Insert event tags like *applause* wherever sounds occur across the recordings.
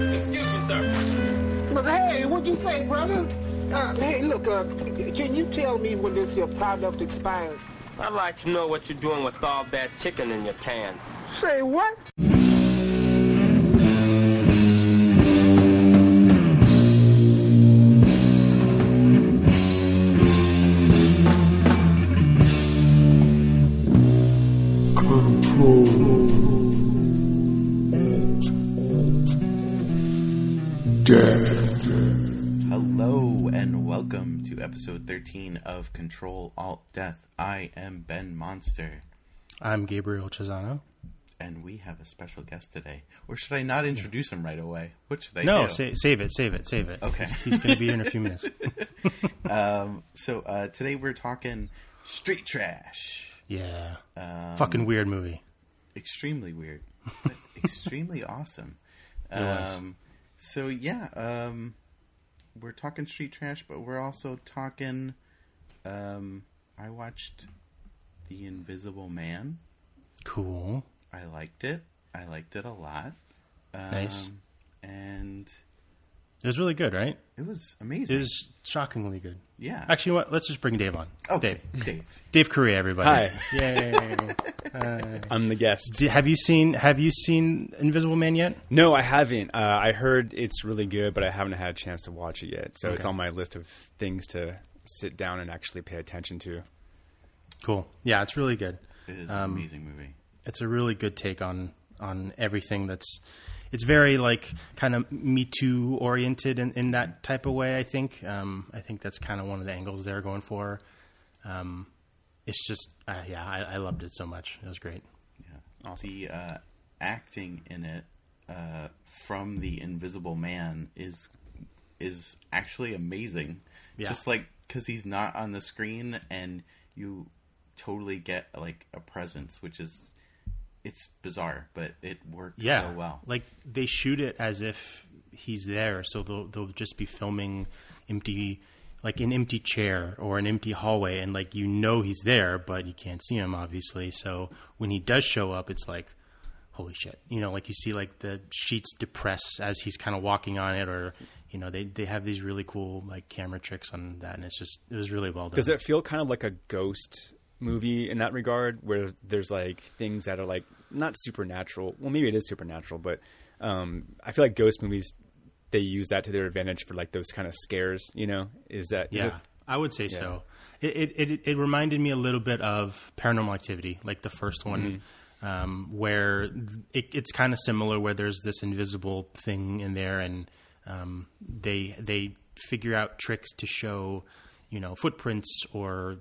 Excuse me, sir. But hey, what'd you say, brother? Uh, hey, look, uh, can you tell me when this your product expires? I'd like to know what you're doing with all that chicken in your pants. Say what? of Control Alt Death. I am Ben Monster. I'm Gabriel Chisano. And we have a special guest today. Or should I not introduce him right away? What should I no, do? Sa- save it, save it, save it. Okay. He's, he's going to be here in a few minutes. *laughs* *laughs* um, so uh, today we're talking Street Trash. Yeah. Um, Fucking weird movie. Extremely weird, but *laughs* extremely awesome. Um, so yeah, um, we're talking street trash, but we're also talking. Um, I watched The Invisible Man. Cool. I liked it. I liked it a lot. Um, Nice. And It was really good, right? it was amazing. It was shockingly good. yeah. Actually, what? Let's just bring Dave on. Oh, Dave. Dave. Dave Correia, everybody. Hi. Yay. *laughs* I'm the guest. D- have you seen Have you seen Invisible Man yet? No, I haven't. Uh, I heard it's really good, but I haven't had a chance to watch it yet. So it's on my list of things to sit down and actually pay attention to. Cool. Yeah, it's really good. It is Um, an amazing movie. it's a really good take on on everything that's it's very like kind of me too oriented in, in that type of way i think um, i think that's kind of one of the angles they're going for um, it's just uh, yeah I, I loved it so much it was great Yeah. The uh, acting in it uh, from the Invisible Man is is actually amazing. Yeah. Just like because he's not on the screen, and you totally get like a presence, which is it's bizarre, but it works yeah. so well. like they shoot it as if he's there so they'll, they'll just be filming empty like an empty chair or an empty hallway and like you know he's there but you can't see him obviously. So when he does show up it's like holy shit. You know like you see like the sheets depress as he's kind of walking on it or you know they, they have these really cool like camera tricks on that and it's just it was really well done. Does it feel kind of like a ghost movie in that regard, where there's like things that are like not supernatural? Well, maybe it is supernatural, but um, I feel like ghost movies they use that to their advantage for like those kind of scares. You know, is that is Yeah, I would say so. It, it it it reminded me a little bit of Paranormal Activity, like the first one, um, where it, it's kind of similar, where there's this invisible thing in there, and um, they they figure out tricks to show, you know, footprints or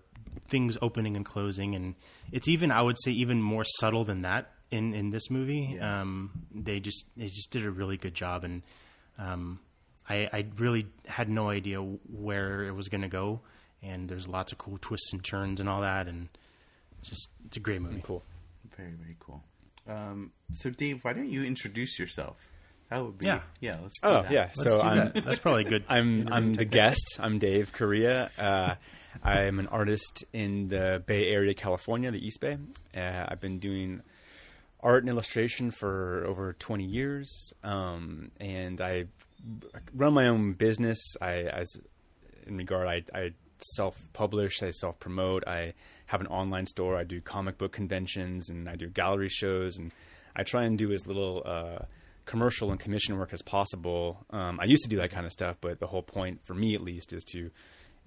things opening and closing, and it's even I would say even more subtle than that in in this movie. Um, they just they just did a really good job, and um, I, I really had no idea where it was going to go, and there's lots of cool twists and turns and all that, and it's just it's a great movie. cool? Very very cool. Um, so Dave, why don't you introduce yourself? That would be Yeah. yeah. Let's do Oh that. yeah, Let's so do I'm that. That's probably good. *laughs* I'm I'm the guest. I'm Dave Correia. Uh, I'm an artist in the Bay Area, California, the East Bay. Uh, I've been doing art and illustration for over 20 years, um, and I run my own business. I, as in regard, I, I self-publish, I self-promote. I have an online store. I do comic book conventions, and I do gallery shows, and I try and do as little uh, commercial and commission work as possible. Um, I used to do that kind of stuff, but the whole point, for me at least, is to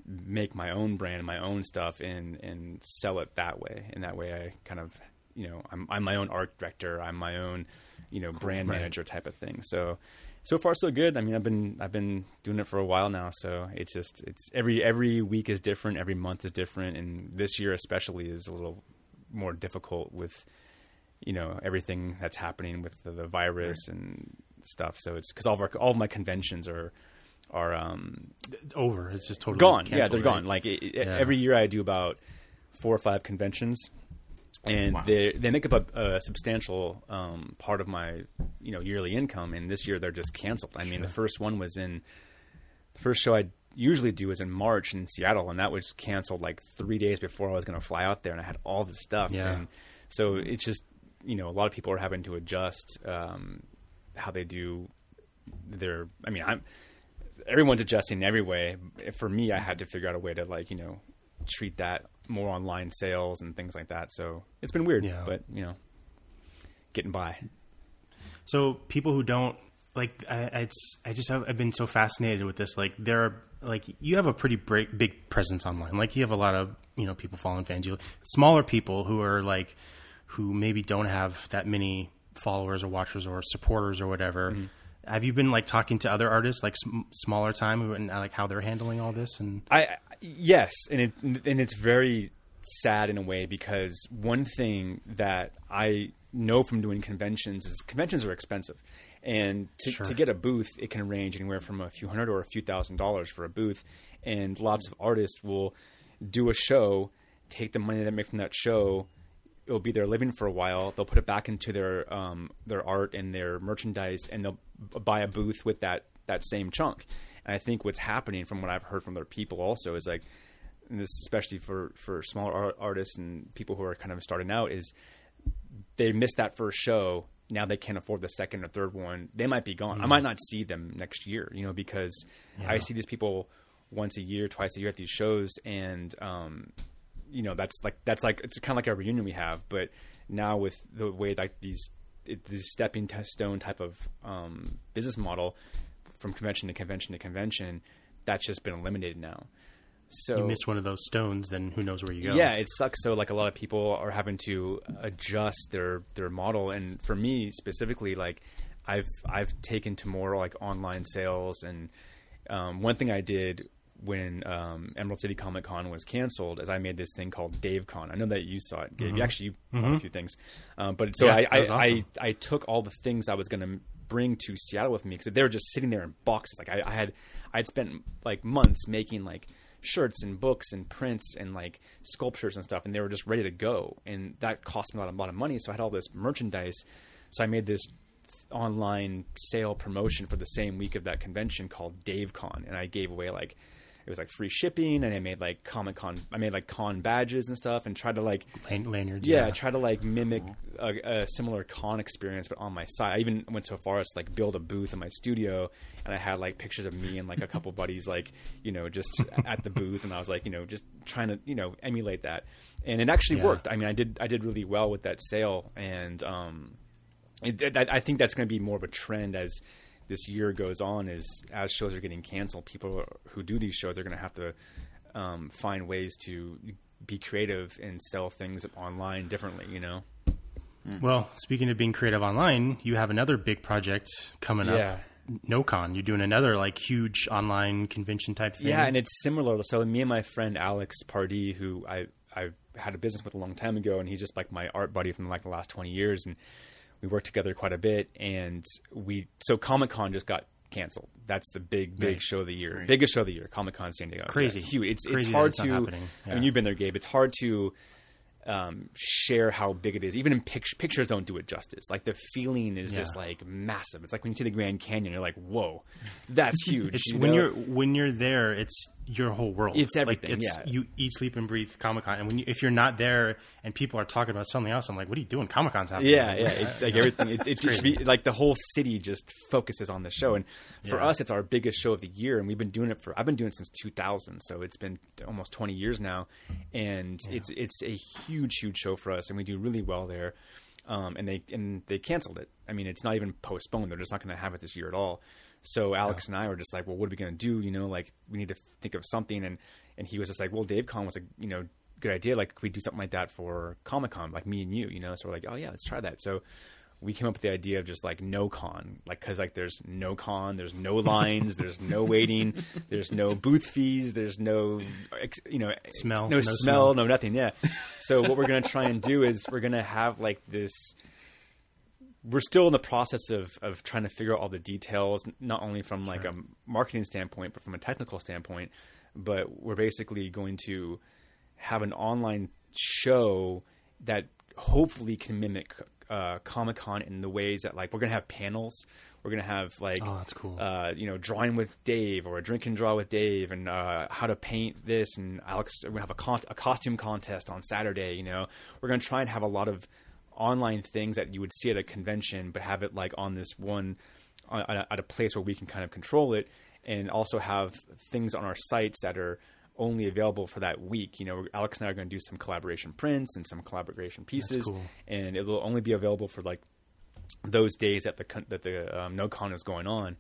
make my own brand, and my own stuff, and and sell it that way. And that way, I kind of, you know, I'm I'm my own art director. I'm my own, you know, brand Right. manager type of thing. So. So far, so good. I mean, I've been I've been doing it for a while now, so it's just it's every every week is different, every month is different, and this year especially is a little more difficult with you know everything that's happening with the, the virus and stuff. So it's because all of our all of my conventions are are um, It's over. It's just totally gone. yeah, they're right? gone. Like it, it- Yeah. every year, I do about four or five conventions, and Wow. they they make up a, a substantial um, part of my you know yearly income. And this year, they're just canceled. I mean, the first one was in the first show I usually do is in March in Seattle, and that was canceled like three days before I was going to fly out there, and I had all this stuff. Yeah. And so it's just you know a lot of people are having to adjust um, how they do they're. I mean, I'm. Everyone's adjusting in every way. For me, I had to figure out a way to like you know treat that more online sales and things like that. So it's been weird, Yeah. but you know, getting by. So people who don't like, I, it's I just have, I've been so fascinated with this. Like there are like you have a pretty break, big presence online. Like you have a lot of you know people following fans. You smaller people who are like who maybe don't have that many followers or watchers or supporters or whatever. Mm-hmm. Have you been like talking to other artists like sm- smaller time who and uh, like how they're handling all this and I I- yes, and it and it's very sad in a way because one thing that I know from doing conventions is conventions are expensive, and to, Sure. to get a booth, it can range anywhere from a few hundred or a few thousand dollars for a booth, and lots of artists will do a show, take the money they make from that show. It'll be their living for a while. They'll put it back into their um, their art and their merchandise, and they'll buy a booth with that that same chunk. And I think what's happening, from what I've heard from their people, also is like, and this especially for for smaller art, artists and people who are kind of starting out, is they missed that first show. Now they can't afford the second or third one. They might be gone. I might not see them next year, you know, because I see these people once a year, twice a year at these shows, and um, you know that's like that's like it's kind of like a reunion we have. But now with the way like these it, this stepping stone type of um, business model from convention to convention to convention, that's just been eliminated now. So you miss one of those stones, then who knows where you go? yeah, it sucks. So like a lot of people are having to adjust their their model, and for me specifically, like I've I've taken to more like online sales, and um, one thing I did when um, Emerald City Comic Con was canceled as I made this thing called DaveCon. I know that you saw it, Gabe. You actually you bought a few things, um, but so Yeah, I I, was I. I took all the things I was going to bring to Seattle with me because they were just sitting there in boxes. Like I, I had, I'd spent like months making like shirts and books and prints and like sculptures and stuff, and they were just ready to go. And that cost me a lot, a lot of money. So I had all this merchandise. So I made this online sale promotion for the same week of that convention called DaveCon, and I gave away like it was like free shipping, and I made like Comic Con, I made like con badges and stuff, and tried to like Lan- lanyards. yeah, I try to like mimic a, a similar con experience, but on my side. I even went so far as to, like build a booth in my studio, and I had like pictures of me and like a couple *laughs* buddies, like you know, just at the booth, and I was like, you know, just trying to you know emulate that, and it actually Yeah. worked. I mean, I did I did really well with that sale, and um, it, it, I I think that's going to be more of a trend as this year goes on. Is as shows are getting canceled, people who do these shows are going to have to um, find ways to be creative and sell things online differently. You know? Well, speaking of being creative online, you have another big project coming Yeah. up. NoCon. You're doing another like huge online convention type thing. Yeah, and it's similar. So me and my friend Alex Pardee, who I I had a business with a long time ago, and he's just like my art buddy from like the last twenty years, and we worked together quite a bit. And we so Comic Con just got canceled. That's the big big Right. show of the year, biggest show of the year, Comic Con San Diego. Crazy. Yeah, huge. It's Crazy it's hard it's to. I mean, you've been there, Gabe. It's hard to. Um, share how big it is. Even in pic- pictures, don't do it justice. Like the feeling is just like massive. It's like when you see the Grand Canyon, you're like, "Whoa, that's *laughs* huge." It's you when know? you're when you're there, it's your whole world. It's Like, everything, it's, yeah. You eat, sleep, and breathe Comic Con. And when you, if you're not there and people are talking about something else, I'm like, what are you doing? Comic Con's happening. Yeah, yeah. It's like *laughs* everything. It, it just be like the whole city just focuses on the show, and for Yeah. us, it's our biggest show of the year, and we've been doing it for. I've been doing it since 2000, so it's been almost 20 years now, and it's it's a huge, huge show for us, and we do really well there. Um, and they and they canceled it. I mean, it's not even postponed. They're just not going to have it this year at all. So Alex and I were just like, well, what are we going to do? You know, like we need to think of something. And and he was just like, well, Dave Con was a you know good idea. Like, could we do something like that for Comic Con, like me and you? You know, so we're like, oh yeah, let's try that. So we came up with the idea of just like no con, like because like there's no con, there's no *laughs* lines, there's no waiting, there's no booth fees, there's no you know Smell, no, no smell, smell. no nothing. Yeah. So what we're gonna try and do is we're gonna have like this we're still in the process of of trying to figure out all the details, not only from like a marketing standpoint, but from a technical standpoint. But we're basically going to have an online show that hopefully can mimic uh, Comic Con in the ways that like we're gonna have panels. We're gonna have like Oh, that's cool. uh, you know, drawing with Dave or a drink and draw with Dave, and uh, how to paint this. And Alex, we're gonna have a, con- a costume contest on Saturday. You know, we're gonna try and have a lot of online things that you would see at a convention, but have it like on this one on- at a, at a place where we can kind of control it, and also have things on our sites that are only available for that week. You know, Alex and I are going to do some collaboration prints and some collaboration pieces, cool. and it will only be available for like those days that the that the um, NoCon is going on,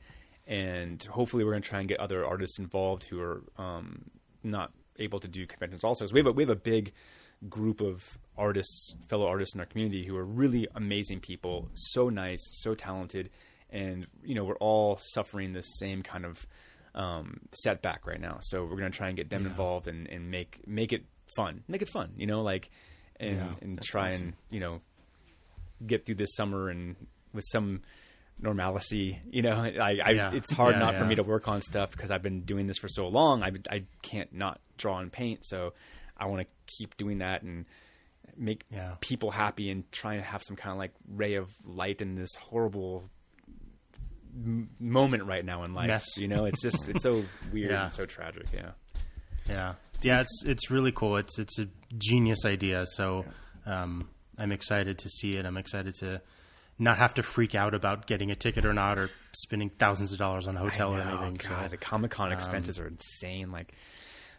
and hopefully we're going to try and get other artists involved who are um, not able to do conventions also. So we have a, we have a big group of artists, fellow artists in our community who are really amazing people, so nice, so talented, and you know we're all suffering the same kind of um, setback right now. So we're going to try and get them involved and, and make make it fun, make it fun, you know, like and Yeah, and try awesome. and you know get through this summer and with some normalcy. You know, *laughs* I, I Yeah. it's hard Yeah, not for me to work on stuff because I've been doing this for so long. I I can't not draw and paint, so I want to keep doing that and make Yeah. people happy and try and have some kind of like ray of light in this horrible m- moment right now in life. Mess. You know, it's just it's so *laughs* weird Yeah. and so tragic. Yeah. Yeah, yeah, it's it's really cool. It's it's a genius idea. So um, I'm excited to see it. I'm excited to not have to freak out about getting a ticket or not, or spending thousands of dollars on a hotel or anything. God, so the Comic Con expenses are insane. Like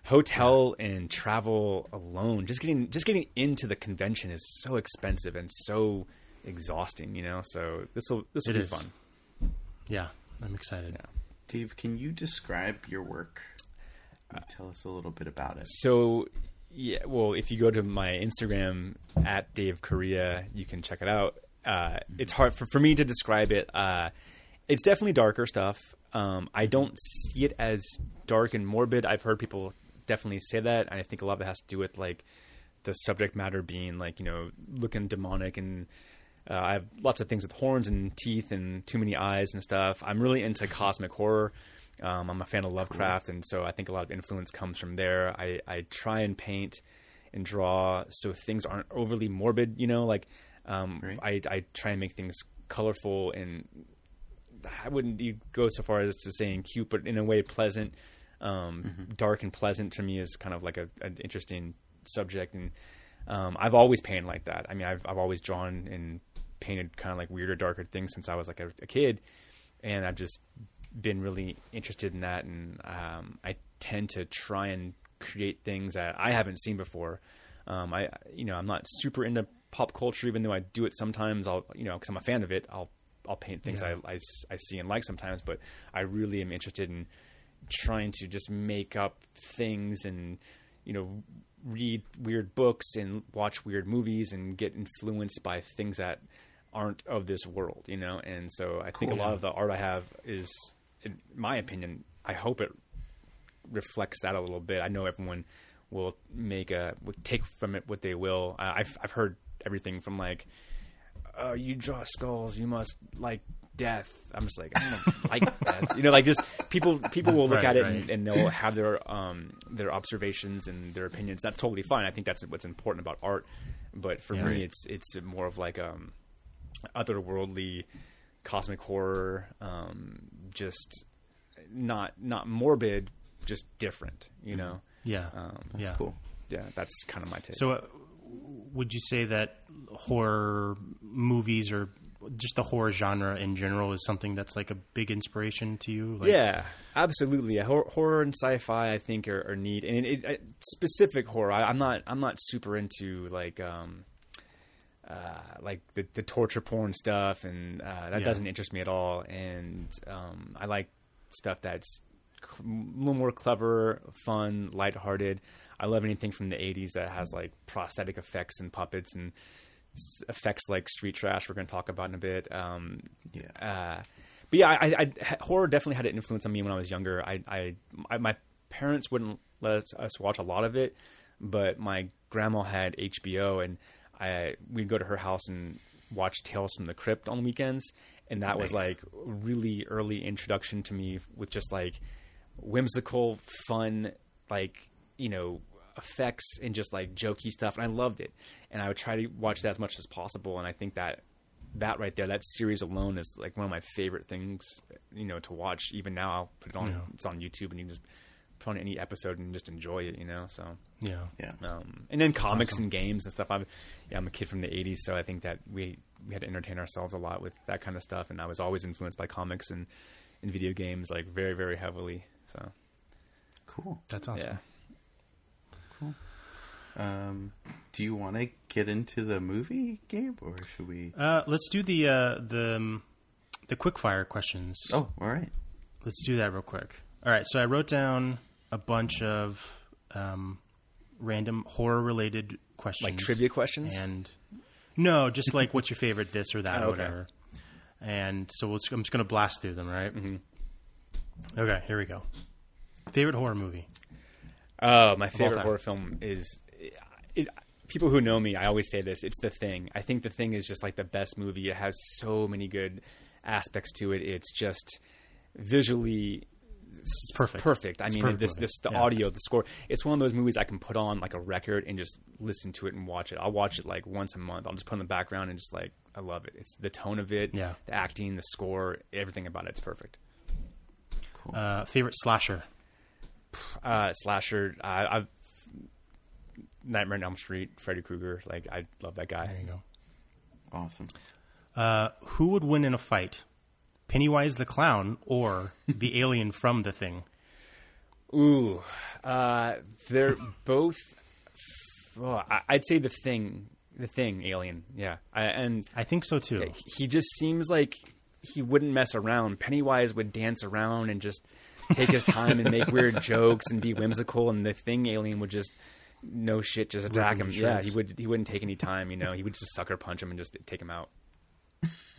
hotel and travel alone, just getting just getting into the convention is so expensive and so exhausting. You know, so this will this will be is. fun. Yeah, I'm excited. Dave, can you describe your work? And tell us a little bit about it. So, yeah, well, if you go to my Instagram at Dave Correia, you can check it out. Uh, it's hard for, for me to describe it. Uh, it's definitely darker stuff. Um, I don't see it as dark and morbid. I've heard people definitely say that, and I think a lot of it has to do with like the subject matter being like you know looking demonic and. Uh, I have lots of things with horns and teeth and too many eyes and stuff. I'm really into cosmic horror. Um, I'm a fan of Lovecraft, and so I think a lot of influence comes from there. I, I try and paint and draw so things aren't overly morbid. You know, like um, Right. I, I try and make things colorful and I wouldn't go so far as to saying cute, but in a way pleasant. Um, Dark and pleasant to me is kind of like a, an interesting subject, and um, I've always painted like that. I mean, I've I've always drawn and painted kind of like weirder, darker things since I was like a, a kid, and I've just been really interested in that, and um, I tend to try and create things that I haven't seen before. Um, I you know I'm not super into pop culture, even though I do it sometimes. I'll you know because I'm a fan of it. I'll I'll paint things Yeah. I, I I see and like sometimes, but I really am interested in trying to just make up things and you know read weird books and watch weird movies and get influenced by things that aren't of this world, you know. And so I think a lot of the art I have is, in my opinion, I hope it reflects that a little bit. I know everyone will make a will take from it what they will. I- I've I've heard everything from like, oh, you draw skulls, you must like death. I'm just like, I don't *laughs* like that, You know, like just people people will look Right, at it right. and, and they'll have their um their observations and their opinions. That's totally fine. I think that's what's important about art. But for Yeah. me, Right. it's it's more of like um otherworldly cosmic horror um just not not morbid just different you know Yeah, um That's yeah. cool. yeah that's kind of my take So, uh, would you say that horror movies or just the horror genre in general is something that's like a big inspiration to you? Like, yeah, absolutely. Hor- horror and sci-fi, I think, are, are neat. And it, it, specific horror, I, I'm not. I'm not super into like, um, uh, like the, the torture porn stuff, and uh, that Yeah. doesn't interest me at all. And um, I like stuff that's a little more clever, fun, lighthearted. I love anything from the '80s that has like prosthetic effects and puppets and effects like Street Trash. We're going to talk about in a bit. Um, Yeah. uh, but yeah, I, I, I, horror definitely had an influence on me when I was younger. I, I, I my parents wouldn't let us, us watch a lot of it, but my grandma had HBO, and I we'd go to her house and watch Tales from the Crypt on weekends, and that was like a really early introduction to me with just like whimsical, fun, like you know effects and just like jokey stuff, and I loved it. And I would try to watch that as much as possible, and I think that that right there, that series alone is like one of my favorite things, you know, to watch. Even now, I'll put it on. Yeah. It's on YouTube, and you can just put on any episode and just enjoy it, you know. So, yeah, Yeah. um, and then comics and games and stuff. I'm, yeah, I'm a kid from the '80s, so I think that we we had to entertain ourselves a lot with that kind of stuff, and I was always influenced by comics and, and video games like very very heavily. So Cool. That's awesome. yeah. Um, do you want to get into the movie, Gabe, or should we? Uh, let's do the uh, the um, the quick fire questions. Oh, all right. Let's do that real quick. All right, so I wrote down a bunch of um, random horror related questions, Like trivia questions? and no, just like what's your favorite this or that *laughs* Oh, or okay. whatever. And so we'll, I'm just going to blast through them, right? Mm-hmm. Okay, here we go. Favorite horror movie? Oh, my favorite horror film is. It, people who know me, I always say this. It's The Thing. I think The Thing is just like the best movie. It has so many good aspects to it. It's just visually it's perfect. Perfect. I It's mean, perfect this this the Yeah. audio, the score. It's one of those movies I can put on like a record and just listen to it and watch it. I'll watch it like once a month. I'll just put it in the background and just like I love it. It's the tone of it, Yeah. the acting, the score, everything about it. It's perfect. Cool. Uh, favorite slasher? uh, slasher. Uh, I've Nightmare on Elm Street, Freddy Krueger. Like I love that guy. There you go. awesome. Uh, who would win in a fight? Pennywise the clown or the alien from the thing? Ooh, uh, they're both. Oh, I- I'd say the thing, the thing, Alien. Yeah, I, and I think so too. he just seems like he wouldn't mess around. Pennywise would dance around and just take his time and make weird *laughs* jokes and be whimsical, and the thing alien would just no shit just attack him him. Yeah, he would. He wouldn't take any time. You know, he would just sucker punch him and just take him out.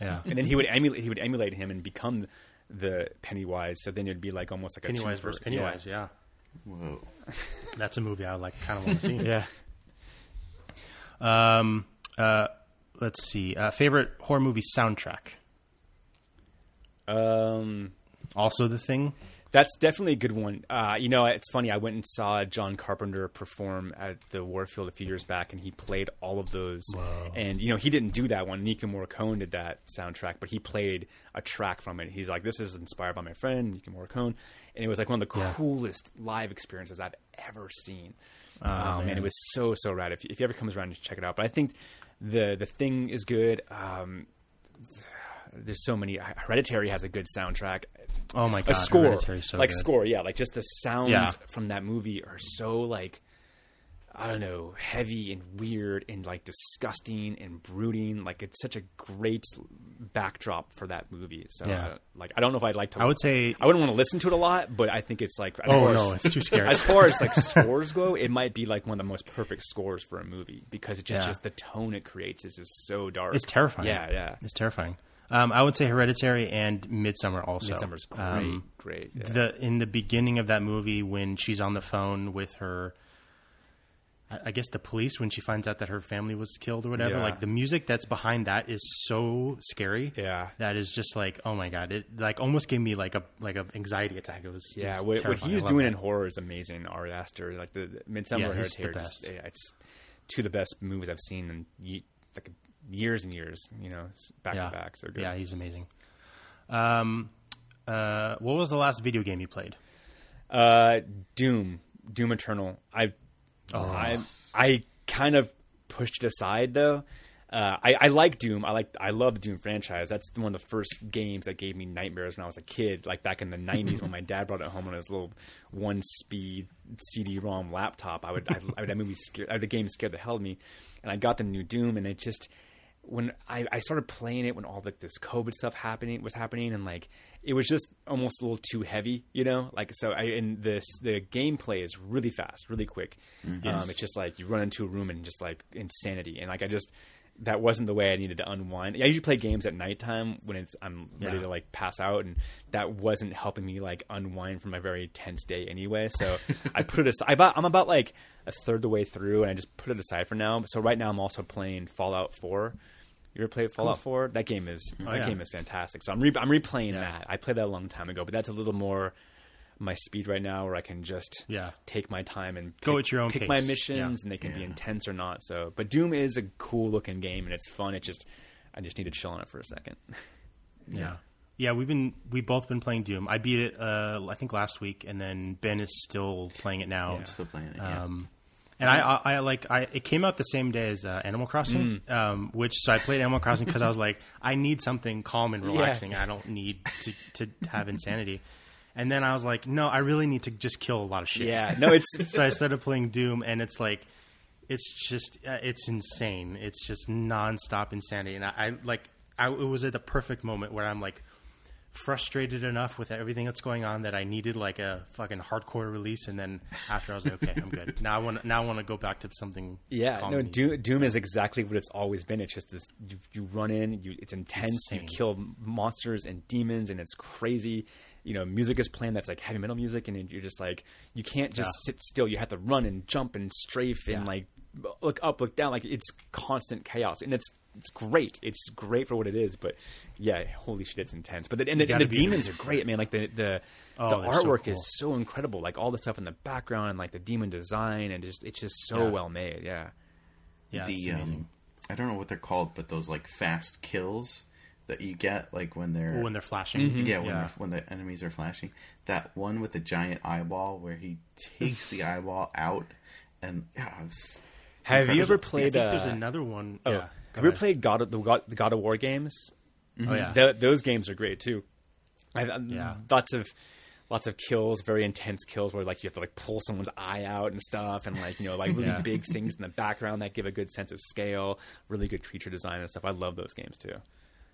Yeah. *laughs* and then he would emulate he would emulate him and become the Pennywise. So then it'd be like almost like a Pennywise versus Pennywise, yeah. Whoa. That's a movie I like kind of want to see. *laughs* Yeah. Um, uh, let's see. Uh, favorite horror movie soundtrack? Um, Also the thing. That's definitely a good one. Uh, you know, it's funny. I went and saw John Carpenter perform at the Warfield a few years back, and he played all of those. And you know, he didn't do that one. Nico Morricone did that soundtrack, but he played a track from it. He's like, "This is inspired by my friend Nico Morricone," and it was like one of the coolest live experiences I've ever seen. Oh, man. man. it was so so rad. If, if he ever comes around, check it out. But I think the the thing is good. Um, there's so many. Hereditary has a good soundtrack. Oh my god, a score, so like good. score, yeah, like just the sounds Yeah. from that movie are so like I don't know, heavy and weird and like disgusting and brooding. Like it's such a great backdrop for that movie. So Yeah. uh, like I don't know if I'd like to. I would say. I wouldn't want to listen to it a lot, but I think it's like as Oh far no, as, it's too scary. as far as like *laughs* scores go, it might be like one of the most perfect scores for a movie because it just Yeah. just the tone it creates is just so dark. It's terrifying. Yeah, yeah. It's terrifying. Um, I would say Hereditary and Midsommar also. Midsommar's great, Um, great. Yeah. the in the beginning of that movie when she's on the phone with her I I guess the police when she finds out that her family was killed or whatever Yeah. like the music that's behind that is so scary Yeah. that is just like oh my god it like almost gave me like a like a anxiety attack it was Yeah, what, what he's doing that. in horror is amazing. Ari Aster, like the, the Midsommar Yeah, Hereditary, just- yeah, it's two of the best movies I've seen in like years and years. You know, back yeah to back. So good. yeah he's amazing um uh what was the last video game you played Uh, Doom, Doom Eternal. I, Oh. I, I kind of pushed it aside though. Uh, I, I like Doom. I like I love the Doom franchise. That's one of the first games that gave me nightmares when I was a kid, like back in the *laughs* '90s when my dad brought it home on his little one-speed CD-ROM laptop. I would, I, I, that movie scared, the game scared the hell out of me, and I got the new Doom, and it just when I, I started playing it when all like this COVID stuff happening was happening and like it was just almost a little too heavy, you know. Like so, I and this the gameplay is really fast, really quick. Um, it's just like you run into a room and just like insanity, and like I just that wasn't the way I needed to unwind. I usually play games at nighttime when it's I'm ready Yeah. to like pass out, and that wasn't helping me like unwind from my very tense day anyway. So *laughs* I put it aside. I about, I'm about like a third the way through, and I just put it aside for now. So right now I'm also playing Fallout 4. You ever played Fallout 4? That game is that Oh, yeah. game is fantastic. So I'm re- I'm replaying that. I played that a long time ago, but that's a little more my speed right now, where I can just Yeah. take my time and Go at your own pick my missions, Yeah. and they can be intense or not. So, but Doom is a cool looking game and it's fun. It just I just need to chill on it for a second. *laughs* Yeah. Yeah, we've been we've both been playing Doom. I beat it uh I think last week and then Ben is still playing it now. I'm still playing it. Yeah. And I, I, I like I it came out the same day as uh, Animal Crossing, Mm. um, which so I played Animal Crossing because I was like I need something calm and *laughs* relaxing. I don't need to, to have insanity. And then I was like, no, I really need to just kill a lot of shit. Yeah, no, it's *laughs* so I started playing Doom, and it's like, it's just, uh, it's insane. It's just nonstop insanity, and I, I like, I it was at the perfect moment where I'm like frustrated enough with everything that's going on that I needed like a fucking hardcore release, and then after I was like, okay, I'm good. *laughs* Now I want, now I want to go back to something. Yeah, calm no, Doom, Doom is exactly what it's always been. It's just this: you, you run in, you it's intense, Insane. you kill monsters and demons, and it's crazy. You know, music is playing that's like heavy metal music, and you're just like you can't just Yeah. sit still. You have to run and jump and strafe and like look up, look down. Like it's constant chaos, and it's it's great. It's great for what it is, but yeah, holy shit, it's intense. But the, and the, and the be- demons are *laughs* great, man. Like the the, Oh, the they're so artwork cool. is so incredible. Like all the stuff in the background, and like the demon design, and just it's just so Yeah. well made. Yeah. yeah, the um, I don't know what they're called, but those like fast kills that you get like when they're when they're flashing. yeah when yeah. They're, when the enemies are flashing. That one with the giant eyeball where he takes the eyeball out and yeah, it was Have you ever incredible. I played? think there's uh, another one. oh, yeah, have go you ever played God of the God, the God of War games? Oh yeah, Th- those games are great too. I, I- Yeah. lots of lots of kills, very intense kills where like you have to like pull someone's eye out and stuff, and like you know like really Yeah. big *laughs* things in the background that give a good sense of scale. Really good creature design and stuff. I love those games too.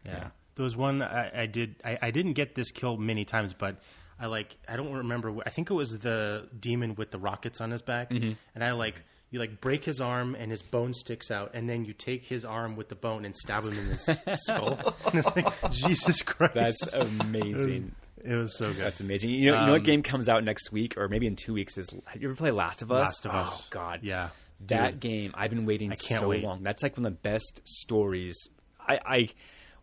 Yeah. There was one I, I did. I, I didn't get this kill many times, but I like. I don't remember. I think it was the demon with the rockets on his back, Mm-hmm. and I like. You like break his arm and his bone sticks out, and then you take his arm with the bone and stab him in his *laughs* skull. *laughs* Like, Jesus Christ, That's amazing. it was so good. That's amazing. You know, you know what Um, game comes out next week or maybe in two weeks is. Have you ever play Last of Us? Last of Us. Oh God, Yeah. that Dude. game I've been waiting so wait. long. That's like one of the best stories. I, I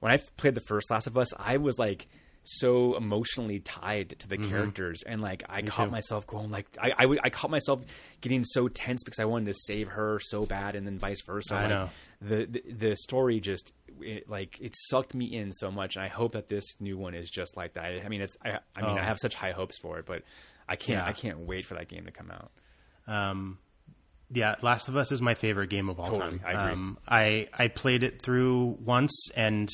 when I played the first Last of Us, I was like so emotionally tied to the characters, and like I caught Mm-hmm. too. myself going like I, I caught myself getting so tense because I wanted to save her so bad, and then vice versa. I Like, know. the, the the story just it, like it sucked me in so much, and I hope that this new one is just like that. I, I mean, it's I, I mean Oh. I have such high hopes for it, but I can't Yeah. I can't wait for that game to come out. Um, yeah, Last of Us is my favorite game of all Totally, time. I agree. Um, I I played it through once, and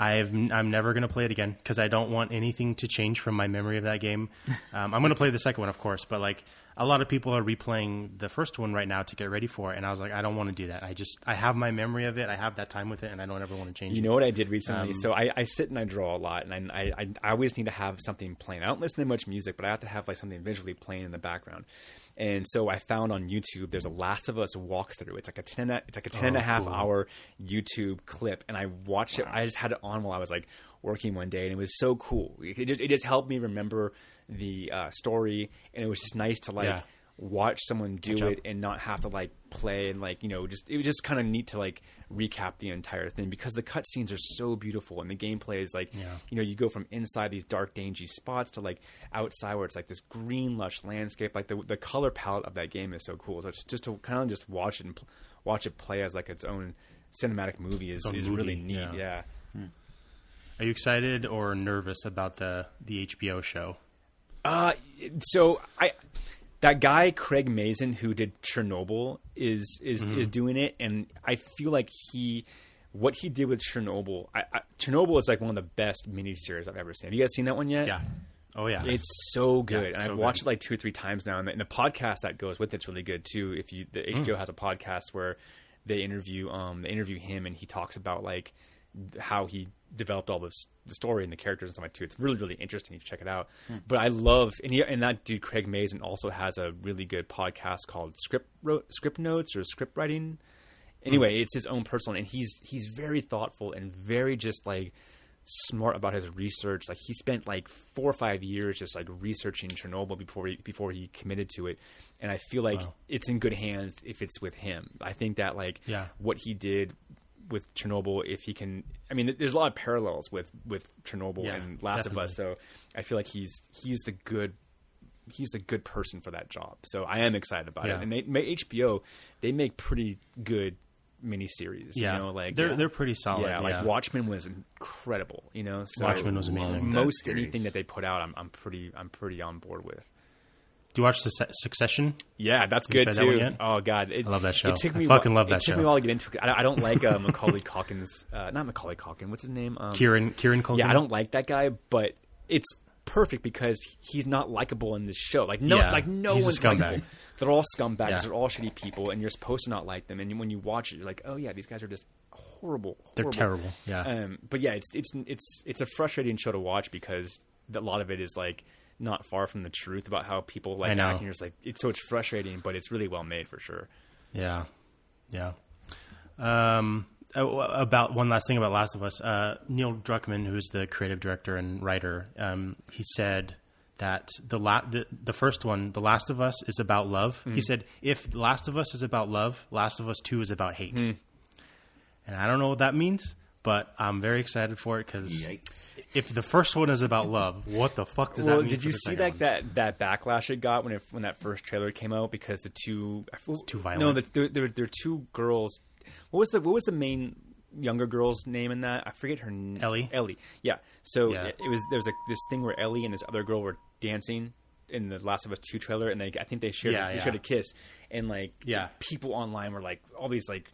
I've I'm never going to play it again because I don't want anything to change from my memory of that game. *laughs* Um, I'm going to play the second one, of course, but like a lot of people are replaying the first one right now to get ready for it, and I was like, I don't want to do that. I just I have my memory of it. I have that time with it, and I don't ever want to change. You it. know what I did recently? Um, so I, I sit and I draw a lot, and I, I I always need to have something playing. I don't listen to much music, but I have to have like something visually playing in the background. And so I found on YouTube there's a Last of Us walkthrough. It's like a ten it's like a ten and a Oh, half cool. hour YouTube clip, and I watched it. I just had it on while I was like working one day, and it was so cool. It just, it just helped me remember the uh, story, and it was just nice to like. Yeah. Watch someone do it and not have to like play and like you know just it was just kind of neat to like recap the entire thing because the cutscenes are so beautiful and the gameplay is like Yeah. you know you go from inside these dark dingy spots to like outside where it's like this green lush landscape like the the color palette of that game is so cool so it's just to kind of just watch it and pl- watch it play as like its own cinematic movie is, own is really movie, neat yeah. yeah. Are you excited or nervous about the the HBO show? Uh, so I that guy Craig Mazin who did Chernobyl is is Mm-hmm. is doing it, and I feel like he what he did with Chernobyl. I, I, Chernobyl is like one of the best miniseries I've ever seen. Have you guys seen that one yet? Yeah. Oh yeah. It's so good, Yeah, and so I've good. watched it like two or three times now. And the, and the podcast that goes with it's really good too. If you the Mm. HBO has a podcast where they interview um they interview him and he talks about like how he developed all this the story and the characters and stuff like too. It's really really interesting. You should check it out. But I love and he, and that dude Craig Mazin also has a really good podcast called Script Script Notes or Script Writing. Anyway, it's his own personal, and he's he's very thoughtful and very just like smart about his research. Like he spent like four or five years just like researching Chernobyl before he before he committed to it. And I feel like Wow. it's in good hands if it's with him. I think that like Yeah. what he did with Chernobyl, if he can, I mean, there's a lot of parallels with with Chernobyl Yeah, and Last of Us. So I feel like he's he's the good he's the good person for that job. So I am excited about Yeah. it. And they, ma- HBO, they make pretty good miniseries. yeah. you know, like they're they're pretty solid. yeah, like Watchmen was incredible. You know, so Watchmen was Love amazing. that most series. anything that they put out, I'm, I'm pretty I'm pretty on board with. Do you watch Succession? Yeah, that's good tried that too. Oh god, it, I love that show. It took I me fucking a love while, that It took show. me a while to get into it. I, I don't like uh, *laughs* Macaulay Culkins. Uh, not Macaulay Culkin. What's his name? Um, Kieran Kieran Culkin. Yeah, I don't like that guy, but it's perfect because he's not likable in this show. Like no, Yeah, like no he's a one's scumbag. likable. They're all scumbags. Yeah. They're all shitty people, and you're supposed to not like them. And when you watch it, you're like, oh yeah, these guys are just horrible. They're terrible, yeah. Um, but yeah, it's it's it's it's a frustrating show to watch because a lot of it is like not far from the truth about how people like know. you're just like, it's so it's frustrating, but it's really well made for sure. Yeah, yeah. Um, uh, about one last thing about Last of Us. Uh, Neil Druckmann, who's the creative director and writer, um, he said that the, la- the the first one, The Last of Us, is about love. Mm. He said if Last of Us is about love, Last of Us Two is about hate. Mm. And I don't know what that means, but I'm very excited for it because if the first one is about love, what the fuck does well, that mean? did you see second that, that that backlash it got when it, when that first trailer came out because the two it's too No, violent. the, there there are two girls. What was the what was the main younger girl's name in that? I forget her. n- Ellie? Ellie. Yeah. So Yeah. It, it was there was a, this thing where Ellie and this other girl were dancing in the Last of Us two trailer, and they I think they shared Yeah, they yeah. shared a kiss, and like Yeah. people online were like all these like.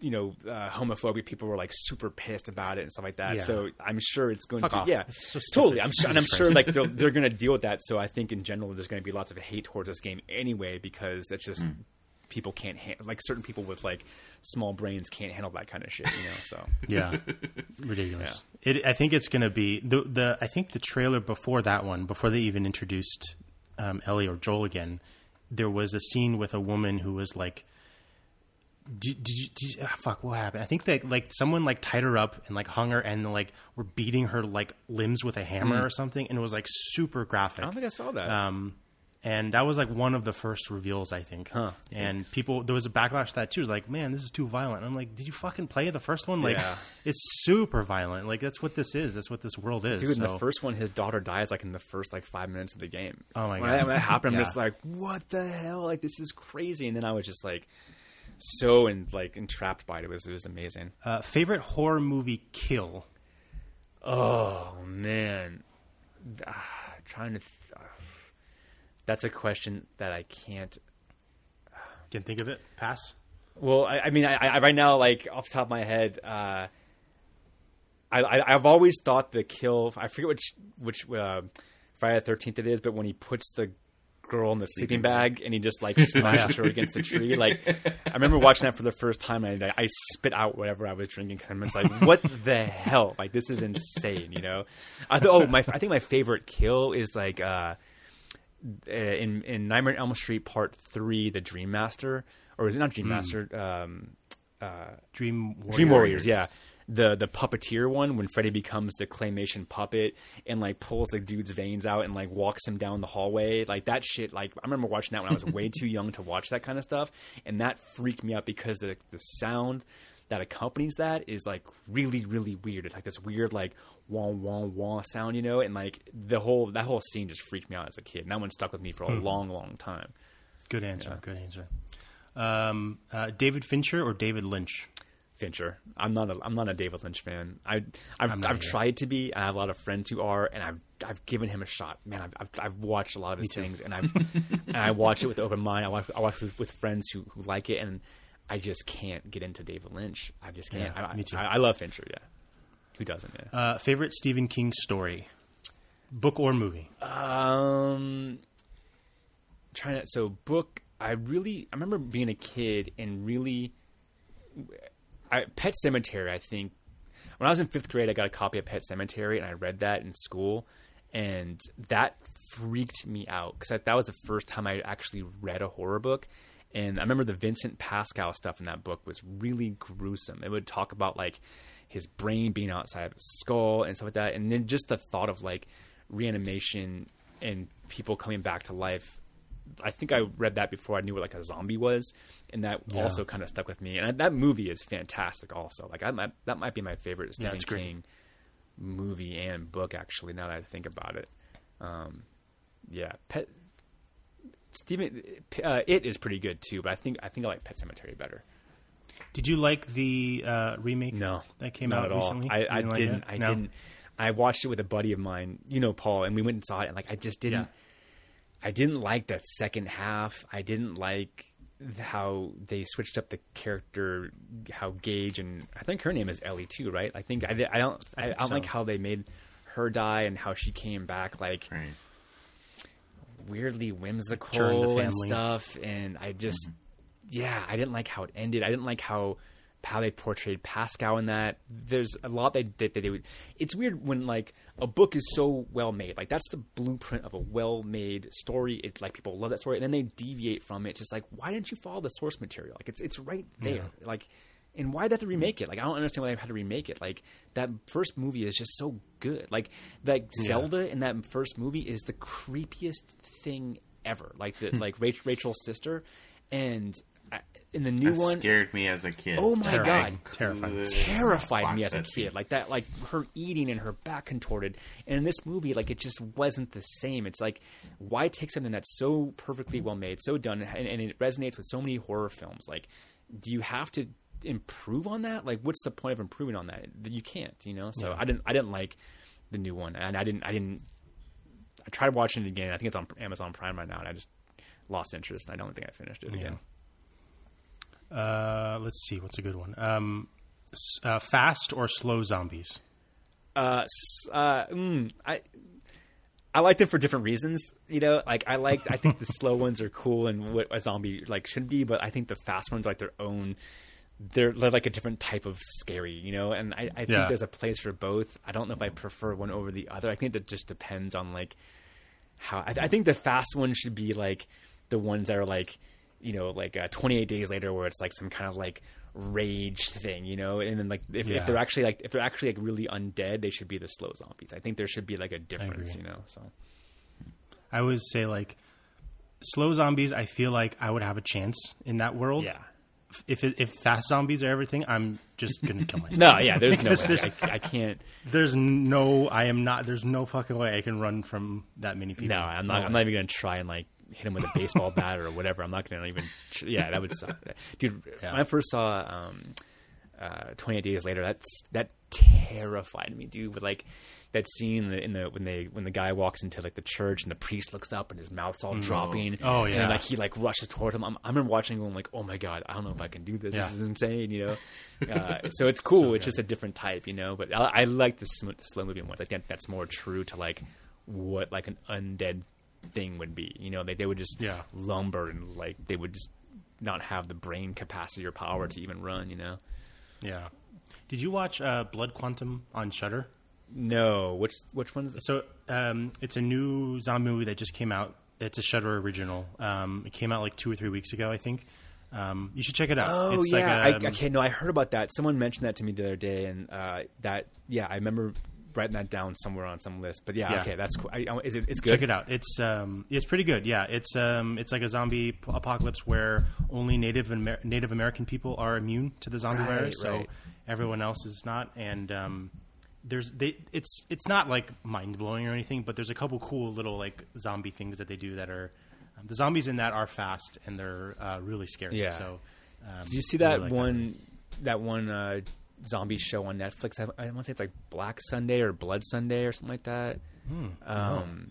You know, uh, homophobic people were like super pissed about it and stuff like that. Yeah. So I'm sure it's going Fuck to, off. yeah, so totally. I'm sure, and I'm sure like they're, they're going to deal with that. So I think in general, there's going to be lots of hate towards this game anyway because it's just people can't handle like certain people with like small brains can't handle that kind of shit. You know, so *laughs* Yeah, *laughs* ridiculous. It, I think it's going to be the the. I think the trailer before that one, before they even introduced um, Ellie or Joel again, there was a scene with a woman who was like, "Did, did you? Did you ah, fuck, what happened?" I think that like someone like tied her up and like hung her and like were beating her like limbs with a hammer or something, and it was like super graphic. I don't think I saw that. Um, and that was like one of the first reveals, I think. Huh. And people, there was a backlash to that too. It was like, man, this is too violent. I'm like, did you fucking play the first one? Like, Yeah. it's super violent. Like, that's what this is. That's what this world is. Dude, in the first one, his daughter dies like in the first like five minutes of the game. Oh my when God. That, when that happened, I'm just *laughs* like, what the hell? Like this is crazy. And then I was just like, so and like entrapped by it. It was it was amazing. uh, favorite horror movie kill. Oh man, ah, trying to. Th- ah. that's a question that I can't. Can think of it? Pass. Well, I, I mean, I, I right now, like off the top of my head, uh, I, I I've always thought the kill. I forget which which uh, Friday the Thirteenth it is, but when he puts the girl in the sleeping bag and he just like *laughs* smashes her against the tree, like I remember watching that for the first time and I, I spit out whatever I was drinking because I'm just like, what the hell? Like this is insane, you know? I th- oh, my I think my favorite kill is like. uh uh, in in Nightmare on Elm Street Part Three, the Dream Master, or is it not Dream Master? Um, Dream Warriors. Dream Warriors, yeah. The the puppeteer one when Freddy becomes the claymation puppet and like pulls the dude's veins out and like walks him down the hallway. Like that shit like I remember watching that when I was way too young to watch that kind of stuff and that freaked me out because the the sound that accompanies that is like really really weird. It's like this weird like wah wah wah sound, you know, and like the whole that whole scene just freaked me out as a kid. And that one stuck with me for a long long time. Good answer. Good answer. Um, uh, David Fincher or David Lynch? Fincher. I'm not a I'm not a David Lynch fan. I I've, I've tried to be. I have a lot of friends who are, and I've I've given him a shot. Man, I've I've, I've watched a lot of his things, and I've *laughs* and I watch it with open mind. I watch I watch with, with friends who, who like it, and I just can't get into David Lynch. I just can't. Yeah, I, me too. I, I love Fincher. Yeah, who doesn't? Yeah. Uh, favorite Stephen King story, book or movie? Um, trying to so book. I really I remember being a kid and really, I Pet Sematary. I think when I was in fifth grade, I got a copy of Pet Sematary and I read that in school, and that freaked me out because that was the first time I actually read a horror book. And I remember the Vincent Pascal stuff in that book was really gruesome. It would talk about like his brain being outside of his skull and stuff like that. And then just the thought of like reanimation and people coming back to life. I think I read that before I knew what like a zombie was, and that Yeah. also kind of stuck with me. And that movie is fantastic. Also, like I might, that might be my favorite Yeah, Stephen great. King movie and book. Actually, now that I think about it, um, yeah, Pet Stephen uh, it is pretty good too. But I think I think I like Pet Sematary better. Did you like the uh, remake? No, that came out at all. recently. I, I like didn't. that? I No? didn't. I watched it with a buddy of mine, you know, Paul, and we went and saw it. And like, I just didn't. Yeah. I didn't like that second half. I didn't like how they switched up the character, how Gage and I think her name is Ellie too, right? I think I, I don't I, I, think don't so. like how they made her die and how she came back like Right. weirdly whimsical and stuff. And I just, yeah, I didn't like how it ended. I didn't like how how they portrayed Pascow in that. There's a lot that, that, that they would. It's weird when like a book is so well made. Like that's the blueprint of a well made story. It like people love that story, and then they deviate from it. It's just like why didn't you follow the source material? Like it's it's right there. Like. And why did they have to remake it? Like I don't understand why they had to remake it. Like that first movie is just so good. Like like Zelda in that first movie is the creepiest thing ever. Like the *laughs* like Rachel's sister, and in the new That one, scared me as a kid. Oh my Terrifying. God. Terrifying. Couldn't terrified me as a that scene. kid. Like that, like her eating and her back contorted. And in this movie, like it just wasn't the same. It's like why take something that's so perfectly well made, so done, and, and it resonates with so many horror films. Like, do you have to improve on that? Like, what's the point of improving on that? You can't, you know. So I didn't, I didn't like the new one, and I didn't, I didn't. I tried watching it again. I think it's on Amazon Prime right now, and I just lost interest. I don't think I finished it again. Uh, let's see, what's a good one? Um, uh, fast or slow zombies? uh, uh, mm, I I like them for different reasons. You know, like I like I think the *laughs* slow ones are cool and what a zombie like should be, but I think the fast ones are like their own. They're, they're like a different type of scary, you know. And I, I think Yeah. there's a place for both. I don't know if I prefer one over the other. I think that just depends on like how. I, I think the fast ones should be like the ones that are like you know like uh, 28 days later where it's like some kind of like rage thing you know and then like if, Yeah. if they're actually like if they're actually like really undead they should be the slow zombies i think there should be like a difference you know so I always say like slow zombies. I feel like I would have a chance in that world. yeah If if fast zombies are everything, I'm just gonna kill *laughs* myself. no yeah there's no *laughs* way there's- I, I can't There's no. I am not. There's no fucking way I can run from that many people. no i'm not i'm not even gonna try and like hit him with a baseball bat or whatever i'm not gonna even yeah that would suck. Dude Yeah. when i first saw um uh 28 days later that's that terrified me dude with like that scene in the, in the when they when the guy walks into like the church and the priest looks up and his mouth's all dropping Oh, and yeah. then, like he like rushes towards him. I'm, I remember watching going like oh my god I don't know if I can do this. Yeah. this is insane you know? Uh, so it's cool it's just a different type you know? But I, I like the sm- slow moving ones. I think that's more true to like what like an undead thing would be you know they, they would just Yeah. lumber and like they would just not have the brain capacity or power to even run you know Yeah. Did you watch uh, Blood Quantum on Shudder? no which which ones So um, it's a new zombie movie that just came out. It's a Shudder original. Um, it came out like two or three weeks ago, I think. Um, you should check it out. Oh it's yeah, like um, I, okay. No, I heard about that. Someone mentioned that to me the other day, and uh, that yeah, I remember writing that down somewhere on some list. But yeah, Yeah. okay, that's cool. I, I, is it? It's good. Check it out. It's um, it's pretty good. Yeah, it's um, it's like a zombie p- apocalypse where only Native Amer- Native American people are immune to the zombie Right, virus, so right. everyone else is not. And um, there's they it's it's not like mind blowing or anything, but there's a couple cool little like zombie things that they do that are um, the zombies in that are fast and they're uh, really scary. Yeah. So um, Did you see that really like one? That, one uh, zombie show on Netflix. I, I want to say it's like Black Sunday or Blood Sunday or something like that. Hmm. Um,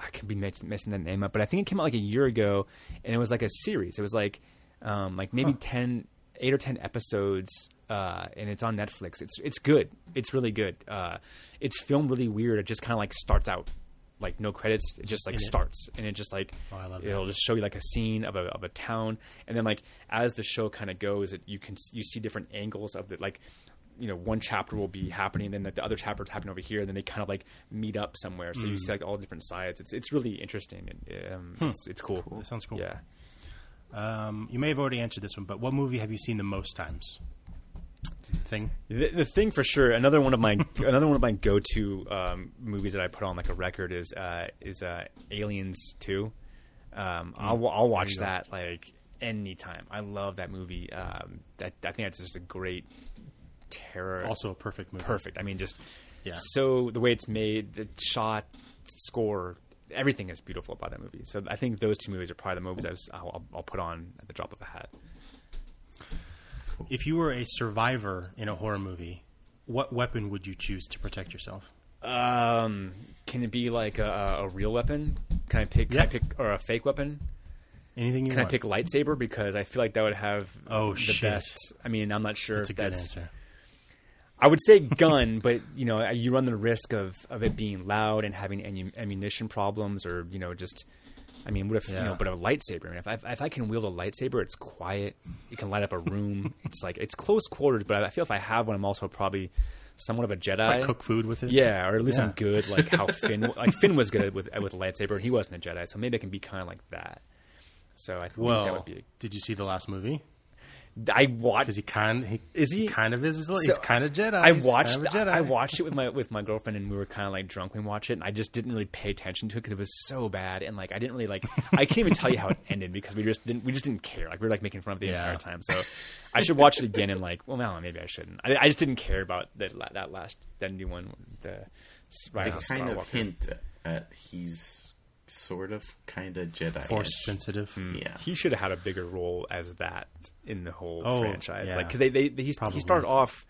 I could be messing that name up, but I think it came out like a year ago, and it was like a series. It was like, um, like maybe ten, eight or ten episodes, uh, and it's on Netflix. It's it's good. It's really good. Uh, it's filmed really weird. It just kind of like starts out like no credits. It just like in it? starts, and it just like Oh, I love that. it'll just show you like a scene of a of a town, and then like as the show kind of goes, it, you can you see different angles of the like. You know, one chapter will be happening, then like, the other chapter is happening over here, and then they kind of like meet up somewhere. So you Mm. see like all different sides. It's it's really interesting. And, um, it's, it's cool. That sounds cool. Yeah. Um, you may have already answered this one, but what movie have you seen the most times? Thing. The, the thing for sure, another one of my *laughs* another one of my go to um, movies that I put on like a record is uh, is uh, Aliens Two. Um, I'll I'll watch that like anytime. I love that movie. Um, that I think that's just a great terror. Also a perfect movie. perfect. I mean, just Yeah. so the way it's made, the shot, score, everything is beautiful about that movie. So I think those two movies are probably the movies I was, I'll, I'll put on at the drop of a hat. If you were a survivor in a horror movie, what weapon would you choose to protect yourself? Um, can it be like a, a real weapon? Can I pick? Can Yeah. I pick or a fake weapon? Anything you Can I want. pick lightsaber because I feel like that would have Oh, the shit. best. I mean, I'm not sure That's a if good that's. answer. I would say *laughs* gun, but you know, you run the risk of, of it being loud and having ammu- ammunition problems, or you know, just. I mean, what if you know? But a lightsaber. I mean, if I, if I can wield a lightsaber, it's quiet. It can light up a room. *laughs* it's like it's close quarters, but I feel if I have one, I'm also probably somewhat of a Jedi. Like cook food with it. Yeah, or at least Yeah. I'm good. Like how *laughs* Finn, like Finn was good with with a lightsaber, and he wasn't a Jedi, so maybe I can be kind of like that. So I think that would be. did you see the last movie? I watched. Because he kind he Is he- kind of is he's kind of Jedi. I watched. kind of Jedi. I watched it with my with my girlfriend, and we were kind of like drunk when we watched it, and I just didn't really pay attention to it because it was so bad, and like I didn't really like. I can't even tell you how it *laughs* ended because we just didn't. We just didn't care. Like we were like making fun of it the Yeah. entire time. So I should watch it again and like. Well, no, maybe I shouldn't. I, I just didn't care about that that last that new one. The They Rise of kind of hint at he's sort of kind of Jedi. Force sensitive. Yeah. He should have had a bigger role as that in the whole Oh, franchise. yeah. Like 'cause they they, they he, he started off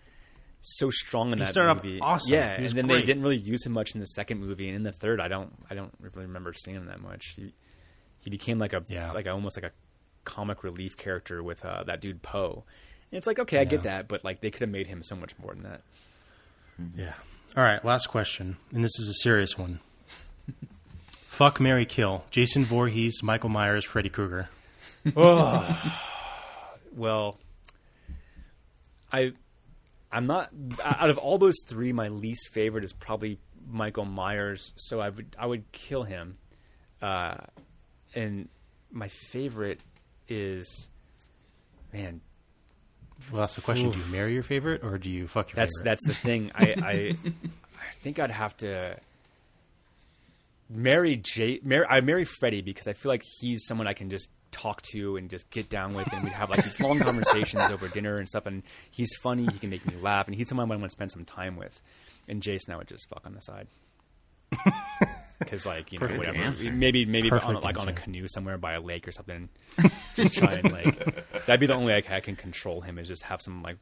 so strong in He that started off movie. awesome. Yeah, and then great. they didn't really use him much in the second movie, and in the third, I don't I don't really remember seeing him that much. He he became like a Yeah. like a, almost like a comic relief character with uh, that dude Poe. And it's like okay, I get that, but like they could have made him so much more than that. Yeah. All right. Last question, and this is a serious one. Fuck Mary Kill. Jason Voorhees, Michael Myers, Freddy Krueger. oh. Well, I I'm not out of all those three. My least favorite is probably Michael Myers, so I would I would kill him. Uh, and my favorite is man. Well, that's the question. Do you marry your favorite or do you fuck your That's favorite? that's the thing. I, I I think I'd have to marry Jay. Marry, I marry Freddy because I feel like he's someone I can just talk to and just get down with, and we have like these *laughs* long conversations over dinner and stuff. And he's funny. He can make me laugh, and he's someone I want to spend some time with. And Jason, I would just fuck on the side. *laughs* Because like you know Perfect whatever answer. maybe maybe on, like on a canoe somewhere by a lake or something *laughs* just try and like that'd be the only way I can, I can control him is just have some like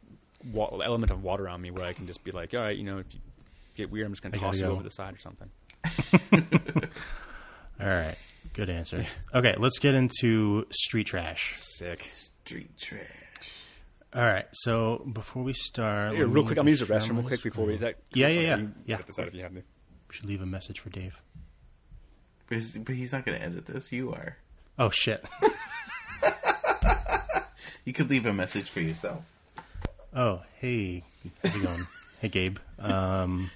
wa- element of water on me where I can just be like, all right, you know, if you get weird, I'm just gonna I toss you go. over the side or something. *laughs* All right. Good answer. Okay, let's get into street trash. Sick. Street trash. All right. So before we start, Hey, real quick, I'm gonna use the restroom real quick before we. Is that Yeah, yeah, yeah. You Yeah. Get this out if you have to. We should leave a message for Dave. But he's, but he's not going to edit this. You are. Oh shit. *laughs* *laughs* You could leave a message for yourself. Oh, hey, how's it going? hey, Gabe. Um,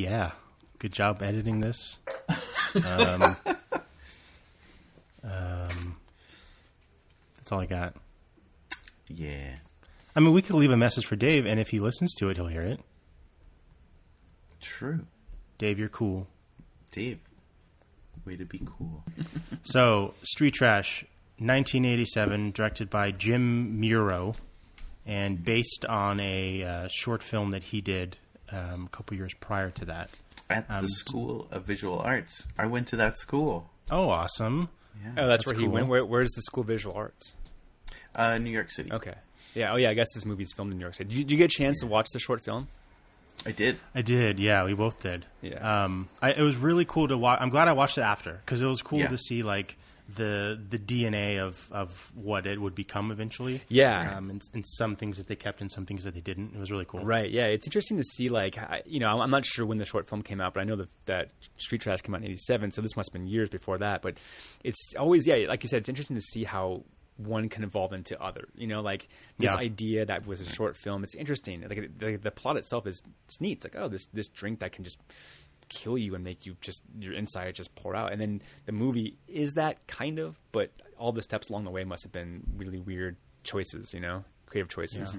yeah, good job editing this. Um, um, that's all I got. Yeah. I mean, we could leave a message for Dave, and if he listens to it, he'll hear it. True. Dave, you're cool. Dave. Way to be cool. *laughs* *laughs* So, Street Trash, 1987, directed by Jim Muro, and based on a uh, short film that he did um, a couple years prior to that. At Um, the School of Visual Arts. I went to that school. Oh, awesome! Yeah. Oh, that's, That's where he went. Where, where's the School of Visual Arts? Uh, New York City. Okay. Yeah. Oh, yeah. I guess this movie's filmed in New York City. Did you, did you get a chance to watch the short film? I did. I did, yeah, we both did. Yeah. Um, I, it was really cool to watch. I'm glad I watched it after because it was cool Yeah. to see like the the DNA of of what it would become eventually. Yeah. Um, and, and some things that they kept and some things that they didn't. It was really cool. Right. Yeah. It's interesting to see, like, I- you know, I'm- not sure when the short film came out, but I know that, that Street Trash came out in '87, so this must have been years before that. But it's always, yeah, like you said, it's interesting to see how one can evolve into other. You know, like this Yeah. idea that was a short film. It's interesting. Like the, the plot itself is it's neat. It's like, oh, this this drink that can just kill you and make you just your inside just pour out. And then the movie is that kind of, but all the steps along the way must have been really weird choices. You know, creative choices.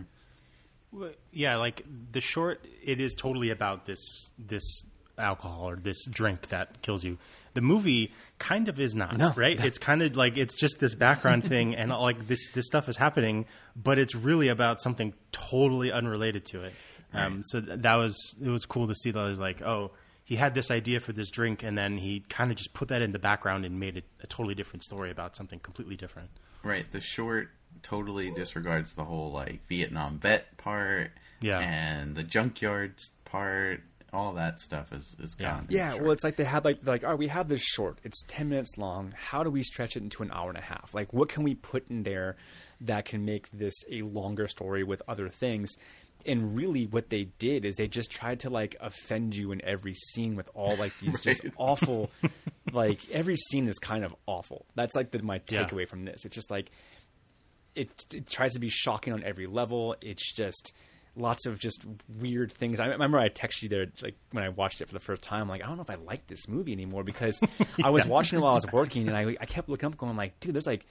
Well, Yeah, like the short, it is totally about this this alcohol or this drink that kills you. The movie kind of is not, No. right? It's kind of like it's just this background thing, and like this this stuff is happening, but it's really about something totally unrelated to it. Um, so th- that was it was cool to see that. I was like, oh, he had this idea for this drink, and then he kind of just put that in the background and made it a totally different story about something completely different. Right. The short totally disregards the whole like Vietnam vet part. Yeah. And the junkyards part. all that stuff is is gone. in Yeah, well, it's like they had like like, oh, we have this short. It's ten minutes long. How do we stretch it into an hour and a half? Like, what can we put in there that can make this a longer story with other things? And really, what they did is they just tried to like offend you in every scene with all like these *laughs* just awful, like every scene is kind of awful. That's like the, my Yeah. takeaway from this. It's just like it, it tries to be shocking on every level. It's just lots of just weird things. I remember I texted you there like when I watched it for the first time. Like I don't know if I like this movie anymore because *laughs* I was watching it while I was working and I I kept looking up going like, dude, there's like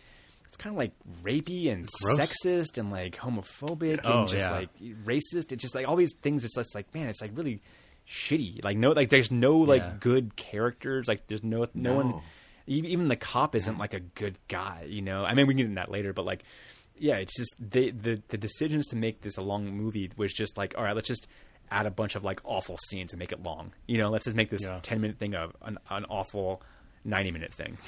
kind of like rapey and sexist and like homophobic and Oh, just yeah. like racist. It's just like all these things. It's just like man, it's like really shitty. Like no, like there's no like Yeah. good characters. Like there's no no, one. No. e- Even the cop isn't like a good guy. You know, I mean we can get into that later, but like yeah, it's just they, the the decisions to make this a long movie was just like, all right, let's just add a bunch of like awful scenes and make it long. You know, let's just make this Yeah. ten minute thing of an, an awful ninety minute thing.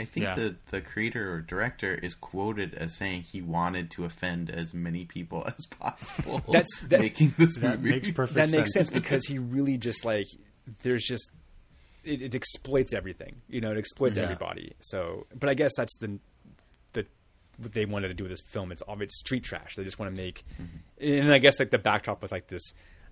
I think Yeah. the the creator or director is quoted as saying he wanted to offend as many people *laughs* as possible. *laughs* That's- that- making this That movie. makes perfect that sense. makes sense because he really just like there's just it, it exploits everything. You know, it exploits Yeah. everybody. So, but I guess that's the the what they wanted to do with this film. It's obvious street trash. They just want to make, mm-hmm. and I guess like the backdrop was like this.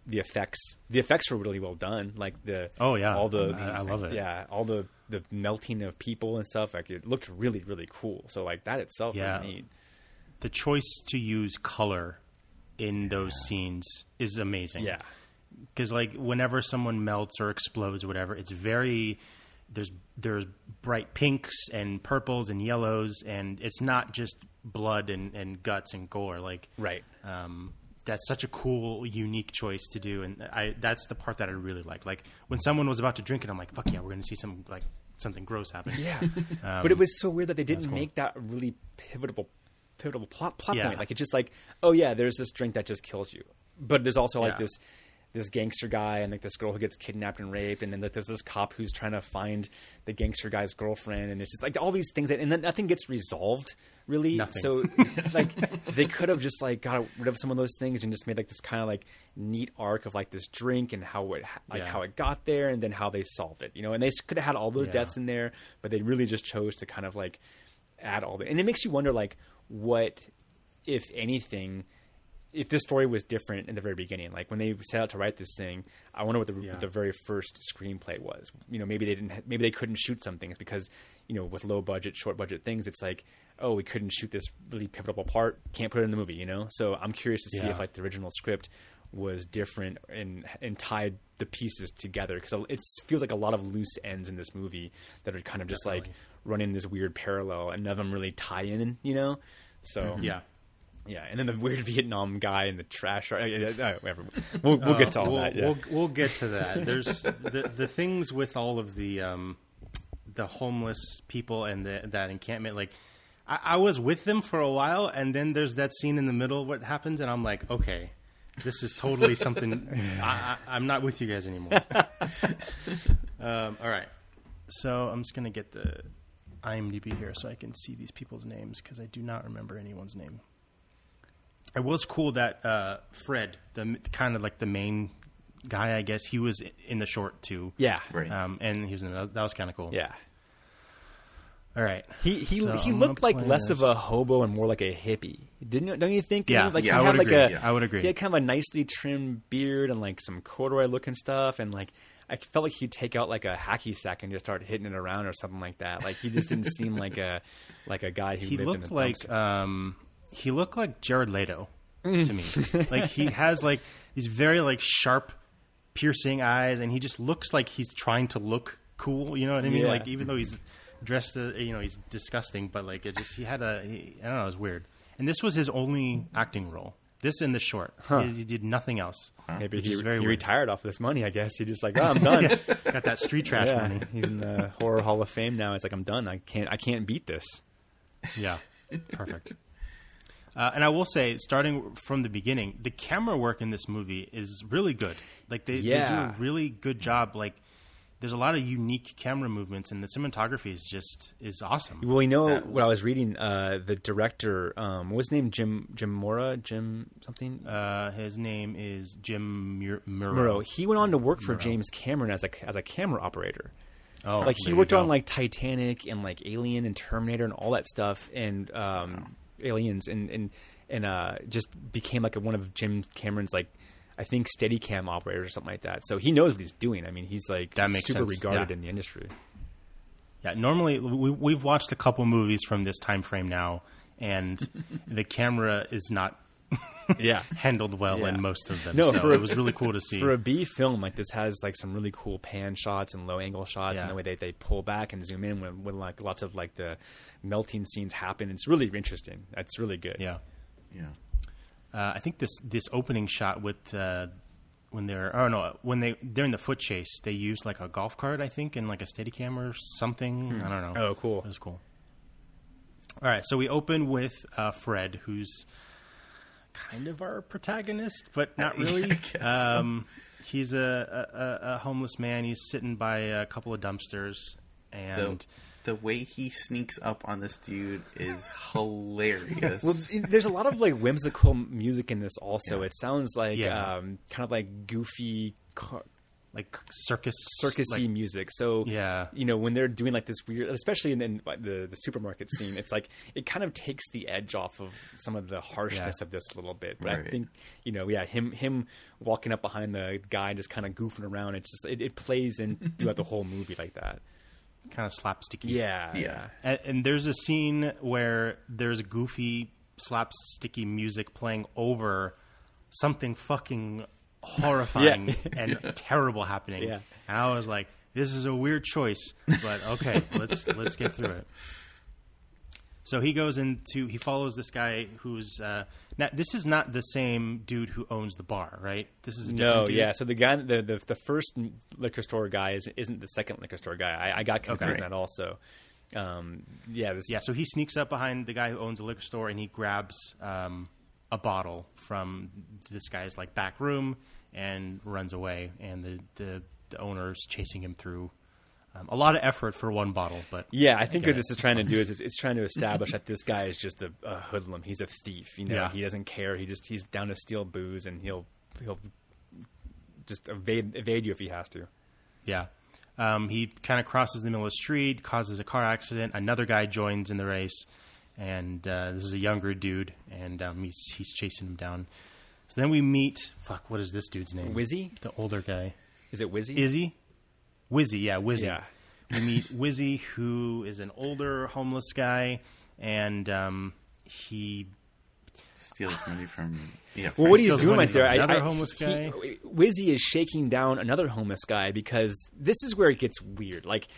The effects, the effects were really well done. Like the Oh, yeah. all the I- I love it. Yeah, all the the melting of people and stuff. Like it looked really really cool. So like that itself Yeah. was neat. the choice to use color in those scenes is amazing. Yeah. because like whenever someone melts or explodes or whatever, it's very there's there's bright pinks and purples and yellows, and it's not just blood and, and guts and gore. Like Right. um, that's such a cool, unique choice to do, and I that's the part that I really like. Like when someone was about to drink it, I'm like, fuck yeah, we're gonna see some like something gross happen. Yeah, *laughs* Um, but it was so weird that they didn't cool. make that really pivotal, pivotal plot plot Yeah. point. Like it's just like, oh yeah, there's this drink that just kills you, but there's also like Yeah. this this gangster guy and like this girl who gets kidnapped and raped, and then like, there's this cop who's trying to find the gangster guy's girlfriend, and it's just like all these things, that, and then nothing gets resolved really. Nothing. So *laughs* like they could have just like got rid of some of those things and just made like this kind of like neat arc of like this drink and how it like Yeah. how it got there and then how they solved it. You know, and they could have had all those Yeah. deaths in there, but they really just chose to kind of like add all the, and it makes you wonder like what, if anything, if this story was different in the very beginning. Like when they set out to write this thing, I wonder what the, Yeah. what the very first screenplay was. You know, maybe they didn't, ha- maybe they couldn't shoot some things because you know with low budget, short budget things, it's like oh we couldn't shoot this really pivotal part, can't put it in the movie. You know, so I'm curious to see Yeah. if like the original script was different and and tied the pieces together because it feels like a lot of loose ends in this movie that are kind of just like running this weird parallel and none of them really tie in you know so yeah. yeah and then the weird *laughs* vietnam guy in the trash uh, uh, uh, whatever. we'll, we'll get to all Uh, we'll, that yeah. We'll, we'll get to that. There's *laughs* the the things with all of the um, the homeless people and the, that encampment. Like, I, I was with them for a while, and then there's that scene in the middle. What happens? And I'm like, okay, this is totally *laughs* something. I, I, I'm not with you guys anymore. *laughs* um, all right, so I'm just gonna get the IMDb here so I can see these people's names because I do not remember anyone's name. It was cool that uh, Fred, the kind of like the main guy, I guess he was in the short too. yeah Right. Um, and he was in that. That was kind of cool. yeah All right. he he So he I'm looked like play less of a hobo and more like a hippie didn't you, don't you think Yeah. like Yeah, he I had would like agree, a yeah. I would agree. he had kind of a nicely trimmed beard and like some corduroy looking stuff and like I felt like he'd take out like a hacky sack and just start hitting it around or something like that. Like he just didn't *laughs* seem like a like a guy who He lived in looked a like dumpster. um, he looked like Jared Leto to me. *laughs* like he has like these very like sharp, piercing eyes, and he just looks like he's trying to look cool. You know what I mean? Yeah. Like even though he's dressed, uh, you know, he's disgusting, but like it just he had a he, I don't know, it was weird. And this was his only acting role. This in the short. He, he did nothing else. Maybe which he, is very he weird. retired off this money. I guess he just like, oh, I'm done. *laughs* Got that street trash yeah, money. he's in the horror hall of fame now. It's like I'm done. I can't. I can't beat this. Yeah, perfect. Uh, and I will say, starting from the beginning, the camera work in this movie is really good. Like they, they do Yeah. a really good job. Like there's a lot of unique camera movements, and the cinematography is just is awesome. Well, you know That- what I was reading. Uh, the director, um, what was his name? Jim Jim Mora, Jim something. Uh, his name is Jim Mur- Muro. Muro. He went on to work for Muro. James Cameron as a as a camera operator. Oh, like he worked on like Titanic and like Alien and Terminator and all that stuff and um, Aliens and and and uh, just became like a, one of Jim Cameron's like I think Steadicam operators or something like that. So he knows what he's doing. I mean, he's like That makes super sense, regarded yeah. in the industry. Yeah, normally we, we've watched a couple movies from this time frame now, and *laughs* the camera is not *laughs* Yeah. handled well Yeah. in most of them. No, so for a- it was really cool to see. For a B film, like this has like some really cool pan shots and low angle shots, and the way they, they pull back and zoom in when, when like lots of like the melting scenes happen. It's really interesting. It's really good. yeah, Yeah. Uh, I think this this opening shot with uh, when they're oh no when they during the foot chase they used like a golf cart I think and like a Steadicam or something. I don't know. Oh, cool. It was cool. All right, so we open with uh, Fred, who's kind of our protagonist, but not *laughs* Yeah, really. Guess so. um, he's a, a, a- a homeless man. He's sitting by a couple of dumpsters, and the way he sneaks up on this dude is hilarious. *laughs* Well, there's a lot of like whimsical music in this. Also, Yeah. it sounds like Yeah. um, kind of like goofy, car- like circus, circusy like, music. So Yeah. you know when they're doing like this weird, especially in, in the the supermarket scene, it's like it kind of takes the edge off of some of the harshness Yeah. of this a little bit. But I think you know, yeah, him him walking up behind the guy, and just kind of goofing around. It's just it, it plays in throughout the whole movie like that. Kind of slapsticky. Yeah, Yeah. And, and there's a scene where there's goofy, slapsticky music playing over something fucking horrifying *laughs* and terrible happening. Yeah. And I was like, this is a weird choice, but okay, *laughs* let's let's get through it. So he goes into he follows this guy who's uh, now this is not the same dude who owns the bar, right? This is a different No, dude? yeah. So the guy, the, the the first liquor store guy is, isn't the second liquor store guy. I, I got confused Okay. that also. Um, yeah, this, Yeah, so he sneaks up behind the guy who owns a liquor store and he grabs um, a bottle from this guy's like back room and runs away. And the the, the owner's chasing him through. Um, a lot of effort for one bottle, but Yeah, I think what this is trying to do is it's, it's trying to establish that this guy is just a, a hoodlum. He's a thief. You know, Yeah. he doesn't care. He just he's down to steal booze, and he'll he'll just evade evade you if he has to. yeah. Um, he kind of crosses the middle of the street, causes a car accident. Another guy joins in the race, and uh, this is a younger dude, and um, he's he's chasing him down. So then we meet. Fuck, what is this dude's name? Wizzy? the older guy. Is it Wizzy? Izzy? Wizzy, yeah, Wizzy. Yeah. we meet Wizzy, who is an older homeless guy, and um, he Steals money from yeah. well, what he's steals doing right there, from I, another I, homeless he- guy. Wizzy is shaking down another homeless guy because this is where it gets weird. Like,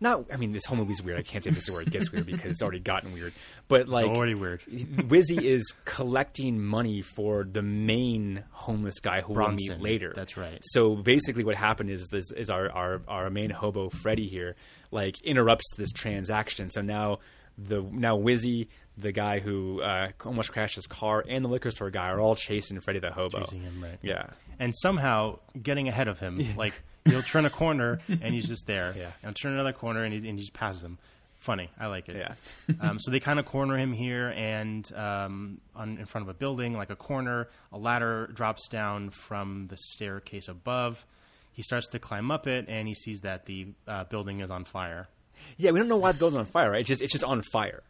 not, I mean, this whole movie's weird. I can't say this is where it gets weird because it's already gotten weird. But like, it's already weird. Wizzy is collecting money for the main homeless guy who we'll Bronson, meet later. that's right. So basically, what happened is this is our our our main hobo Freddy here like interrupts this transaction. So now the now Wizzy, the guy who uh, almost crashed his car, and the liquor store guy are all chasing Freddy the hobo. chasing him, right? Yeah. And somehow getting ahead of him. *laughs* Like he'll turn a corner and he's just there. Yeah. And turn another corner and he, and he just passes him. Funny, I like it. Yeah. *laughs* um, so they kind of corner him here and um, on in front of a building, like a corner. A ladder drops down from the staircase above. He starts to climb up it and he sees that the uh, building is on fire. Yeah, we don't know why the building's on fire, right? It's just it's just on fire.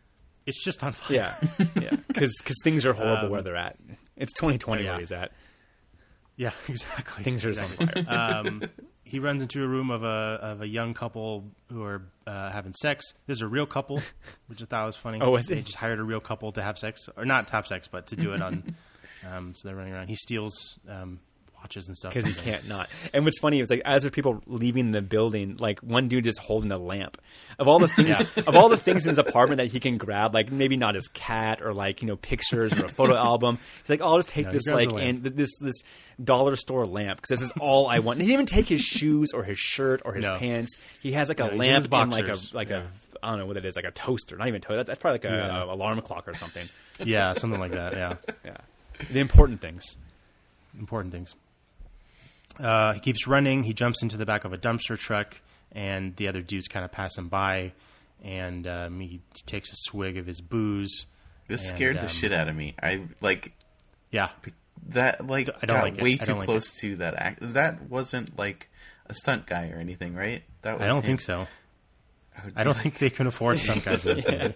It's just on fire. Yeah, *laughs* yeah, because things are horrible Um, where they're at. It's 2020 oh, yeah. where he's at. Yeah, *laughs* exactly. Things are just on fire. um, he runs into a room of a of a young couple who are uh, having sex. This is a real couple, *laughs* which I thought was funny. Oh, is it? They just hired a real couple to have sex, or not to have sex, but to do it on. *laughs* um, so they're running around. He steals um, watches and stuff because he *laughs* can't not. And what's funny is like as there's people leaving the building, like one dude just holding a lamp. Of all the *laughs* things, of all the things in his apartment that he can grab, like maybe not his cat or like you know pictures or a photo *laughs* album. He's like, oh, I'll just take No, this like and this this dollar store lamp because this is all I want. And he didn't even take his shoes or his shirt or his No. pants. He has like a No, lamp and like a like Yeah. a I don't know what it is, like a toaster. Not even toaster. That's, that's probably like a, Yeah. a alarm clock or something. Yeah, something like that. Yeah, Yeah, the important things. important things. Uh, he keeps running. He jumps into the back of a dumpster truck. and the other dudes kind of pass him by, and um, he takes a swig of his booze. This and, scared the um, shit out of me. I like Yeah, that. Like I don't got like way I too like close to that act. That wasn't like a stunt guy or anything, right? That was I don't him. think so. would I don't like- think they can afford *laughs* stunt guys. in this movie.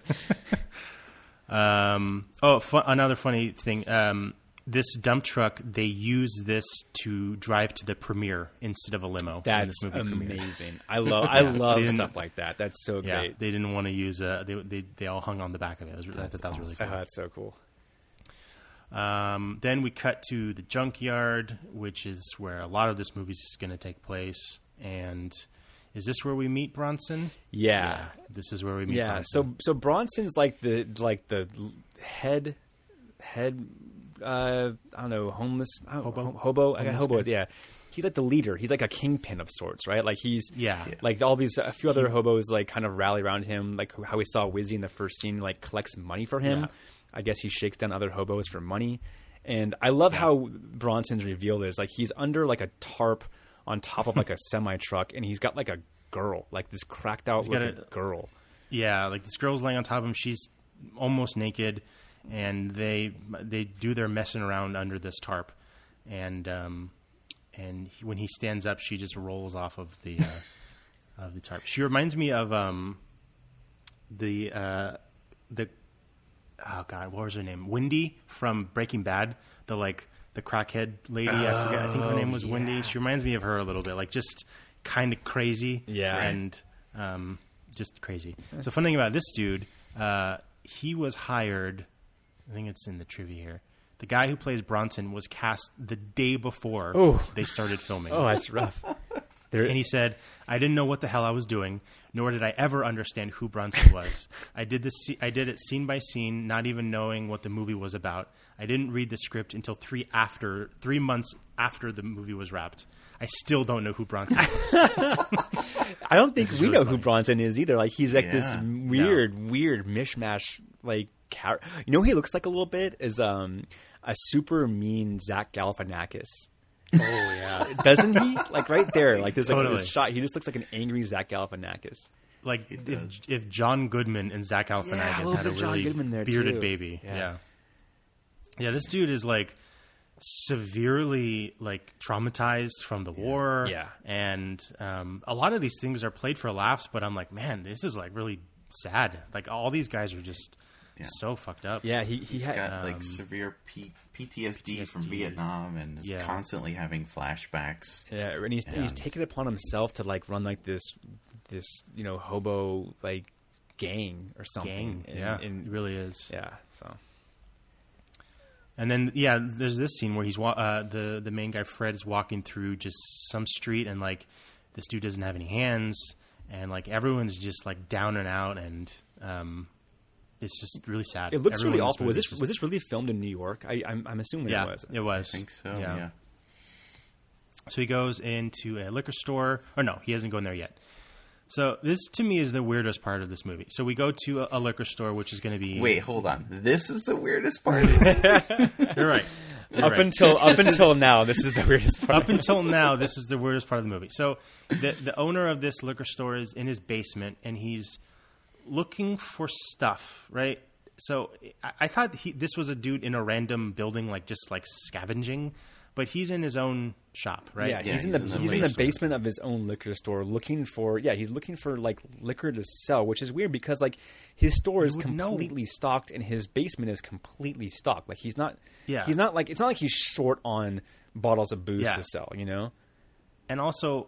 Um, oh, fu- another funny thing. Um, this dump truck, they use this to drive to the premiere instead of a limo. That's movie amazing. I *laughs* love I love stuff like that. That's so Yeah, great. they didn't want to use a. They, they they all hung on the back of it. it was, I thought that was really Oh, cool. that's so cool. Um, then we cut to the junkyard, which is where a lot of this movie is going to take place. And is this where we meet Bronson? Yeah. this is where we meet. Yeah. Bronson. So so Bronson's like the like the head head uh I don't know homeless I don't- Hobo? hobo I got hobo yeah. He's like the leader. He's like a kingpin of sorts, right? Like he's Yeah. Yeah. Like all these a few other hobos like kind of rally around him. Like how we saw Wizzy in the first scene like collects money for him. Yeah. I guess he shakes down other hobos for money. And I love how Bronson's reveal is like he's under like a tarp on top of like a *laughs* semi truck, and he's got like a girl, like this cracked out looking a- girl. Yeah, like this girl's laying on top of him. She's almost naked, and they they do their messing around under this tarp, and um, and he, when he stands up, she just rolls off of the uh, of the tarp. She reminds me of um, the uh, the oh god, what was her name? Wendy from Breaking Bad. The like the crackhead lady. I forget. I think her name was Wendy. She reminds me of her a little bit. Like just kind of crazy. Yeah. and um, just crazy. So fun thing about this dude, uh, he was hired. I think it's in the trivia here. The guy who plays Bronson was cast the day before Ooh. they started filming. *laughs* Oh, that's rough. There, And he said, "I didn't know what the hell I was doing, nor did I ever understand who Bronson *laughs* was. I did this. I did it scene by scene, not even knowing what the movie was about. I didn't read the script until three after three months after the movie was wrapped. I still don't know who Bronson *laughs* was. I don't think we really know funny. who Bronson is either. Like he's like this Yeah. weird, weird mishmash. Like char- you know, who he looks like a little bit is um a super mean Zach Galifianakis. oh yeah, *laughs* Doesn't he? like right there, like there's like Totally. this shot. He just looks like an angry Zach Galifianakis. like if, if John Goodman and Zach Yeah, Galifianakis little had a bit John really there, bearded too. baby. Yeah. Yeah. yeah, This dude is like severely like traumatized from the war. Yeah. and um, a lot of these things are played for laughs, but I'm like, man, this is like really sad. Like all these guys are just Yeah. so fucked up. Yeah, he he He's had got um, like severe P- PTSD, from Vietnam and is Yeah. constantly having flashbacks. Yeah, and he's he's taken it upon himself to like run like this this you know hobo like gang or something. gang. And- yeah, and- it really is. yeah. So And then yeah, there's this scene where he's wa- uh, the the main guy Fred is walking through just some street and like this dude doesn't have any hands and like everyone's just like down and out and um, it's just really sad. it looks Everyone really awful. Was this just- was this really filmed in New York? I I'm, I'm assuming yeah, it was. It was. I think so. Yeah. So he goes into a liquor store. Or no, he hasn't gone there yet. So this to me is the weirdest part of this movie. So we go to a, a liquor store, which is going to be Wait, hold on. This is the weirdest part. *laughs* You're right. *laughs* You're up right. until up until now, this is the weirdest part. up until now, this is the weirdest part of the movie. So, the the owner of this liquor store is in his basement, and he's looking for stuff, right? So, I, I thought he, this was a dude in a random building, like just like scavenging, but he's in his own shop, right? Yeah, Yeah, he's, in he's the in the he's in the basement. basement of his own liquor store looking for yeah he's looking for like liquor to sell, which is weird because like his store is would know. completely stocked and his basement is completely stocked. Like he's not Yeah. he's not like it's not like he's short on bottles of booze Yeah. to sell. You know and also well, well,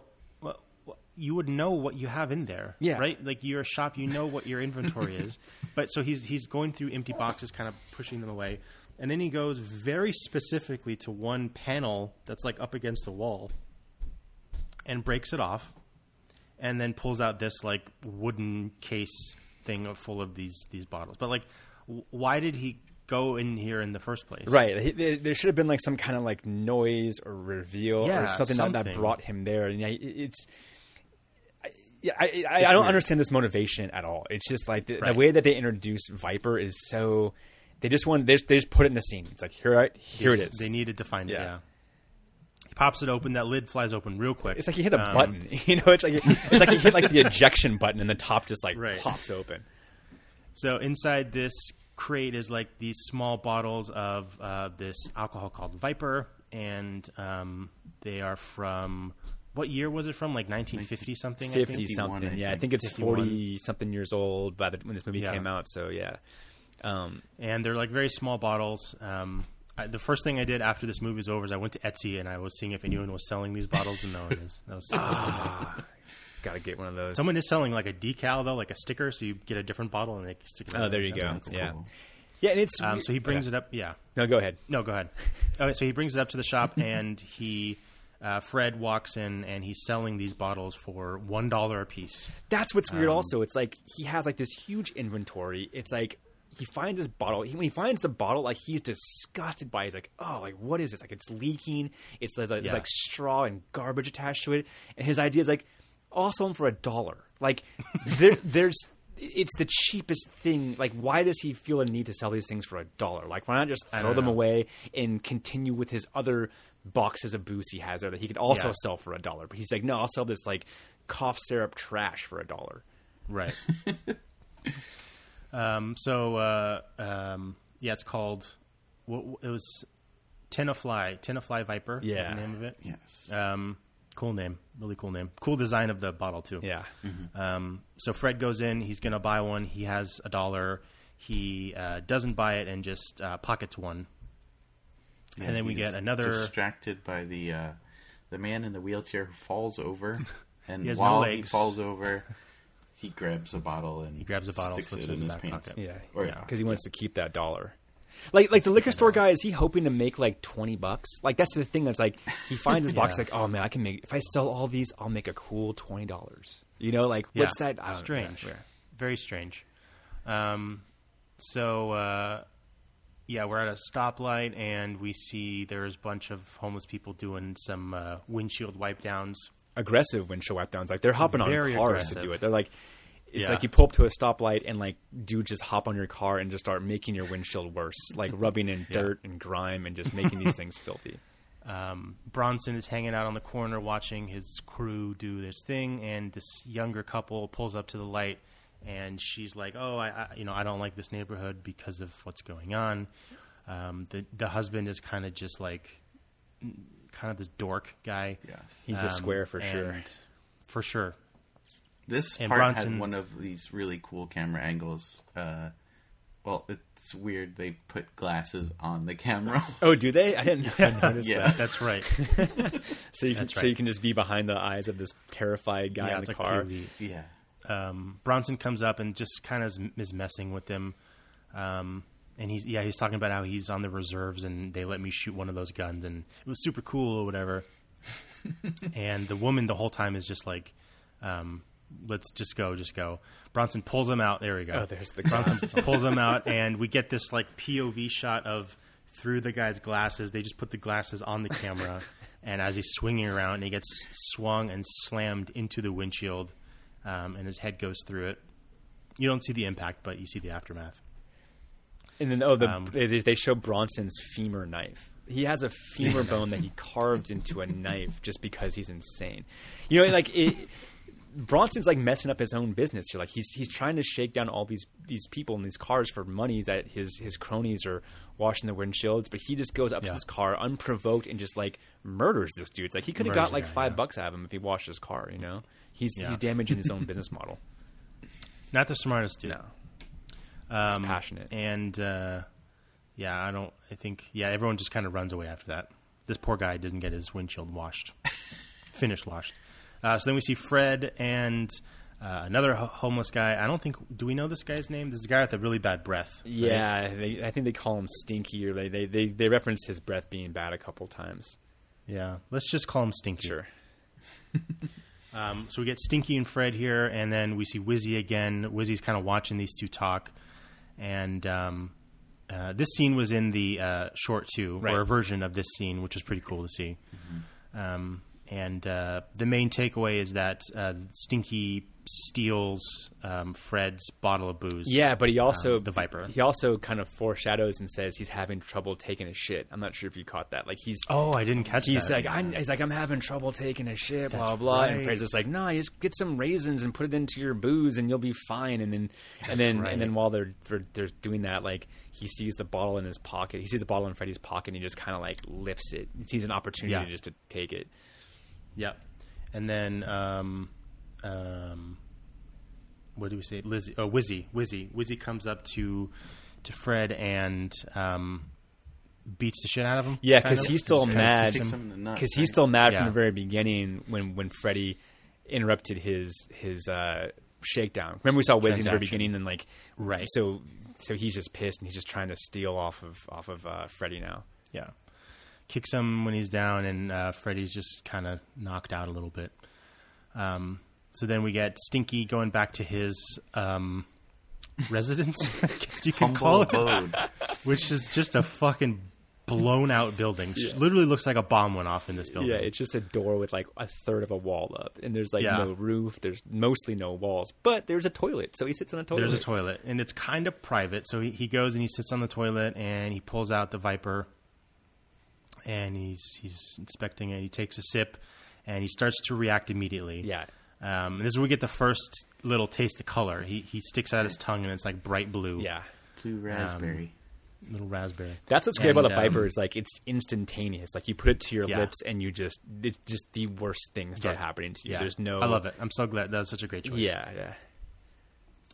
you would know what you have in there Yeah. right like you're a shop you know what your inventory is *laughs* but so he's he's going through empty boxes kind of pushing them away and then he goes very specifically to one panel that's like up against the wall and breaks it off and then pulls out this like wooden case thing of- full of these these bottles but like w- why did he go in here in the first place Right. There should have been like some kind of like noise or reveal Yeah, or something, That, that brought him there. And it's. I- Yeah, I, I, I don't weird. understand this motivation at all. It's just like the, the way that they introduce Viper is so. They just want they just, they just put it in the scene. It's like here, I, here it They just- is. They needed to find it. Yeah. Yeah. pops it open. That lid flies open real quick. It's like you hit a Um, button. *laughs* You know, it's like it's like you hit like the ejection button, and the top just like Right. pops open. So inside this crate is like these small bottles of uh, this alcohol called Viper, and um, they are from what year was it from? Like 1950 something. I think? Fifty something. I yeah, I think. think it's 51. forty something years old by the when this movie Yeah. came out. So yeah, um, and they're like very small bottles. Um, I, the first thing I did after this movie was over is I went to Etsy and I was seeing if anyone was selling these bottles, and no one is. That was *laughs* gotta get one of those. someone is selling like a decal though, like a sticker, so you get a different bottle and they stick it. Oh, on there you go. That's Yeah, cool. yeah, and it's Um, so he brings it up. Yeah. No, go ahead. No, go ahead. *laughs* Okay, so he brings it up to the shop, *laughs* and he, uh, Fred walks in, and he's selling these bottles for one dollar a piece. That's what's weird. Um, also, it's like he has like this huge inventory. It's like he finds this bottle. He, when he finds the bottle, like he's disgusted by. it. He's like, "Oh, like what is this? Like it's leaking. It's there's, like, there's like straw and garbage attached to it." And his idea is like, "I'll sell them for a dollar." Like *laughs* there, there's. It's the cheapest thing. Like, why does he feel a need to sell these things for a dollar? Like, why not just throw them know. away and continue with his other boxes of booze he has there that he could also Yeah. sell for a dollar? But he's like, no, I'll sell this like cough syrup trash for a dollar. Right. *laughs* um, so uh, um, yeah, it's called. What, it was Tenafly, Tenafly Viper. is Yeah. the name of it. Yes. Um, cool name, really cool name. Cool design of the bottle too. Yeah. Um, so Fred goes in. He's going to buy one. He has a dollar. He uh, doesn't buy it and just uh, pockets one. Yeah, and then we get another- distracted by the uh, the man in the wheelchair who falls over, *laughs* and He has no while he falls over, he grabs a bottle and He grabs a bottle, sticks slips it it in in his his back pants. pocket. Yeah. Or- Because he wants to keep that dollar. Like like the liquor store guy, is he hoping to make like twenty bucks? Like that's the thing that's like he finds his *laughs* box like, oh man, I can make if I sell all these, I'll make a cool twenty dollars. You know, like Yeah. what's that? Strange. yeah, yeah. Very strange. Um, so uh, yeah, we're at a stoplight and we see there's a bunch of homeless people doing some uh, windshield wipe downs. Aggressive windshield wipe downs. Like they're hopping on Very cars aggressive. to do it. They're like it's Yeah. like you pull up to a stoplight and like dude just hop on your car and just start making your windshield worse. Like *laughs* rubbing in Yeah. dirt and grime and just making these things filthy. *laughs* Um, Bronson is hanging out on the corner watching his crew do this thing, and this younger couple pulls up to the light, and she's like, "Oh, I, I you know, I don't like this neighborhood because of what's going on." Um, the the husband is kind of just like, kind of this dork guy. Yes. He's a Um, square for sure. For sure. This And part Bronson- had one of these really cool camera angles. Uh, well, it's weird. They put glasses on the camera. *laughs* Oh, do they? I didn't *laughs* *laughs* notice Yeah. that. That's right. So you can That's so you can just be behind the eyes of this terrified guy yeah, in it's the car. POV. yeah. Um, Bronson comes up and just kind of is messing with them. Um, and he's yeah he's talking about how he's on the reserves and they let me shoot one of those guns and it was super cool or whatever. *laughs* and the woman the whole time is just like, um, let's just go, just go. Bronson pulls him out. There we go. Oh, there's the Bronson *laughs* pulls him out, and we get this like POV shot of through the guy's glasses. They just put the glasses on the camera, *laughs* and as he's swinging around, he gets swung and slammed into the windshield, um, and his head goes through it. You don't see the impact, but you see the aftermath. And then oh, the, Um, they, they show Bronson's femur knife. He has a femur *laughs* bone that he carved into a knife just because he's insane. You know, like it, Bronson's like messing up his own business here. Like he's he's trying to shake down all these these people in these cars for money that his his cronies are washing the windshields, but he just goes up to Yeah. this car unprovoked and just like murders this dude. It's like he could have got like guy, five yeah. bucks out of him if he washed his car. You know, he's Yeah. he's damaging his own *laughs* business model. Not the smartest dude. No, um, passionate. and uh, yeah, I don't. I think yeah, everyone just kind of runs away after that. This poor guy didn't get his windshield washed, *laughs* finished washed. Uh, so then we see Fred and uh, another ho- homeless guy. I don't think. Do we know this guy's name? This is the guy with a really bad breath. right? Yeah, they, I think they call him Stinky, or they, they they they reference his breath being bad a couple times. yeah. Let's just call him Stinky. Sure. *laughs* Um, so we get Stinky and Fred here, and then we see Wizzy again. Wizzy's kind of watching these two talk, and um, uh, this scene was in the uh, short too, Right. or a version of this scene, which was pretty cool to see. Mm-hmm. Um, and uh, the main takeaway is that uh, Stinky steals um, Fred's bottle of booze. Yeah, but he also Um, the Viper. He also kind of foreshadows and says he's having trouble taking a shit. I'm not sure if you caught that. Like he's Oh, I didn't catch he's that. like I, he's like I'm having trouble taking a shit, blah That's blah. And right. Fraser's like, no, you just get some raisins and put it into your booze, and you'll be fine. And then and then right. and then while they're, they're they're doing that, like he sees the bottle in his pocket. He sees the bottle in Freddy's pocket, and he just kind of like lifts it. He sees an opportunity Yeah. just to take it. Yep. And then, um, um, what do we say? Lizzie, oh, Wizzy, Wizzy, Wizzy comes up to to Fred and um, beats the shit out of him. Yeah, because he's still kinda mad. kicks him in the nuts, Because he's still mad Yeah. from the very beginning when when Freddy interrupted his his uh, shakedown. Remember we saw Wizzy in the very beginning and like Right. So so he's just pissed and he's just trying to steal off of off of uh, Freddy now. Yeah. Kicks him when he's down, and uh, Freddy's just kind of knocked out a little bit. Um, so then we get Stinky going back to his um, *laughs* residence, I guess you could call it, abode. *laughs* which is just a fucking blown out building. Literally looks like a bomb went off in this building. Yeah, it's just a door with like a third of a wall up, and there's like Yeah. no roof. There's mostly no walls, but there's a toilet, so he sits on a toilet. There's a toilet, and it's kind of private. So he, he goes and he sits on the toilet, and he pulls out the Viper, and he's he's inspecting it. He takes a sip, and he starts to react immediately. Yeah. Um, and this is where we get the first little taste of color. He he sticks out his tongue, and it's like bright blue. Yeah. Blue raspberry. little raspberry. That's what's great about And, the Viper um, is like it's instantaneous. Like you put it to your Yeah. lips and you just it's just the worst things start Yeah. happening to you. Yeah, There's no I love it. I'm so glad that's such a great choice. Yeah, yeah.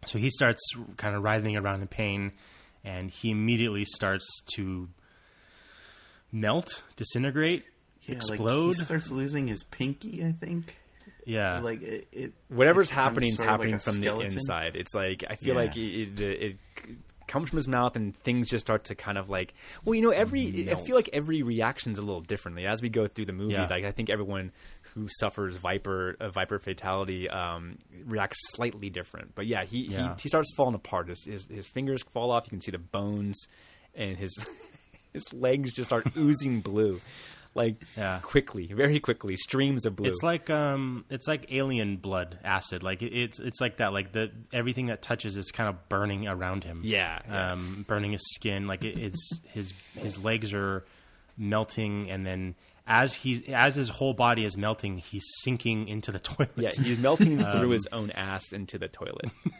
So he starts kind of writhing around in pain, and he immediately starts to melt, disintegrate, yeah, explode. Like he starts losing his pinky. I think. Yeah, Like it. it Whatever's it happening is sort like happening from skeleton. the inside. It's like I feel Yeah. like it, it, it comes from his mouth and things just start to kind of like well, you know, every I feel like every reaction's a little differently as we go through the movie. Yeah. Like I think everyone who suffers viper a viper fatality um, reacts slightly different. But yeah, he, Yeah. he he starts falling apart. His, his his fingers fall off. You can see the bones, and his *laughs* his legs just start oozing blue, like Yeah. quickly, very quickly, streams of blue. It's like um, it's like alien blood acid. Like it, it's it's like that. Like the everything that touches is kind of burning around him. Yeah, yeah. um, burning his skin. Like it, it's his his legs are melting, and then as he's as his whole body is melting, he's sinking into the *laughs* toilet. yeah, he's melting *laughs* Um, through his own ass into the toilet. *laughs*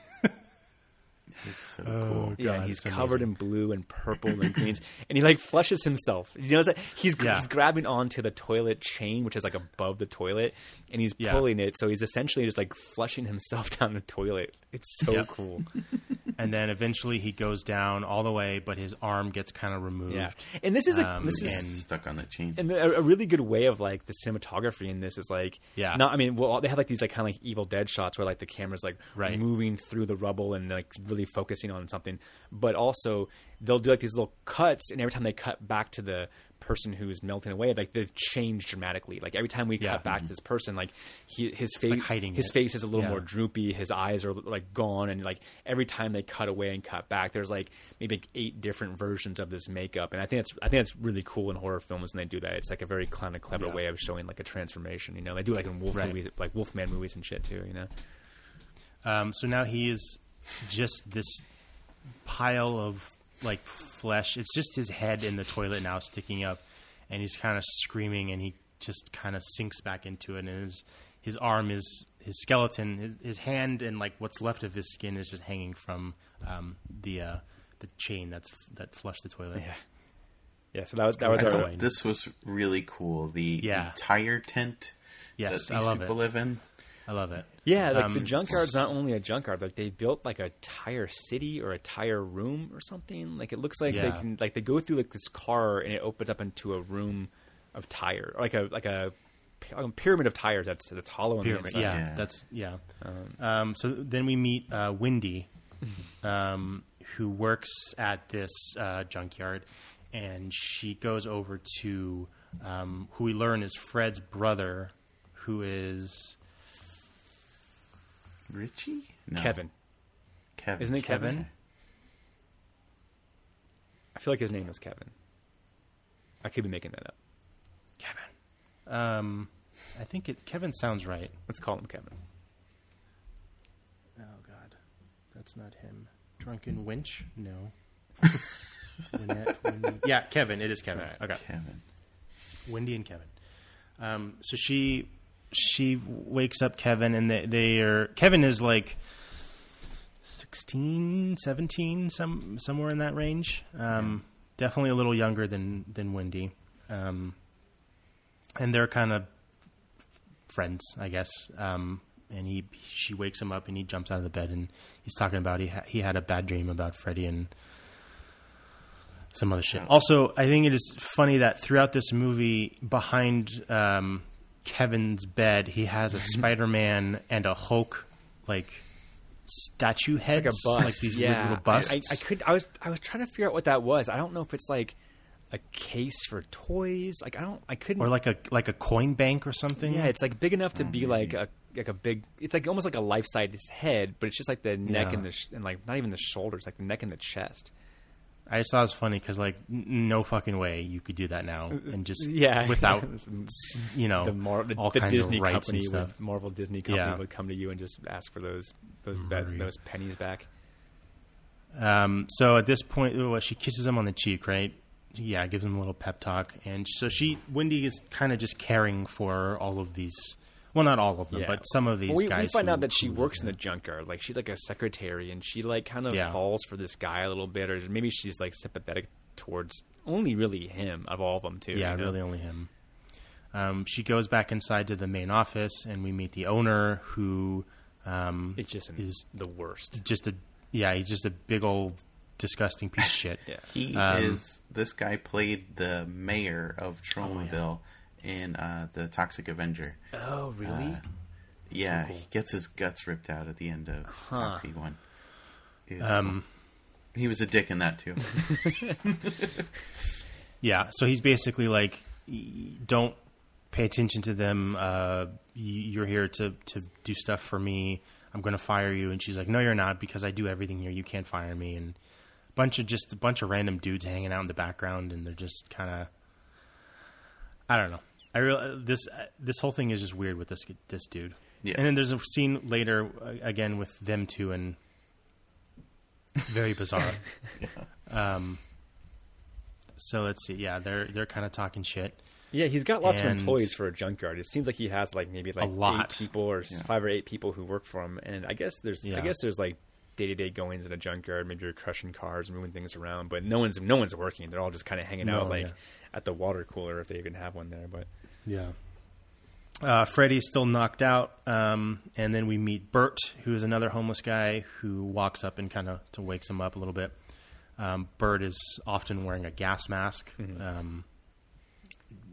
It's so Oh, cool. Yeah, God, he's covered amazing. in blue and purple and greens, and he like flushes himself. You know that he's Yeah. he's grabbing onto the toilet chain, which is like above the toilet, and he's Yeah. pulling it. So he's essentially just like flushing himself *laughs* down the toilet. It's so Yep. cool. *laughs* and then eventually he goes down all the way, but his arm gets kind of removed. Yeah, and this is a Um, this is and- Stuck on the chain. and a, a really good way of like the cinematography in this is like Yeah. not I mean well they had like these like kind of like Evil Dead shots where like the camera's like Right. moving through the rubble and like really focusing on something but also they'll do like these little cuts and every time they cut back to the person who's melting away like they've changed dramatically like every time we Yeah. cut back to this person like he, his face like hiding his it. face is a little Yeah. more droopy his eyes are like gone and like every time they cut away and cut back there's like maybe like eight different versions of this makeup and i think that's i think that's really cool in horror films when they do that it's like a very kind of clever Yeah. way of showing like a transformation you know they do like in wolf Right. movies like wolfman movies and shit too you know Um, so now he is just this pile of like flesh. It's just his head in the toilet now sticking up, and he's kind of screaming, and he just kind of sinks back into it. And his his arm is his skeleton, his, his hand, and like what's left of his skin is just hanging from um, the uh, the chain that's that flushed the toilet. yeah yeah so that was that was our thought this was really cool. The, Yeah. the tire tent Yes, that I these love people it. live in. I love it. Yeah, like the Um, junkyard's *laughs* not only a junkyard, like they built like a tire city or a tire room or something. Like it looks like they can like they go through like this car and it opens up into a room of tire, like a like a, a pyramid of tires that's that's hollow on pyramid. the Yeah, inside. Yeah. that's yeah. Um, so then we meet uh, Wendy, *laughs* um, who works at this uh, junkyard, and she goes over to um, who we learn is Fred's brother, who is Richie? No. Kevin, Kevin. isn't it Kevin? Kevin? I feel like his name is Kevin. I could be making that up. Kevin. Um, I think it Kevin sounds right. Let's call him Kevin. Oh God, that's not him. Drunken Winch? No. *laughs* Wynette, Wendy. Yeah, Kevin. It is Kevin. Okay. Kevin. Wendy and Kevin. Um, so she she wakes up Kevin, and they, they are Kevin is like 16, 17, some somewhere in that range. Um, Definitely a little younger than than Wendy, um, and they're kind of friends, I guess. Um, and he she wakes him up, and he jumps out of the bed, and he's talking about he ha- he had a bad dream about Freddy and some other shit. Also, I think it is funny that throughout this movie, behind um, Kevin's bed, he has a *laughs* Spider Man and a Hulk like statue heads, It's like like these yeah. weird little busts. I, I, I could. I was. I was trying to figure out what that was. I don't know if it's like a case for toys. Like I don't. I couldn't. or like a like a coin bank or something. yeah, it's like big enough to be like a like a big. It's like almost like a life size head, but it's just like the neck Yeah. and the sh- and like not even the shoulders, like the neck and the chest. I just thought it was funny because like n- no fucking way you could do that now and just Yeah, *laughs* without *laughs* you know the, Mar- the, all the kinds Disney of rights company, and stuff. would, Marvel Disney company Yeah. would come to you and just ask for those those those pennies back. Um, so at this point, well, she kisses him on the cheek, right? Yeah, gives him a little pep talk, and so she Wendy is kind of just caring for all of these. Well, not all of them, Yeah. but some of these Well, we, guys. we find who- out that she works in the junkyard. Like she's like a secretary, and she like kind of Yeah. falls for this guy a little bit, or maybe she's like sympathetic towards only really him of all of them too. Yeah, you know? really only him. Um, she goes back inside to the main office, and we meet the owner, who um, It's just an, is the worst. just a yeah, he's just a big old disgusting piece of shit. *laughs* Yeah. He Um, is. This guy played the mayor of Tromaville in uh, the Toxic Avenger. Oh, really? Yeah, he gets his guts ripped out at the end of Toxic One. He was, Um, he was a dick in that too. *laughs* Yeah, so he's basically like, don't pay attention to them. Uh, you're here to to do stuff for me. I'm going to fire you. And she's like, no, you're not, because I do everything here. You can't fire me. And a bunch of just a bunch of random dudes hanging out in the background, and they're just kind of, I don't know. I real this this whole thing is just weird with this this dude. Yeah. And then there's a scene later uh, again with them two, and very bizarre. *laughs* Um. So let's see. Yeah, they're they're kind of talking shit. Yeah, he's got lots And- of employees for a junkyard. It seems like he has like maybe like lot. eight people or s five or eight people who work for him. And I guess there's I guess there's like day to day goings in a junkyard. Maybe you're crushing cars, moving things around, but no one's no one's working. They're all just kind of hanging No, out like yeah. at the water cooler if they even have one there. But Yeah. Uh, Freddy's still knocked out, um, and then we meet Bert, who is another homeless guy who walks up and kind of to wakes him up a little bit. Um, Bert is often wearing a gas mask. Um,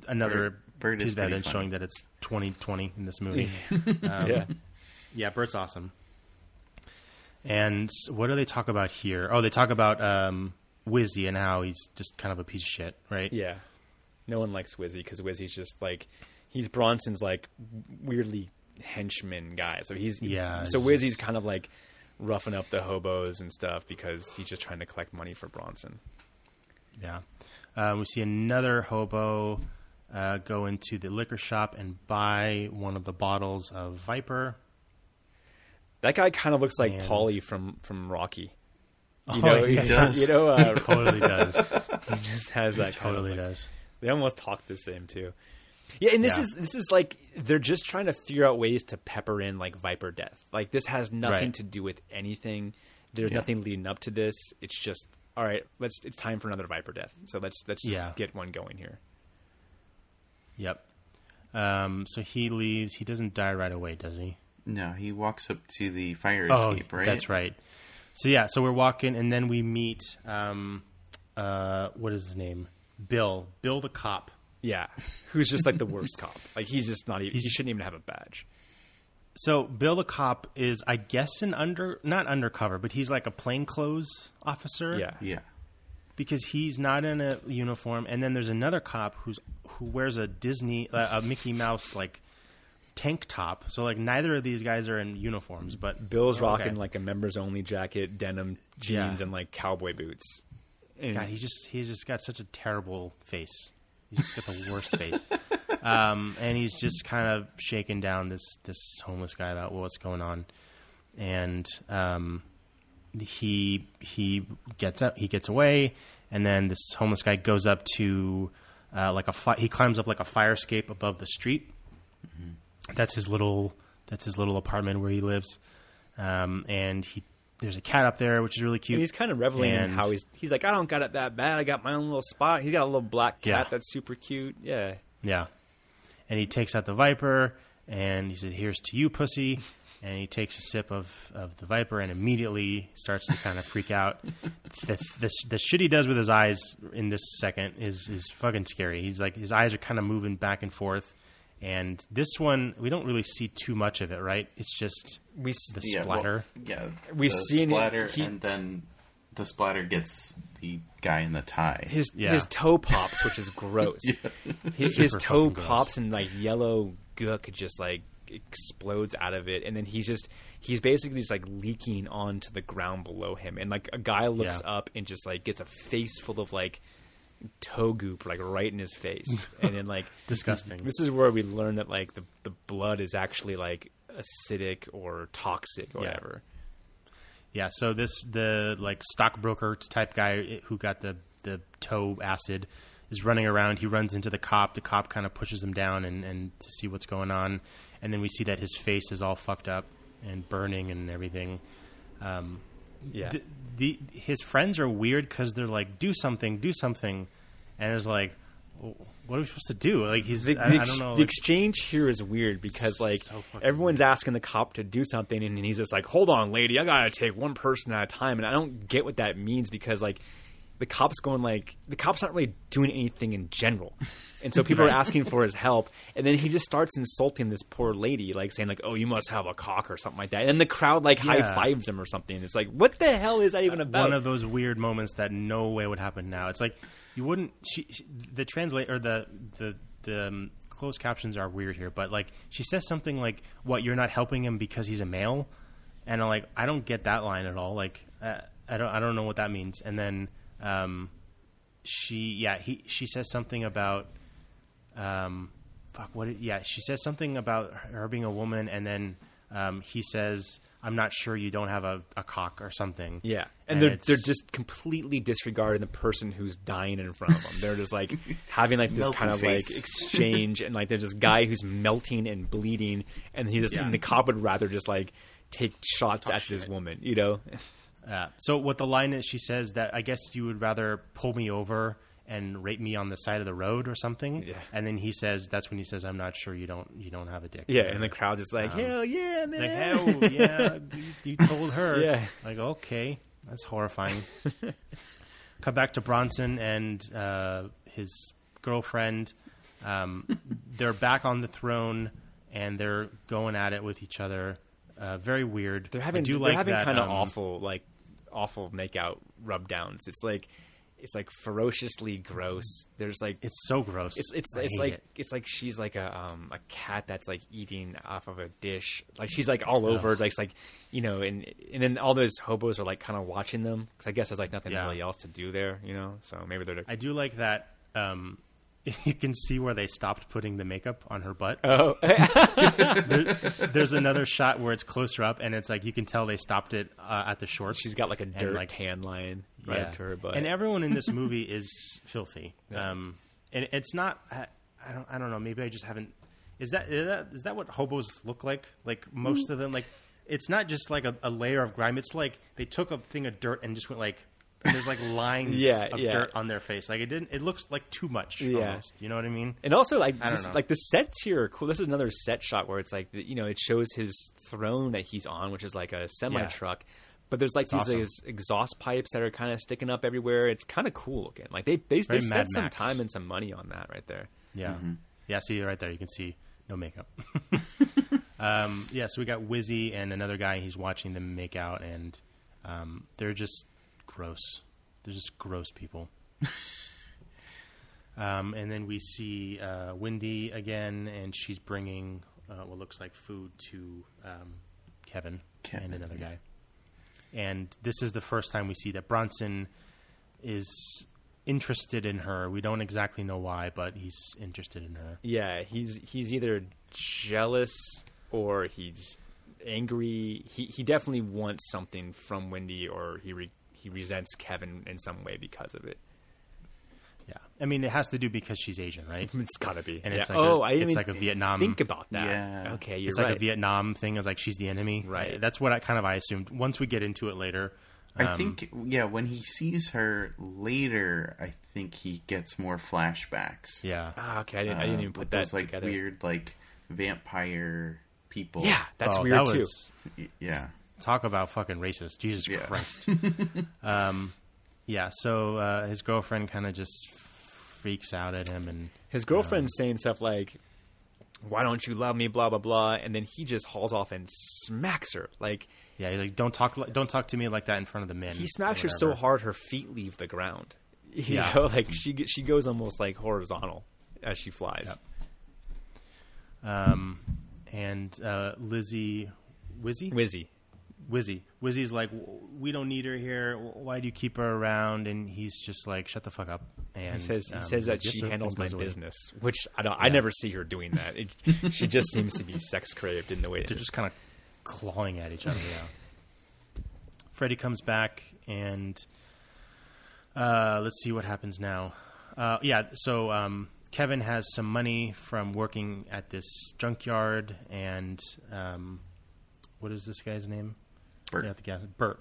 another Bert- Bert piece is of evidence funny. showing that it's 2020 in this movie. *laughs* yeah, yeah, Bert's awesome. And what do they talk about here? Oh, they talk about um, Wizzy and how he's just kind of a piece of shit, right? yeah. No one likes Wizzy because Wizzy's just like he's Bronson's like weirdly henchman guy. So he's Yeah, So Wizzy's just- kind of like roughing up the hobos and stuff because he's just trying to collect money for Bronson. Yeah. Uh, we see another hobo uh, go into the liquor shop and buy one of the bottles of Viper. That guy kind of looks like And- Paulie from from Rocky. You Oh, know, he *laughs* you, does. you know, uh, *laughs* Totally does. *laughs* he just has that kind of totally does. They almost talk the same too. Yeah, and this Yeah. is this is like they're just trying to figure out ways to pepper in like Viper Death. Like this has nothing Right. to do with anything. There's Yeah. nothing leading up to this. It's just all right. Let's. It's time for another Viper Death. So let's let's just Yeah. get one going here. Yep. Um, so he leaves. He doesn't die right away, does he? No, he walks up to the fire Oh, escape, right? that's right. So yeah, so we're walking, and then we meet. Um, uh, what is his name? Bill. Bill the cop. Yeah, who's just like the worst cop. Like he's just not. Even, he shouldn't even have a badge. So Bill the cop is, I guess, an under not undercover, but he's like a plainclothes officer. Yeah, Yeah. because he's not in a uniform, and then there's another cop who's who wears a Disney uh, a Mickey Mouse like tank top. So like neither of these guys are in uniforms, but Bill's Oh, rocking okay. like a members only jacket, denim jeans, Yeah. and like cowboy boots. And God, he just he's just got such a terrible face. He's just got the worst face. *laughs* um, and he's just kind of shaking down this this homeless guy about what's going on, and um, he he gets up, he gets away, and then this homeless guy goes up to uh, like a fi- he climbs up like a fire escape above the street. That's his little that's his little apartment where he lives, um, and he there's a cat up there which is really cute. And he's kind of reveling in how he's he's like, I don't got it that bad. I got my own little spot. He's got a little black cat Yeah. that's super cute. Yeah. Yeah. And he takes out the Viper and he said, Here's to you, pussy. And he takes a sip of, of the Viper and immediately starts to kind of freak out. *laughs* The, the, the shit he does with his eyes in this second is, is fucking scary. He's like, his eyes are kind of moving back and forth. And this one, we don't really see too much of it, right? It's just We s- the Yeah, well, splatter. yeah, We've the it- splatter, he- and then the splatter gets the guy in the tie. his Yeah. his toe pops, which is *laughs* gross. His, his toe fucking gross. pops and like yellow gook just like explodes out of it, and then he's just he's basically just like leaking onto the ground below him, and like a guy looks Yeah. up and just like gets a face full of like toe goop like right in his face, *laughs* and then like Disgusting. This is where we learn that like the the blood is actually like acidic or toxic or Yeah. whatever. Yeah, so this the like stockbroker type guy who got the the toe acid is running around. He runs into the cop. The cop kind of pushes him down and, and to see what's going on, and then we see that his face is all fucked up and burning and everything. Um, Yeah. the, the his friends are weird because they're like, "Do something, do something," and it's like, "What are we supposed to do?" Like he's the, I, the I ex- don't know. the like- exchange here is weird because like So everyone's asking the cop to do something and he's just like hold on lady i gotta take one person at a time and i don't get what that means because like the cop's going like the cop's aren't really doing anything in general *laughs* and so people are asking for his help and then he just starts insulting this poor lady like saying like oh you must have a cock or something like that and the crowd like high fives him or something it's like what the hell is that even about one of those weird moments that no way would happen now. It's like you wouldn't. She, she, the translate or the the the um, closed captions are weird here, but like she says something like, "What you're not helping him because he's a male," and I'm like, I don't get that line at all. Like uh, I don't I don't know what that means. And then um, she yeah he she says something about um fuck what it, yeah she says something about her being a woman and then um, he says i'm not sure you don't have a, a cock or something Yeah, and, they're they're just completely disregarding the person who's dying in front of them. They're just like *laughs* having like this kind of like exchange, and like there's this guy who's melting and bleeding, and he just Yeah. and the cop would rather just like take shots at this woman, you know? Uh, so what the line is, she says that I guess you would rather pull me over and rape me on the side of the road or something. Yeah. And then he says, that's when he says, I'm not sure you don't you don't have a dick. Yeah, and the crowd is like, Um, hell yeah, like hell yeah, you, you told her. *laughs* Yeah. Like okay, that's horrifying. *laughs* Come back to Bronson and uh, his girlfriend. Um, they're back on the throne and they're going at it with each other. Uh, very weird. They're I having do they're like having that, kind of um, awful like awful makeout rub downs. It's like it's like ferociously gross. There's like It's so gross. It's it's it's like it. it's like she's like a um a cat that's like eating off of a dish. Like she's like all over. Like it's like you know, and and then all those hobos are like kind of watching them because I guess there's like nothing Yeah. really else to do there. You know, so maybe they're. I do like that. Um, *laughs* you can see where they stopped putting the makeup on her butt. oh, *laughs* There- there's another shot where it's closer up, and it's like you can tell they stopped it uh, at the shorts. she's got like a dirt like, tan line right up to her butt. And everyone in this *laughs* movie is filthy. Um, and it's not. I, I don't. I don't know. Maybe I just haven't. Is that is that is that what hobos look like? Like most of them, like it's not just like a, a layer of grime. It's like they took a thing of dirt and just went like. And there's like lines *laughs* Yeah, of yeah. dirt on their face. Like it didn't. It looks like too much. Yeah. Almost. You know what I mean? And also, like, I just, like the sets here are cool. This is another set shot where it's like, you know, it shows his throne that he's on, which is like a semi truck. But there's like these awesome. these exhaust pipes that are kind of sticking up everywhere. It's kind of cool looking. Like they they, they spent Mad some Max. time and some money on that right there. Yeah. Yeah, see right there, you can see no makeup. *laughs* *laughs* um, yeah, so we got Wizzy and another guy. He's watching them make out, and um, they're just gross. They're just gross people. *laughs* um, and then we see uh, Wendy again, and she's bringing uh, what looks like food to um, Kevin, Kevin, and another guy. And this is the first time we see that Bronson is interested in her. We don't exactly know why, but he's interested in her. Yeah, he's he's either jealous or he's angry. He he definitely wants something from Wendy, or he re, he resents Kevin in some way because of it. Yeah, I mean, it has to do because she's Asian, right? *laughs* It's gotta be. And it's Yeah. like a- oh, I didn't it's even like a Vietnam- think about that. Yeah. Okay, you're it's right. like a Vietnam thing. Is like she's the enemy, Right. I- that's what I kind of I assumed. Once we get into it later, I um, think, yeah, when he sees her later, I think he gets more flashbacks. yeah, Ah, okay, I didn't, I didn't even put with that those like together. weird like vampire people. Yeah, that's Oh, weird that too. was- Y- yeah. Talk about fucking racist. Jesus Yeah. Christ. *laughs* um, yeah. So uh, his girlfriend kind of just freaks out at him, and His girlfriend's saying stuff like, "Why don't you love me?" Blah blah blah, and then he just hauls off and smacks her. Like yeah, he's like, "Don't talk, don't talk to me like that in front of the men." he smacks her so hard her feet leave the ground. *laughs* You Yeah. know, like she she goes almost like horizontal as she flies. Um, and uh, Lizzie, Wizzy, Wizzy. Wizzy, Wizzy's like, "We don't need her here. Why do you keep her around?" And he's just like, "Shut the fuck up." And He says he um, says that she handles my away. business, which I don't. I never see her doing that. It, *laughs* she just seems to be sex craved in the way. They're just kind of clawing at each other. Yeah. *laughs* Freddy comes back, and uh, let's see what happens now. Uh, yeah, so um, Kevin has some money from working at this junkyard, and um, what is this guy's name? Bert. Yeah, the gas. Bert.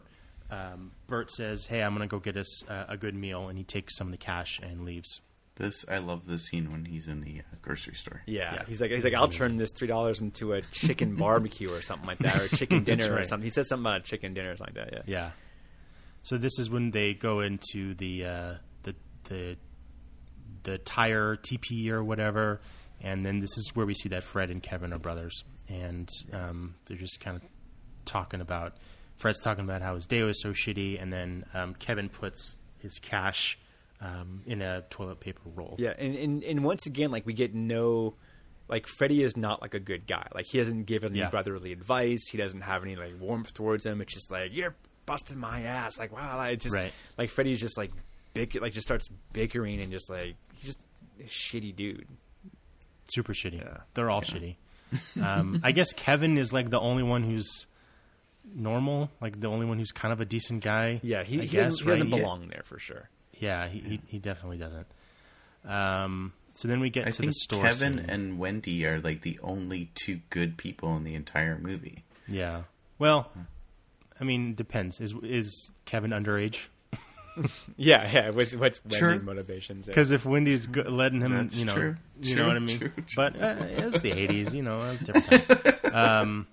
Um, Bert says, "Hey, I'm going to go get us uh, a good meal," and he takes some of the cash and leaves. This I love this scene when he's in the uh, grocery store. Yeah. Yeah. he's like he's like I'll turn this three dollars into a chicken *laughs* barbecue or something like that, or a chicken *laughs* dinner or something. He says something about a chicken dinner or something like that. Yeah. Yeah. So this is when they go into the uh, the the the tire TP or whatever, and then this is where we see that Fred and Kevin are brothers, and um, they're just kind of talking about Fred's talking about how his day was so shitty, and then um, Kevin puts his cash um, in a toilet paper roll. Yeah, and, and and once again, like we get no, like Freddy is not like a good guy. Like he hasn't given any Yeah. brotherly advice. He doesn't have any like warmth towards him. It's just like you're busting my ass. Like wow, it's just Right. like Freddy's just like bick, like just starts bickering and just like he's just a shitty dude. super shitty. Yeah. They're all shitty. *laughs* Um, I guess Kevin is like the only one who's normal, like the only one who's kind of a decent guy. Yeah, he, I he, guess doesn't, he doesn't right? belong there for sure. Yeah, he, he he definitely doesn't. Um, so then we get I to think the store. Kevin scene. and Wendy are like the only two good people in the entire movie. yeah. Well, I mean, depends. Is is Kevin underage? *laughs* Yeah, yeah. What's what's Sure. Wendy's motivations? Because if Wendy's go- letting him, That's you know, true. you True, know what I mean. true, true. But uh, it's the '80s, you know, it was a different time. *laughs* um,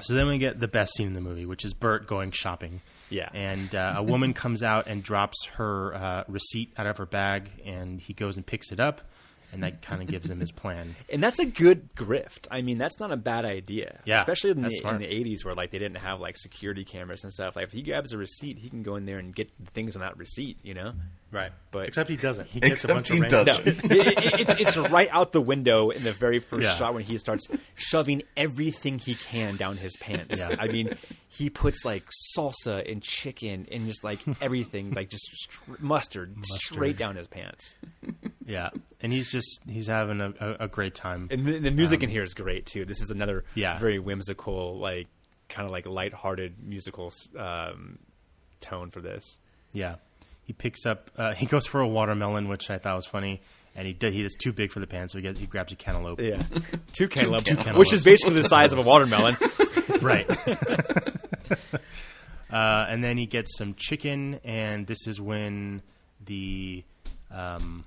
so then we get the best scene in the movie, which is Bert going shopping. Yeah. and uh, a *laughs* woman comes out and drops her uh, receipt out of her bag, and he goes and picks it up, and that kind of *laughs* gives him his plan. And that's a good grift. I mean, that's not a bad idea. Yeah, especially in the, in the '80s where like they didn't have like security cameras and stuff. Like if he grabs a receipt, he can go in there and get the things on that receipt. You know, Right, But- except he doesn't. He gets a bunch he of random doesn't. no, it, it, it's, it's right out the window in the very first Yeah. shot when he starts shoving everything he can down his pants. Yeah. I mean, he puts like salsa and chicken and just like everything, like just str- mustard, straight down his pants. Yeah, and he's just he's having a, a, a great time. And the, the music in here is great too. This is another Yeah. very whimsical, like kind of like lighthearted musical um, tone for this. Yeah, he picks up. Uh, *laughs* he goes for a watermelon, which I thought was funny, and he did, he is too big for the pan, so he gets he grabs a cantaloupe. Yeah, *laughs* two cantaloupe, cantaloupes. which is basically the size of a watermelon. *laughs* right. uh, and then he gets some chicken, and this is when the um,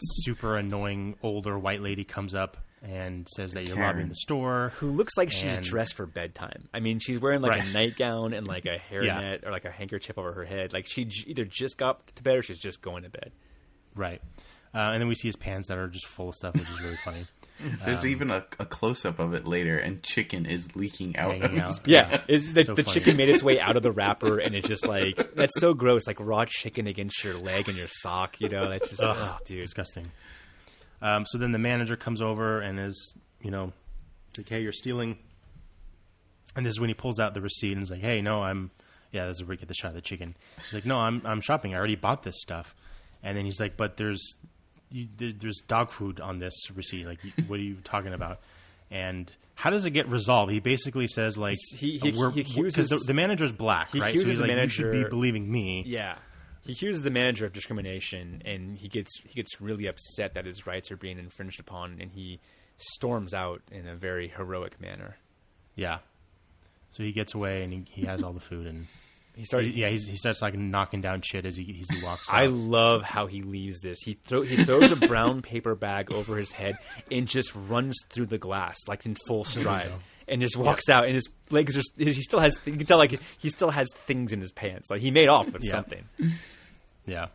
super annoying older white lady comes up and says that you're Karen. robbing the store. Who looks like she's And- dressed for bedtime? I mean, she's wearing like Right. a nightgown and like a *laughs* hairnet or like a handkerchief over her head. Like she j- either just got to bed or she's just going to bed. Right. Uh, and then we see his pants that are just full of stuff, which is really funny. *laughs* There's Um, even a, a close up of it later, and chicken is leaking out of Hanging his out. Yeah, is the, So the chicken made its way out of the *laughs* wrapper and it's just like that's so gross. Like raw chicken against your leg and your sock. You know, that's just oh, dude. Disgusting. Um, so then the manager comes over and is, you know, like, hey, you're stealing. And this is when he pulls out the receipt and is like, hey, no, I'm, yeah, this is where we get the shot of the chicken. He's like, no, I'm, I'm shopping. I already bought this stuff. And then he's like, "But there's you, there, there's dog food on this receipt. Like, what are you talking about?" And how does it get resolved? He basically says like, He- he- he because accuses- the, the manager's black, he right? so he's the like, you should be believing me. Yeah. He accuses the manager of discrimination, and he gets he gets really upset that his rights are being infringed upon, and he storms out in a very heroic manner. Yeah. So he gets away and he, he has all the food and *laughs* He started. yeah, he's, he starts like knocking down shit as he as he walks. Out. I love how he leaves this. He throw he throws a brown *laughs* paper bag over his head and just runs through the glass like in full stride, and just walks out. And his legs are he still has you can tell like he still has things in his pants. Like he made off with Yeah. something. *laughs* Yeah.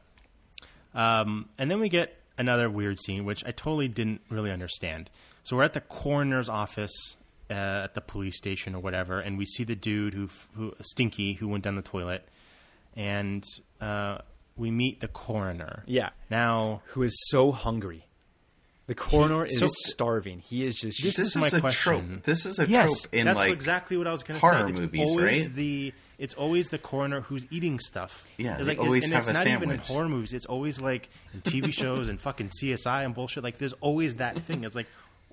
Um, and then we get another weird scene, which I totally didn't really understand. So we're at the coroner's office uh, at the police station or whatever, and we see the dude who, who Stinky, who went down the toilet, and uh, we meet the coroner. Yeah. Now, Who is so hungry? The coroner is So- starving. He is just This this is is, my a question. trope. This is a yes, trope in that's like exactly what I was going to horror say. It's movies, always right? The it's always the coroner who's eating stuff. Yeah, it's they like, always and have it's a not even in horror movies. It's always like in TV *laughs* shows and fucking CSI and bullshit. Like, there's always that thing. It's like,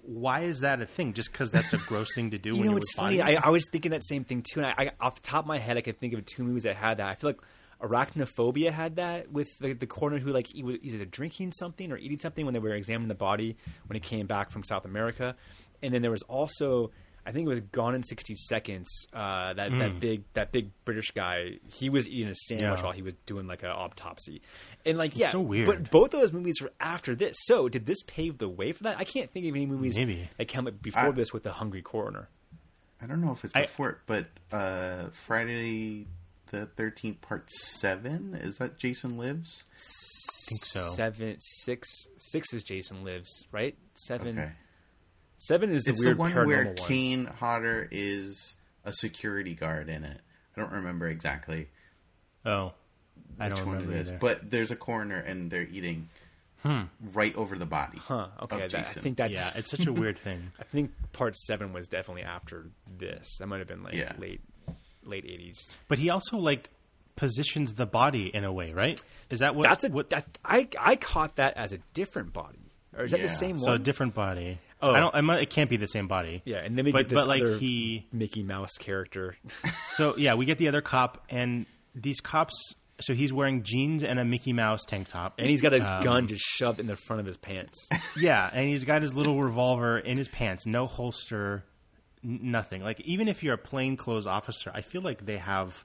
why is that a thing? Just because that's a gross thing to do? You when know, you're it's funny. I, I was thinking that same thing too, and I, I, off the top of my head, I could think of two movies that had that. I feel like Arachnophobia had that with the, the coroner who like he was either drinking something or eating something when they were examining the body when he came back from South America, and then there was also. I think it was Gone in sixty seconds. Uh, that that big that big British guy, he was eating a sandwich Hmm. Yeah. while he was doing like an autopsy, and like yeah, so weird. But both of those movies were after this. So did this pave the way for that? I can't think of any movies Maybe. that came up before I- this with the hungry coroner. I don't know if it's I- before it, but uh, Friday the Thirteenth Part Seven is that Jason Lives? I think so. Seven, six, six is Jason Lives, right? Seven, Okay, seven is the it's weird the one where one. Kane Hodder is a security guard in it. I don't remember exactly oh, I which don't one remember it is, either. but there's a coroner and they're eating hmm. right over the body. Huh? Okay, of that, I think that's. yeah, it's such a weird thing. *laughs* I think part seven was definitely after this. That might have been like Yeah. late, late eighties. But he also like positions the body in a way, right? Is that what? That's a. what, that, I I caught that as a different body, or is that the same one? so a different body. Oh. I don't. I might, it can't be the same body. yeah, and then we but get this but like he Mickey Mouse character. *laughs* So yeah, we get the other cop, and these cops. So he's wearing jeans and a Mickey Mouse tank top, and he's got his Um, gun just shoved in the front of his pants. *laughs* Yeah, and he's got his little revolver in his pants, no holster, n- nothing. Like even if you're a plainclothes officer, I feel like they have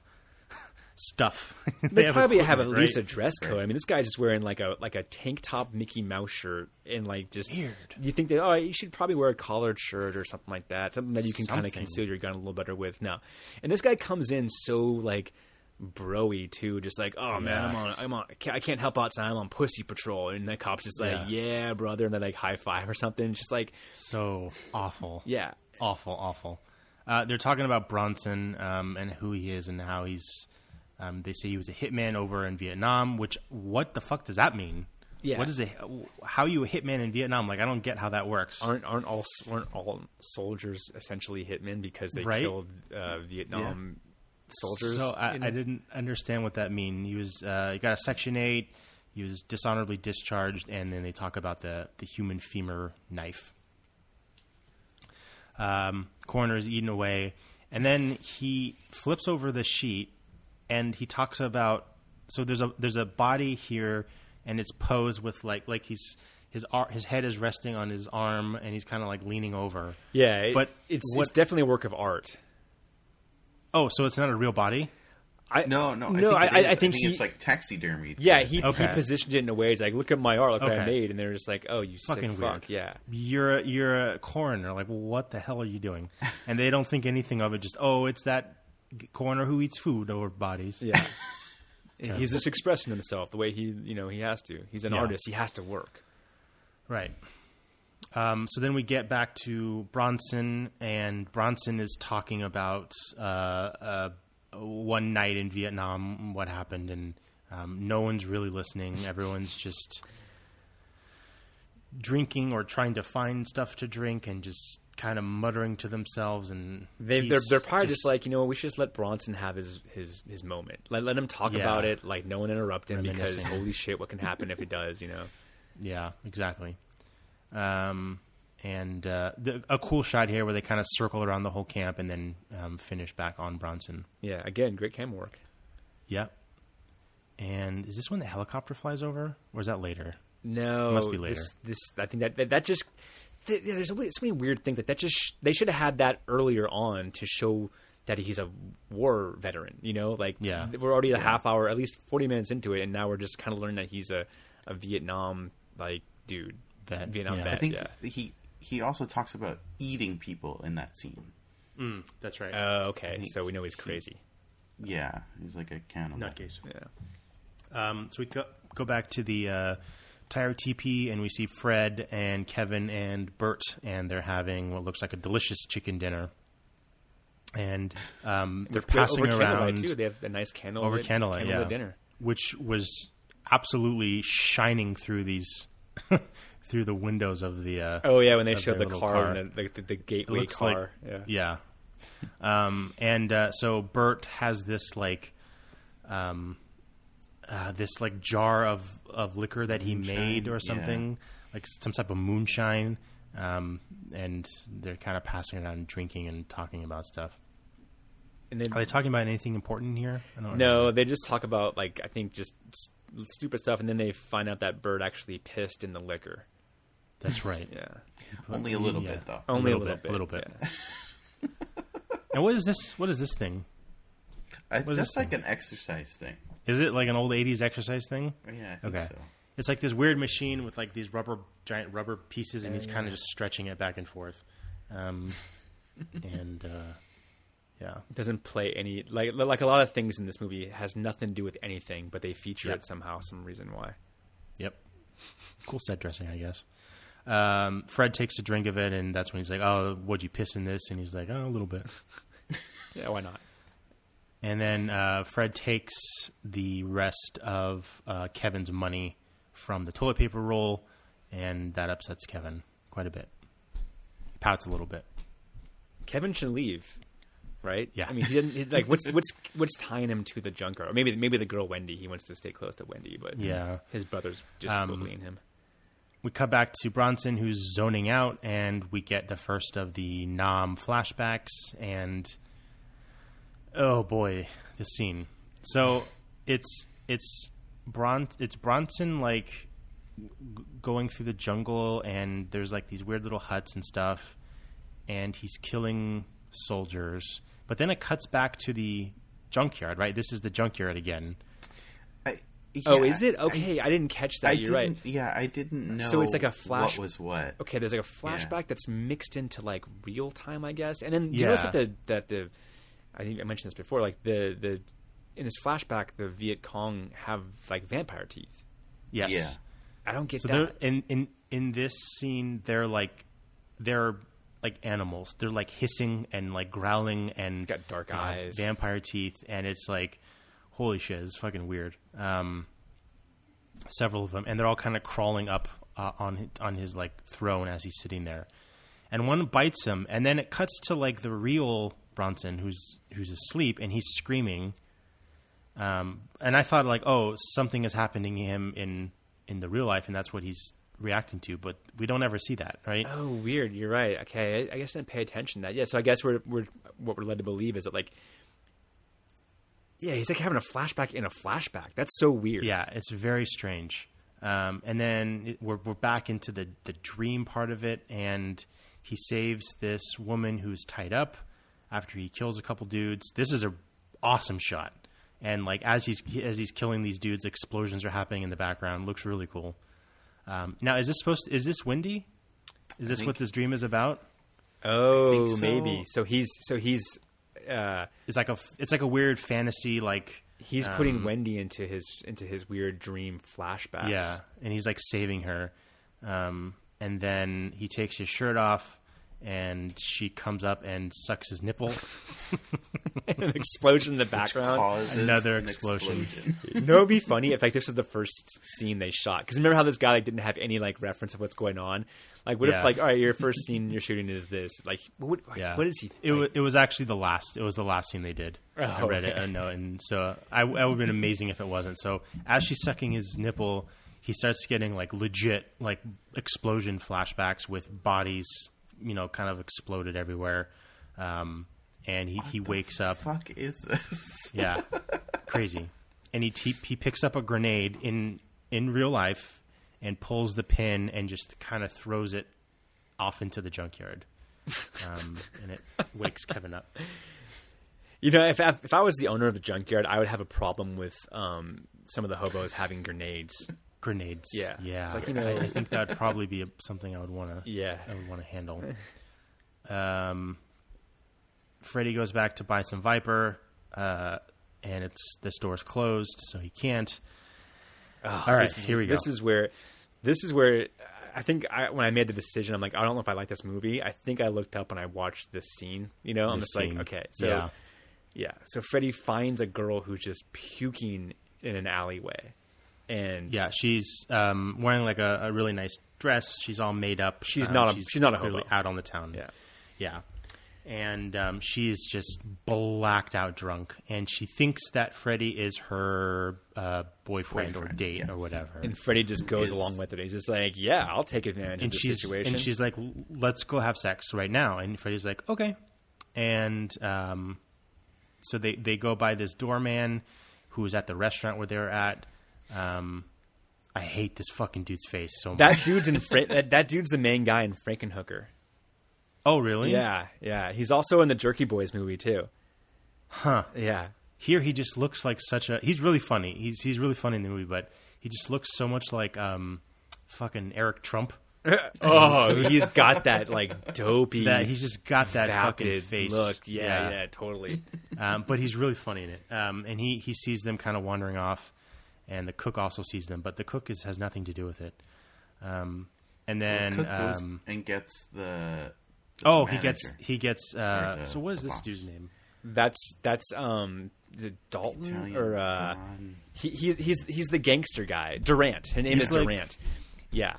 stuff. *laughs* They, probably have at equipment, least a dress code. I mean, this guy's just wearing like a like a tank top Mickey Mouse shirt and like just Weird. You think that oh, you should probably wear a collared shirt or something like that, something that you can kind of conceal your gun a little better with. No, and this guy comes in so like broy too, just like oh man, Yeah. I'm on, I'm on, I can't, help out tonight. I'm on pussy patrol, and the cops just like Yeah. yeah, brother, and then like high five or something, just like So awful. yeah. awful, awful. Uh, they're talking about Bronson um, and who he is and how he's. Um, they say he was a hitman over in Vietnam. Which what the fuck does that mean? Yeah. What is it? How are you a hitman in Vietnam? Like I don't get how that works. Aren't aren't all aren't all soldiers essentially hitmen because they Right? killed uh, Vietnam soldiers? So I, in- I didn't understand what that mean. He was uh, he got a Section Eight. He was dishonorably discharged, and then they talk about the the human femur knife. Um, coroner is eaten away, and then he flips over the sheet, and he talks about. So there's a there's a body here, and it's posed with like like he's his ar- his head is resting on his arm, and he's kind of like leaning over. Yeah, it- But it's what- it's definitely a work of art. Oh, so it's not a real body. I, No, no, no. I I, think, I, it is. I think he, it's like taxidermied. yeah, he Okay. he positioned it in a way. It's like, look at my art, look what I made, and they're just like, oh, you Fucking sick fuck, yeah. you're a, you're a coroner. Like, what the hell are you doing? *laughs* And they don't think anything of it. Just oh, it's that coroner who eats food over bodies. Yeah. *laughs* He's just expressing himself the way he, you know, he has to. He's an Yeah. artist. He has to work. Right. Um, so then we get back to Bronson, and Bronson is talking about uh, uh, one night in Vietnam, what happened, and um, no one's really listening. *laughs* Everyone's just drinking or trying to find stuff to drink and just kind of muttering to themselves, and They, he's they're they're probably just, like you know we should just let Bronson have his his his moment. Let let him talk Yeah. about it. Like no one interrupt him because holy shit, what can happen if he does? You know. *laughs* Yeah, exactly. Um, and uh, the, a cool shot here where they kind of circle around the whole camp and then um, finish back on Bronson. Yeah. Again, great camera work. Yep. And is this when the helicopter flies over, or is that later? No, it Must be later. This, this I think that that, that just th- yeah, there's so many, so many weird things that that just sh- they should have had that earlier on to show that he's a war veteran. You know, like Yeah. we're already a half hour, at least forty minutes into it, and now we're just kind of learning that he's a, a Vietnam like dude, Vet, Vietnam yeah. vet. I think yeah. he he also talks about eating people in that scene. That's right. Oh, okay. So we know he's he- crazy. Yeah, he's like a cannibal. Nutcase. Yeah. Um, so we go, go back to the uh, tire TP, and we see Fred and Kevin and Bert, and they're having what looks like a delicious chicken dinner. And um, they're passing over candlelight around too. They have a nice candle over candlelight, yeah, dinner. which was absolutely shining through these *laughs* through the windows of the. Uh, Oh yeah, when they showed the car, car. and the, the, the gateway car. like yeah. yeah. Um, and uh, so Bert has this like um, uh, this like jar of of liquor that he made or yeah. something, like some type of moonshine. Um, and they're kind of passing it around, and drinking and talking about stuff. And then Are they talking about anything important here? I don't No, remember. they just talk about like I think just s- stupid stuff, and then they find out that Bert actually pissed in the liquor. that's right. *laughs* Yeah, Only a little Yeah. bit though. only little a little bit, bit. a little bit. yeah. *laughs* And what is this? What is this thing? I, is that's this like an exercise thing. Is it like an old '80s exercise thing? Yeah, I think Okay. so. It's like this weird machine with like these rubber giant rubber pieces, and he's kind of just stretching it back and forth. Um, *laughs* and uh, yeah, It doesn't play any like like a lot of things in this movie has nothing to do with anything, but they feature Yep. it somehow, some reason why. yep, cool set dressing, I guess. Um, Fred takes a drink of it, and that's when he's like, "Oh, would you piss in this?" And he's like, "Oh, a little bit." *laughs* Yeah, why not? And then uh, Fred takes the rest of uh, Kevin's money from the toilet paper roll, and that upsets Kevin quite a bit. Pouts a little bit. Kevin should leave, right? Yeah. I mean, he didn't he, like what's what's what's tying him to the junker? Or maybe maybe the girl Wendy. He wants to stay close to Wendy, but Yeah. his brother's just Um, bullying him. We cut back to Bronson, who's zoning out, and we get the first of the Nam flashbacks. And oh boy, this scene. So it's it's Bron it's Bronson like g- going through the jungle, and there's like these weird little huts and stuff, and he's killing soldiers. But then it cuts back to the junkyard. Right, this is the junkyard again. I, oh, is it okay? I, didn't catch that. I You're right. Yeah, I didn't know. So it's like a flash- What was what? Okay, there's like a flashback that's mixed into like real time, I guess. And then do you Yeah. notice that the that the I think I mentioned this before, like the the in his flashback the Viet Cong have like vampire teeth. Yes. Yeah. I don't get So that. in in in this scene, they're like they're like animals. They're like hissing and like growling and Got dark you know, eyes. vampire teeth, and it's like holy shit, it's fucking weird. Um, several of them, and they're all kind of crawling up uh, on hi- on his like throne as he's sitting there, and one bites him, and then it cuts to like the real Bronson who's who's asleep and he's screaming. Um, and I thought like, oh, something is happening to him in in the real life, and that's what he's reacting to. But we don't ever see that, right? Oh, weird. You're right. Okay, I, I guess I didn't pay attention to that. Yeah, so I guess we're we're what we're led to believe is that like, yeah, he's like having a flashback in a flashback. That's so weird. Yeah, it's very strange. Um, and then it, we're we're back into the the dream part of it, and he saves this woman who's tied up after he kills a couple dudes. This is a awesome shot, and like as he's as he's killing these dudes, explosions are happening in the background. Looks really cool. Um, now, is this supposed? To, is this Wendy? Is this think- what this dream is about? Oh, so. maybe. So he's so he's uh It's like a it's like a weird fantasy like he's putting um, Wendy into his into his weird dream flashbacks. Yeah, and he's like saving her, um, and then he takes his shirt off, and she comes up and sucks his nipple. *laughs* An explosion in the background. Causes Another an explosion. You know, it'd be funny if like this was the first scene they shot. Because remember how this guy like didn't have any like reference of what's going on. Like, what Yeah. if like, all right, your first scene you're shooting is this? Like, what? Like, Yeah, What is he? It was it was actually the last. It was the last scene they did. Oh, I Oh, read it okay. Uh, a note, and so I, I would have been amazing if it wasn't. So as she's sucking his nipple, he starts getting like legit like explosion flashbacks with bodies, you know, kind of exploded everywhere. Um, and he, he wakes up. Fuck is this? *laughs* Yeah, crazy. And he, he he picks up a grenade in in real life and pulls the pin and just kind of throws it off into the junkyard. Um, and it wakes Kevin up. You know, if I, if I was the owner of the junkyard, I would have a problem with um, some of the hobos having grenades. Grenades. Yeah. yeah. It's like, you know- I, I think that would probably be a, something I would want to. Yeah. I would want to handle. Um, Freddy goes back to buy some Viper, uh, and it's the store's closed, so he can't. All right, this is, here we go. This is where, this is where I think I, when I made the decision, I'm like, I don't know if I like this movie. I think I looked up and I watched this scene. You know, I'm This just scene. like, okay, so Yeah. yeah. So Freddy finds a girl who's just puking in an alleyway, and Yeah, she's um, wearing like a, a really nice dress. She's all made up. She's Um, not a- she's not a clearly hobo. out on the town. Yeah. yeah, and um, she's just blacked out drunk, and she thinks that Freddy is her uh, boyfriend, or date yes. or whatever. and Freddy just goes Is- along with it. He's just like, yeah, I'll take advantage and of the situation. and she's like, "Let's go have sex right now." And Freddy's like, "Okay." And um, so they they go by this doorman who was at the restaurant where they were at. Um, I hate this fucking dude's face so much. that dude's in Fra- that, that dude's the main guy in Frankenhooker. oh, really? Yeah, yeah. He's also in the Jerky Boys movie too. Huh. Yeah. Here he just looks like such a. He's really funny. He's he's really funny in the movie, but he just looks so much like um, fucking Eric Trump. *laughs* Oh, he's got that like dopey. That he's just got that fucking face look. Yeah, yeah, totally. *laughs* um, but he's really funny in it. Um, and he, he sees them kind of wandering off, and the cook also sees them, but the cook is, has nothing to do with it. Um, and then, Cook goes um, and gets the. oh, he gets he gets. Uh, the- so what is this boss. dude's name? That's that's um is it Dalton Italian or uh he, he's he's he's the gangster guy. Durant. His name He's is like- Durant. Yeah.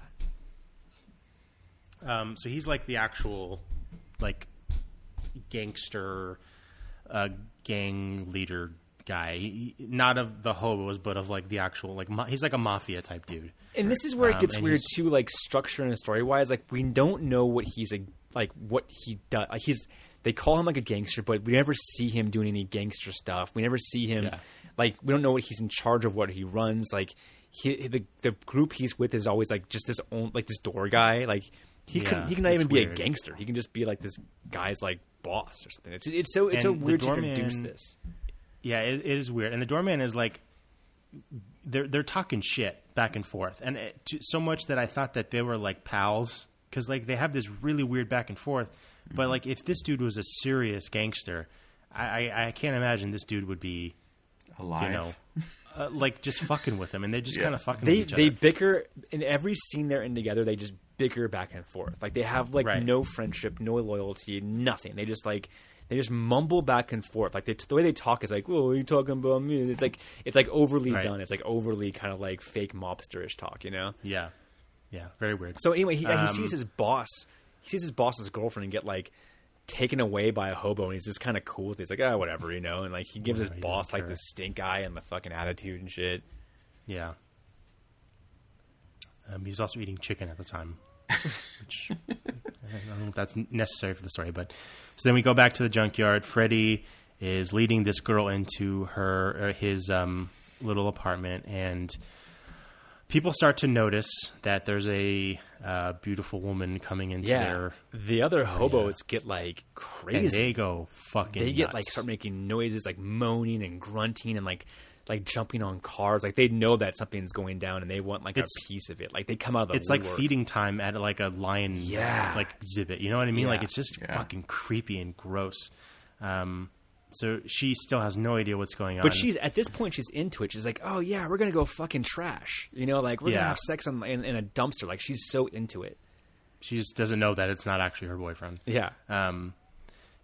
Um, so he's like the actual, like, gangster, uh, gang leader guy. He, not of the hobos, but of like the actual like ma- he's like a mafia type dude. And this is where it Um, gets weird too, like structure and story wise. Like we don't know what he's a, like what he does. Like he's they call him like a gangster, but we never see him doing any gangster stuff. We never see him Yeah. like we don't know what he's in charge of, what he runs. Like he the the group he's with is always like just this own like this door guy. Like he Yeah, can he can not it's even be a gangster. He can just be like this guy's like boss or something. It's it's so it's so And the weird to introduce this. Yeah, it, it is weird. And the doorman is like, they're they're talking shit back and forth, and it, to, so much that I thought that they were like pals because like they have this really weird back and forth. But like, if this dude was a serious gangster, I I, I can't imagine this dude would be alive. you know uh, like just fucking with him, and they're just Yeah. kind of fucking they with each they other. bicker in every scene they're in together. They just bicker back and forth. Like they have like Right. no friendship, no loyalty, nothing. They just like they just mumble back and forth. Like they, the way they talk is like, "Well, are you talking about me?" And it's like it's like overly Right. done. It's like overly kind of like fake mobsterish talk, you know. Yeah, yeah, very weird. So anyway, he, he Um, sees his boss. He sees his boss's girlfriend and get like taken away by a hobo, and he's just kind of cool. with it. He's like, "Ah, whatever," you know. And like he gives his boss like the stink eye and the fucking attitude and shit. Yeah. Um, he was also eating chicken at the time, which I don't know if that's necessary for the story. But so then we go back to the junkyard. Freddy is leading this girl into her uh, his um, little apartment, and people start to notice that there's a uh, beautiful woman coming into Yeah, there, the other hobos get like and crazy. they go fucking. they get like start making noises like moaning and grunting and like like jumping on cars like they know that something's going down and they want like It's- a piece of it like they come out of the it's like feeding time at like a lion Yeah. like exhibit you know what i mean like it's just Yeah. fucking creepy and gross um so she still has no idea what's going on but she's at this point she's into it she's like oh yeah we're gonna go fucking trash you know like we're Yeah. gonna have sex on, in, in a dumpster like she's so into it She just doesn't know that it's not actually her boyfriend. Yeah. Um,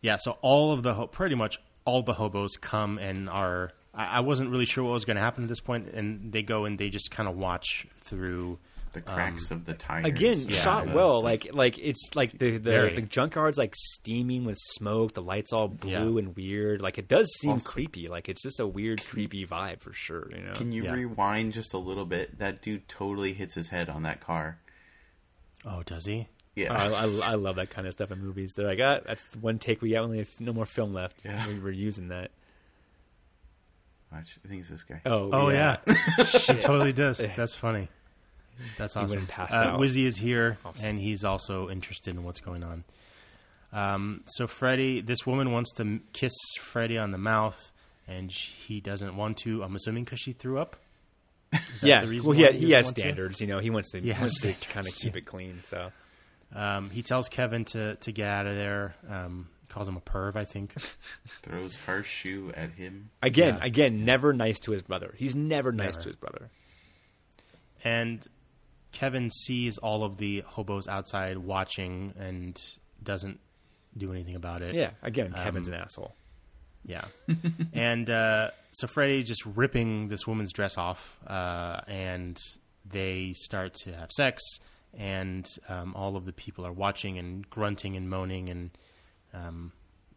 yeah, so all of the ho- pretty much all the hobos come and are. I, I wasn't really sure what was going to happen at this point, and they go and they just kind of watch through. The cracks of the tires. Again, and shot the- well. Like like it's like the the, Very. the junkyard's like steaming with smoke. The lights all blue Yeah. and weird. Like it does seem Also- creepy. Like it's just a weird creepy vibe for sure. You know. Can you Yeah. rewind just a little bit? That dude totally hits his head on that car. Oh, does he? Yeah. I, I, I love that kind of stuff in movies. They're like, ah, that's one take. We got only have no more film left. Yeah. we were using that. Watch, I think it's this guy. Oh, Oh yeah, yeah. *laughs* it totally does. *laughs* That's funny. That's went awesome. and passed uh, out. Wizzy is here, and he's also interested in what's going on. Um, so Freddy, this woman wants to m- kiss Freddy on the mouth, and sh- he doesn't want to. I'm assuming because she threw up. Yeah. the reason Well, he, why ha- he doesn't has want to? standards. You know, he wants to, He he has wants to standards, kind of keep yeah. it clean. So Um, he tells Kevin to to get out of there. Um, calls him a perv, I think. *laughs* Throws her shoe at him. again, Yeah. again, never nice to his brother. He's never nice Never. to his brother. and Kevin sees all of the hobos outside watching and doesn't do anything about it. Yeah. Again, Kevin's Um, an asshole. Yeah. *laughs* and uh, so Freddy just ripping this woman's dress off, uh, and they start to have sex, and um, all of the people are watching and grunting and moaning, and um,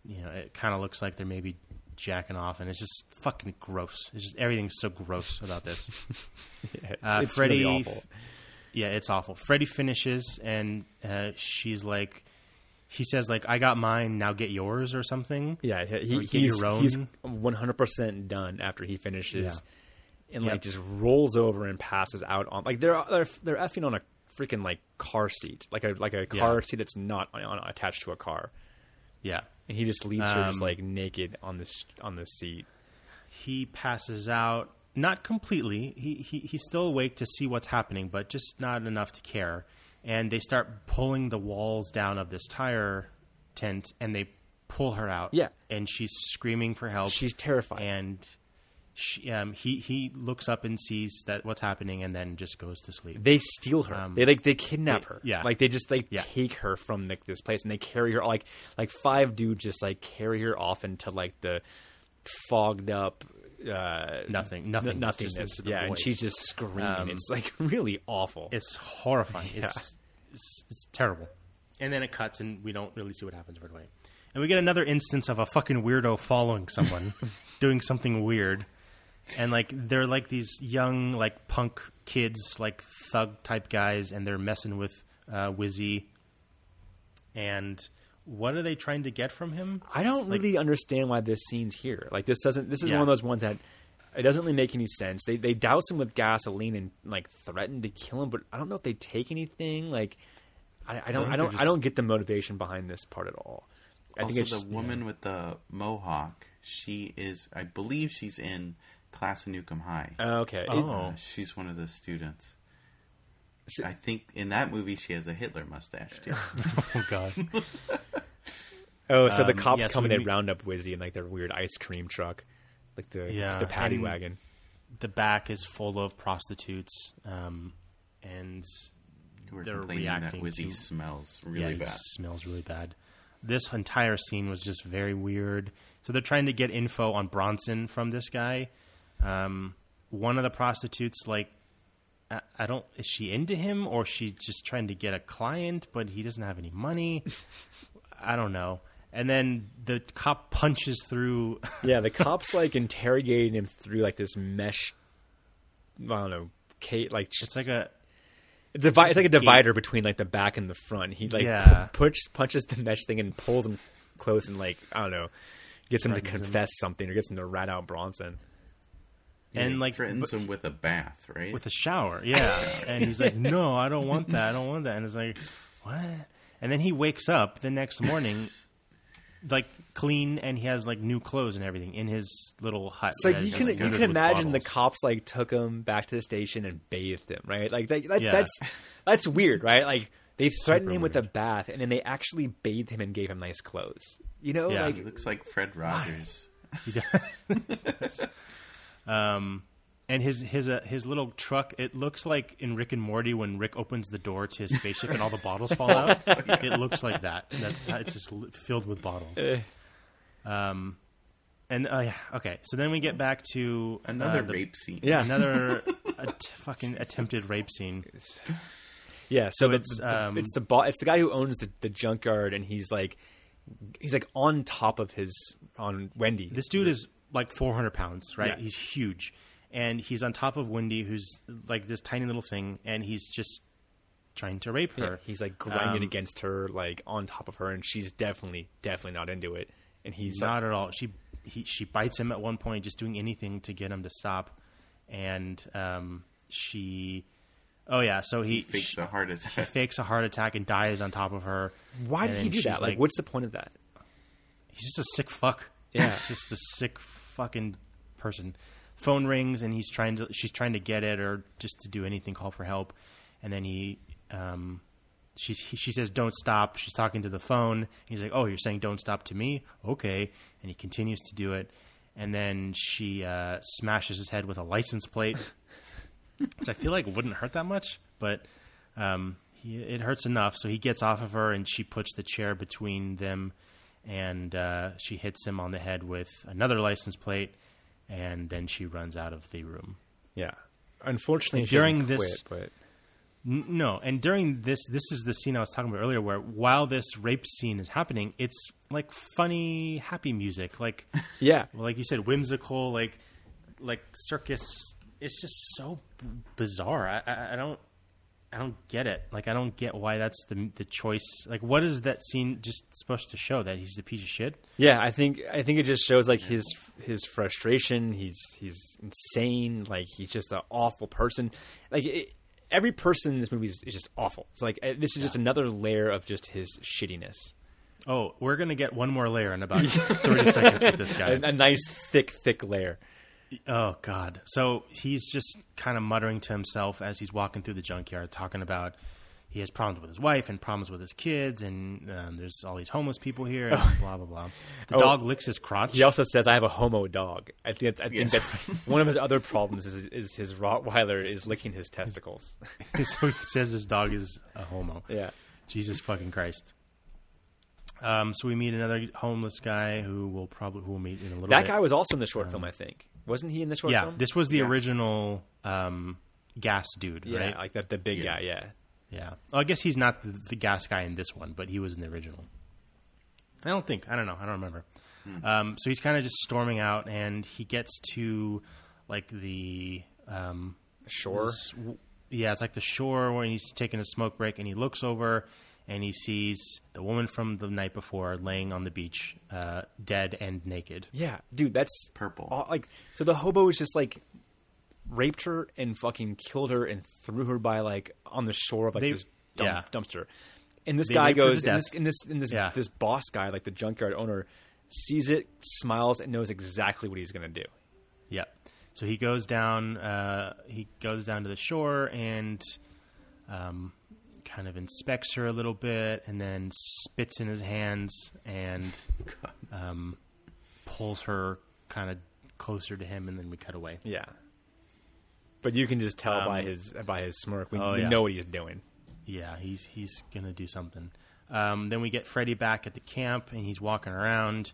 you know it kind of looks like they're maybe jacking off, and it's just fucking gross. It's just everything's so gross about this. *laughs* Yeah, it's, Uh, it's Freddy, really awful. Yeah, it's awful. Freddy finishes, and uh, she's like, he says like, "I got mine, now get yours" or something. Yeah, he, Or he's he's one hundred percent done after he finishes, and Yep. like just rolls over and passes out on like they're they're they're effing on a freaking like car seat, like a like a car Yeah. seat that's not on, on, attached to a car, Yeah. and he just leaves her just Um, like naked on this on the seat. he passes out not completely he, he he's still awake to see what's happening but just not enough to care and they start pulling the walls down of this tire tent and they pull her out Yeah. and she's screaming for help She's terrified. and she, um, he he looks up and sees that what's happening and then just goes to sleep They steal her. Um, they like they kidnap they- her. yeah. like they just like Yeah. take her from like, this place and they carry her like like five dudes just like carry her off into like the fogged up uh Nothing- n- nothingness, just nothingness. into the yeah, and void. she's just screaming. Um, it's like *laughs* really awful. it's horrifying it's, it's it's terrible and then it cuts and we don't really see what happens right away and we get another instance of a fucking weirdo following someone *laughs* doing something weird and like they're like these young like punk kids like thug type guys and they're messing with uh, Wizzy and what are they trying to get from him I don't like- really understand why this scene's here. Like this doesn't. This is Yeah. one of those ones that it doesn't really make any sense. They they douse him with gasoline and like threaten to kill him, but I don't know if they take anything. Like I, I don't. think I don't. they're I don't get the motivation behind this part at all. I also, think it's the just, woman with the mohawk. She is, I believe, she's in class of Nuke 'Em High. Uh, okay. It- Oh. Uh, she's one of the students. So- I think in that movie she has a Hitler mustache too. *laughs* *laughs* oh god *laughs* oh, so the Um, cops yeah, so come and we they meet- round up Wizzy in like their weird ice cream truck, like the Yeah, the paddy and- wagon. the back is full of prostitutes um, and Who are They're complaining that reacting Wizzy to- smells yeah, really he bad. smells really bad. This entire scene was just very weird. So they're trying to get info on Bronson from this guy. Um, one of the prostitutes, like, I, I don't, is she into him or she's just trying to get a client, but he doesn't have any money? *laughs* I don't know. And then the cop punches through. *laughs* Yeah, the cops like interrogating him through like this mesh. I don't know, Kate. Like It's like a It's, it's like a gate. divider between like the back and the front. He like Yeah. pu- push, punches the mesh thing and pulls him close and like I don't know, gets him to Threatens him. confess something or gets him to rat out Bronson. And he like threatens but- him with a bath, right? with a shower. Yeah. *laughs* and he's like, no, I don't want that. I don't want that. And it's like, what? And then he wakes up the next morning, like clean, and he has like new clothes and everything in his little hut. It's like you can littered you can with imagine the cops like took him back to the station and bathed him, right? Like that, that Yeah. that's that's weird, right? Like they threatened Super him with a bath and then they actually bathed him and gave him nice clothes. You know, Yeah. he looks like Fred Rogers. He does. *laughs* *laughs* um, And his his uh, his little truck. It looks like in Rick and Morty when Rick opens the door to his spaceship and all the bottles fall out. *laughs* It looks like that. That's it's just filled with bottles. Eh. Um, and uh, yeah, okay. So then we get back to uh, Another the- rape scene. Yeah. another *laughs* att- fucking attempted rape scene. Yeah, so, So the, it's, the- um, it's the bo- it's the guy who owns the, the junkyard, and he's like he's like on top of his on Wendy. This dude is like 400 pounds, right? Yeah. He's huge, and he's on top of Wendy, who's like this tiny little thing, and he's just trying to rape Yeah, her. he's like grinding Um, against her, like on top of her, and she's definitely definitely not into it. And he's not at all. She he, she bites him at one point, just doing anything to get him to stop, and um, she. Oh yeah, so he, He fakes she- a heart attack. he fakes a heart attack and dies on top of her. why did he do she's that? Like, what's the point of that? he's just a sick fuck. Yeah. *laughs* he's just a sick fucking person. Phone rings and he's trying to. She's trying to get it or just to do anything, call for help, and then he. Um, she she says don't stop. She's talking to the phone. He's like, oh, you're saying don't stop to me? Okay, and he continues to do it, and then she uh, smashes his head with a license plate, *laughs* which I feel like wouldn't hurt that much, but um, he, it hurts enough. So he gets off of her, and she puts the chair between them, and uh, she hits him on the head with another license plate, and then she runs out of the room. Yeah, unfortunately, she During this- quit, N- No, and during this, this is the scene I was talking about earlier, where while this rape scene is happening, it's like funny, happy music, like *laughs* yeah, like you said, whimsical, like like circus. It's just so b- bizarre. I, I, I don't, I don't get it. Like I don't get why that's the the choice. Like, what is that scene just supposed to show? That he's the piece of shit? yeah. I think I think it just shows like his his frustration. He's he's insane. Like he's just an awful person. Like it, every person in this movie is, is just awful. It's like uh, this is just another layer of just his shittiness. Oh, we're gonna get one more layer in about *laughs* thirty seconds with this guy. A, a nice thick thick layer. Oh God! So he's just kind of muttering to himself as he's walking through the junkyard, talking about he has problems with his wife and problems with his kids, and um, there's all these homeless people here, and blah blah blah. The Oh. dog licks his crotch. He also says, "I have a homo dog." I think that's, I think Yes. that's *laughs* one of his other problems is, is his Rottweiler is licking his testicles. *laughs* so he says his dog is a homo. yeah, Jesus fucking Christ. Um, so we meet another homeless guy who will probably who will meet in a little that bit. guy was also in the short film. I think wasn't he in the short yeah, film? this was the Yes. original um, gas dude, yeah, right? like that the big Yeah. guy. Yeah, Yeah. Well, I guess he's not the, the gas guy in this one, but he was in the original. I don't think. I don't know. I don't remember. Um, so he's kind of just storming out, and he gets to like the um, sure. s- w- yeah, it's like the shore where he's taking a smoke break, and he looks over and he sees the woman from the night before laying on the beach, uh, dead and naked. Yeah, dude, that's Purple. aw- like, so the hobo is just like raped her and fucking killed her and threw her by like on the shore of like They- this dump, yeah. dumpster. And this They guy raped her to goes, and this, and this, and this, Yeah. this boss guy, like the junkyard owner, sees it, smiles, and knows exactly what he's gonna do. Yeah. So he goes down. Uh, he goes down to the shore and um, kind of inspects her a little bit, and then spits in his hands and *laughs* um, pulls her kind of closer to him, and then we cut away. Yeah. But you can just tell by Um, his by his smirk. We, oh, we yeah. know what he's doing. Yeah, he's he's gonna do something. Um, then we get Freddy back at the camp, and he's walking around.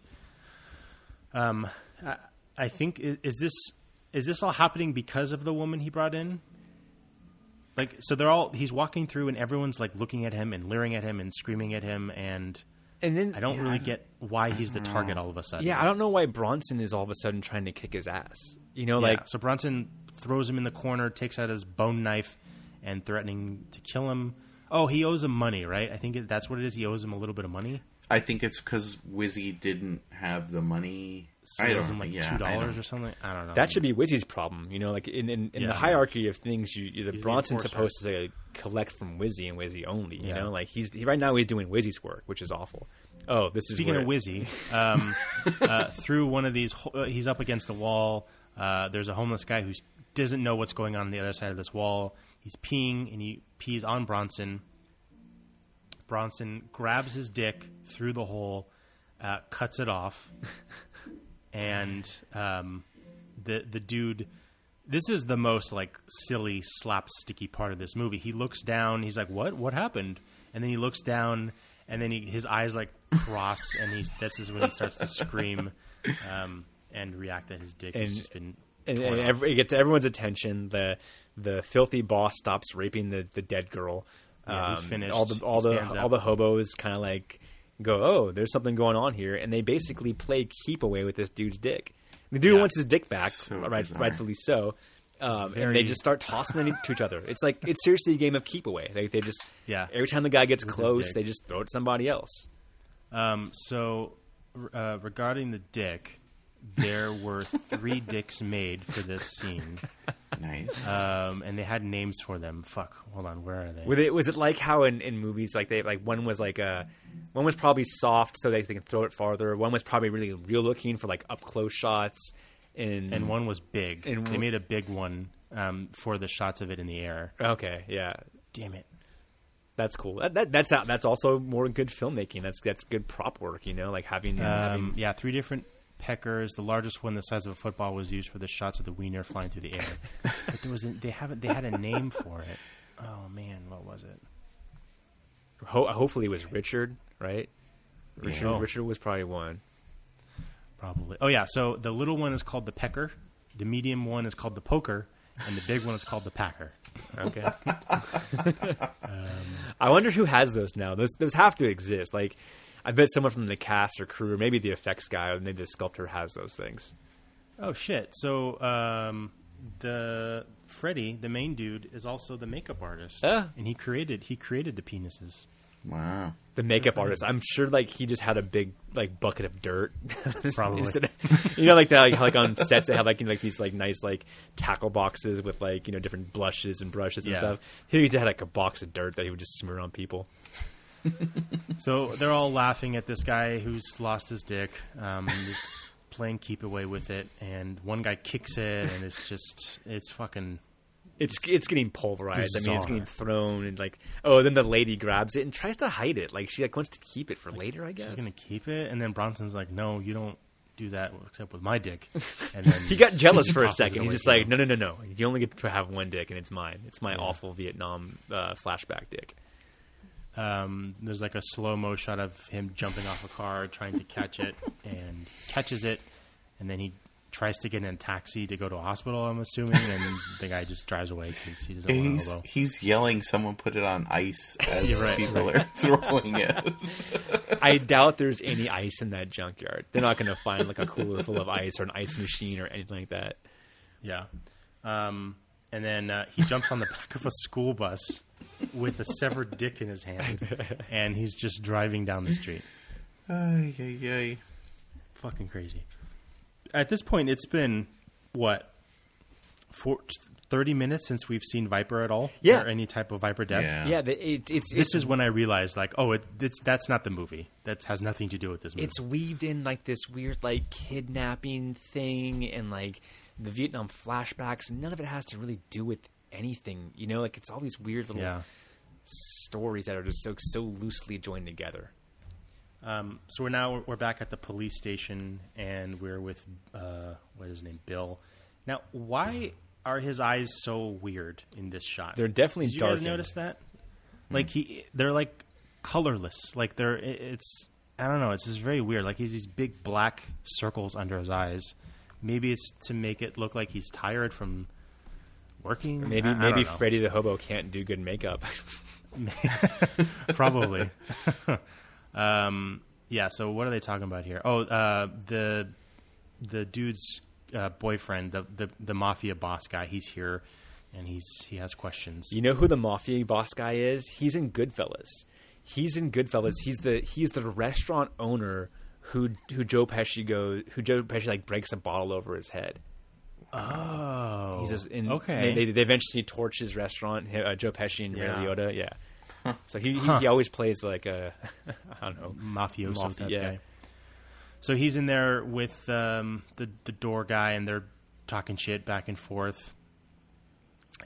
Um, I, I think is, is this is this all happening because of the woman he brought in? Like, so they're all he's walking through, and everyone's like looking at him and leering at him and screaming at him, and And then I don't really get why he's the target all of a sudden. Yeah, I don't know why Bronson is all of a sudden trying to kick his ass. You know, Yeah, like so Bronson throws him in the corner, takes out his bone knife, and threatening to kill him. Oh, he owes him money, right? I think that's what it is. He owes him a little bit of money. I think it's because Wizzy didn't have the money. So I he don't owes like yeah, two dollars or something. I don't know. that should be Wizzy's problem. You know, like in in, in Yeah. the hierarchy of things, you, you the He's Bronson's enforcer. supposed to collect from Wizzy and Wizzy only. You Yeah. know, like he's he, right now he's doing Wizzy's work, which is awful. Oh, this is Speaking where, of Wizzy, um, *laughs* uh, through one of these, uh, he's up against the wall. Uh, there's a homeless guy who doesn't know what's going on on the other side of this wall. He's peeing and he pees on Bronson. Bronson grabs his dick through the hole, uh, cuts it off, and um, the the dude this is the most like silly slapsticky part of this movie. He looks down. He's like, "What? What happened?" And then he looks down, and then he, his eyes like cross, and he that's is when he starts to scream um, and react that his dick has just been. and, and every, it gets everyone's attention. The the filthy boss stops raping the, the dead girl. Yeah, he's finished. All the all He the all up. the hobos kind of like go, oh, there's something going on here, and they basically play keep away with this dude's dick. The dude Yeah. wants his dick back, So right, rightfully so. Um, and they just start tossing it to each other. It's like it's seriously a game of keep away. Like they just Yeah. Every time the guy gets With close, they just throw it to somebody else. Um, so, uh, regarding the dick, there were three dicks made for this scene, Nice. um, and they had names for them. Fuck, hold on, where are they? Was it was it like how in, in movies like they like one was like a one was probably soft so they, they can throw it farther. One was probably really real looking for like up close shots. And, and one was big. And they made a big one um, for the shots of it in the air. okay, yeah, Damn it. that's cool. That, that that's out- that's also more good filmmaking. That's that's good prop work. You know, like having, having Um, yeah, three different peckers. The largest one, the size of a football, was used for the shots of the wiener flying through the air. *laughs* but there was a, they haven't they had a name for it. Oh man, what was it? ho- hopefully it was Richard, right? Richard Oh. Richard was probably one. Probably. Oh yeah. So the little one is called the pecker. The medium one is called the poker, and the big one is called the packer. Okay. *laughs* *laughs* Um, I wonder who has those now. Those those have to exist. Like, I bet someone from the cast or crew, or maybe the effects guy, or maybe the sculptor has those things. Oh shit! So um, the Freddy, the main dude, is also the makeup artist, Ah. and he created he created the penises. wow. The makeup artist, I'm sure, like he just had a big like bucket of dirt. *laughs* Probably. Instead of- you know, like that, like, like on sets they have like you know, like these like nice like tackle boxes with like you know different blushes and brushes and Yeah. stuff. He just had like a box of dirt that he would just smear on people. So they're all laughing at this guy who's lost his dick, um, just *laughs* playing keep away with it, and one guy kicks it, and it's just it's fucking It's it's getting pulverized. I mean, it's getting thrown and like oh, then the lady grabs it and tries to hide it. Like she like wants to keep it for later. I guess She's gonna keep it, and then Bronson's like, "No, you don't do that except with my dick." *laughs* And then he got jealous for a second. He's just like, no, no, no, no. You only get to have one dick, and it's mine. It's my awful Vietnam uh, flashback dick. Um, there's like a slow mo shot of him jumping off a car, trying to catch it, *laughs* and catches it, and then he tries to get in a taxi to go to a hospital. I'm assuming, and the guy just drives away because he doesn't want He's to hobo. he's yelling, "Someone put it on ice!" *laughs* As You're right, people are *laughs* throwing it. I doubt there's any ice in that junkyard. They're not going to find like a cooler full of ice or an ice machine or anything like that. Yeah. Um, and then uh, he jumps on the back of a school bus with a severed dick in his hand, *laughs* and he's just driving down the street. Ay, ay, ay. Fucking crazy. At this point, it's been what, four, 30 minutes since we've seen Viper at all, Yeah. or any type of Viper death. Yeah. Yeah, the, it, it's This it's is when I realized, like, oh, it, it's that's not the movie. That has nothing to do with this movie. it's weaved in like this weird like kidnapping thing and like the Vietnam flashbacks. None of it has to really do with anything. You know, like it's all these weird little yeah. stories that are just so so loosely joined together. Um, so we're now we're back at the police station, and we're with uh, what is his name, Bill. Now, why are his eyes so weird in this shot? They're definitely Did you guys darkened. notice that? Like he, they're like colorless. Like they're it's I don't know. It's just very weird. Like he's these big black circles under his eyes. Maybe it's to make it look like he's tired from working. Maybe I- I maybe don't. Freddy the Hobo can't do good makeup. *laughs* *laughs* Probably. *laughs* um, yeah. So what are they talking about here? Oh, uh, the the dude's uh, boyfriend, the, the the mafia boss guy. He's here, and he's he has questions. You know who the mafia boss guy is? He's in Goodfellas. He's in Goodfellas. He's the he's the restaurant owner who who Joe Pesci goes who Joe Pesci like breaks a bottle over his head. Oh, He's just in okay. They, they, they eventually torch his restaurant. Uh, Joe Pesci and Ray Yeah. Liotta. Yeah. So he, he he always plays like a *laughs* I don't know. mafioso Mafia- type yeah. guy. So he's in there with um, the the door guy, and they're talking shit back and forth,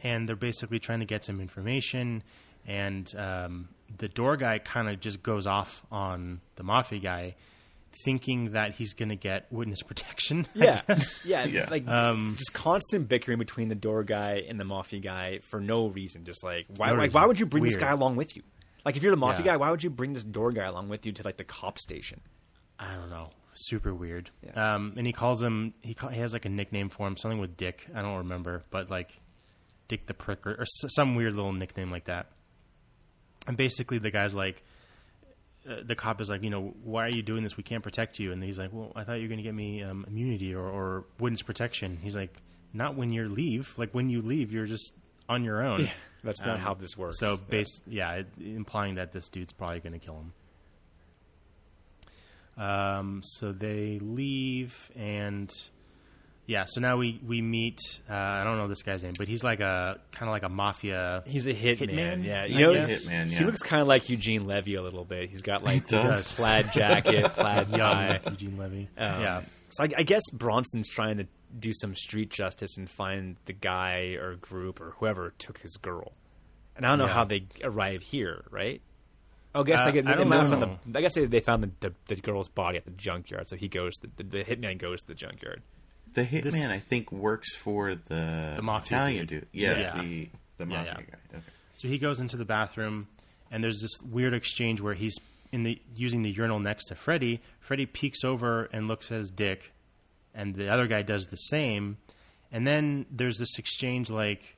and they're basically trying to get some information. And um, the door guy kind of just goes off on the mafia guy, thinking that he's going to get witness protection. Yeah, *laughs* yeah, Yeah. like just constant bickering between the door guy and the mafia guy for no reason. Just like why, No like why would you bring this guy along with you? Like if you're the mafia Yeah. guy, why would you bring this door guy along with you to like the cop station? I don't know. Super weird. Yeah. Um, and he calls him. He, call, he has like a nickname for him, something with Dick. I don't remember, but like Dick the Prick or, or s- some weird little nickname like that. And basically, the guy's like, uh, the cop is like, you know, why are you doing this? We can't protect you. And he's like, well, I thought you were going to get me um, immunity or, or witness protection. He's like, not when you leave. Like when you leave, you're just on your own. Yeah, that's not how this works. So, Yeah. base, yeah, it, implying that this dude's probably going to kill him. Um, so they leave, and yeah, so now we we meet. Uh, I don't know this guy's name, but he's like a kind of like a mafia. He's a hitman. Hitman? Yeah, I you know, guess. Hitman, he looks kind of like Eugene Levy a little bit. He's got like He does. plaid jacket, *laughs* plaid young tie. Eugene Levy. Um, yeah, So I, I guess Bronson's trying to do some street justice and find the guy or group or whoever took his girl. And I don't know Yeah. how they arrive here, right? Oh, I guess Uh, they get, I don't they found know. The, I guess they, they found the, the, the girl's body at the junkyard, so he goes. The, the, the hitman goes to the junkyard. The hitman, This- I think, works for the, The mafia Italian dude. dude. Yeah, Yeah. the the Yeah, mafia yeah. guy. Okay. So he goes into the bathroom, and there's this weird exchange where he's in the using the urinal next to Freddy. Freddy peeks over and looks at his dick, and the other guy does the same. And then there's this exchange like,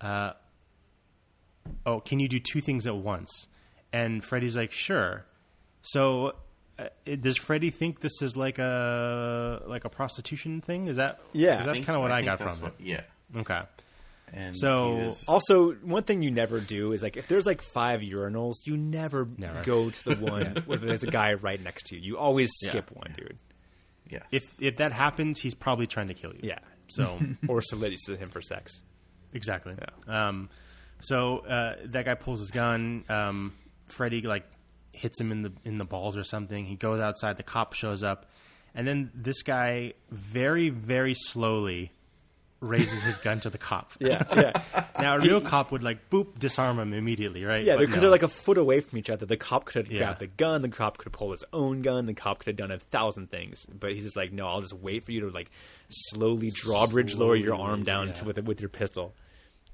uh, "Oh, can you do two things at once?" And Freddy's like, "Sure." So. Uh, does Freddy think this is like a like a prostitution thing? Is that Yeah. 'cause I That's kind of what I, think got from what- Yeah. Okay. And So, he was- Also, one thing you never do is like if there's like five urinals, you never, Never. go to the *laughs* one where there's a guy right next to you. You always Yeah. skip one, dude. Yeah. If if that happens, he's probably trying to kill you. Yeah. So *laughs* or solicit him for sex. exactly. Yeah. Um, so uh, that guy pulls his gun. Um, Freddy like hits him in the in the balls or something. He goes outside. The cop shows up, and then this guy very very slowly raises his gun to the cop. *laughs* Yeah, *laughs* yeah. Now a real cop would like boop disarm him immediately, right? Yeah, But because no. they're like a foot away from each other. The cop could have Yeah. grabbed the gun. The cop could have pulled his own gun. The cop could have done a thousand things. But he's just like, no, I'll just wait for you to like slowly drawbridge lower your arm down yeah. to, with with your pistol,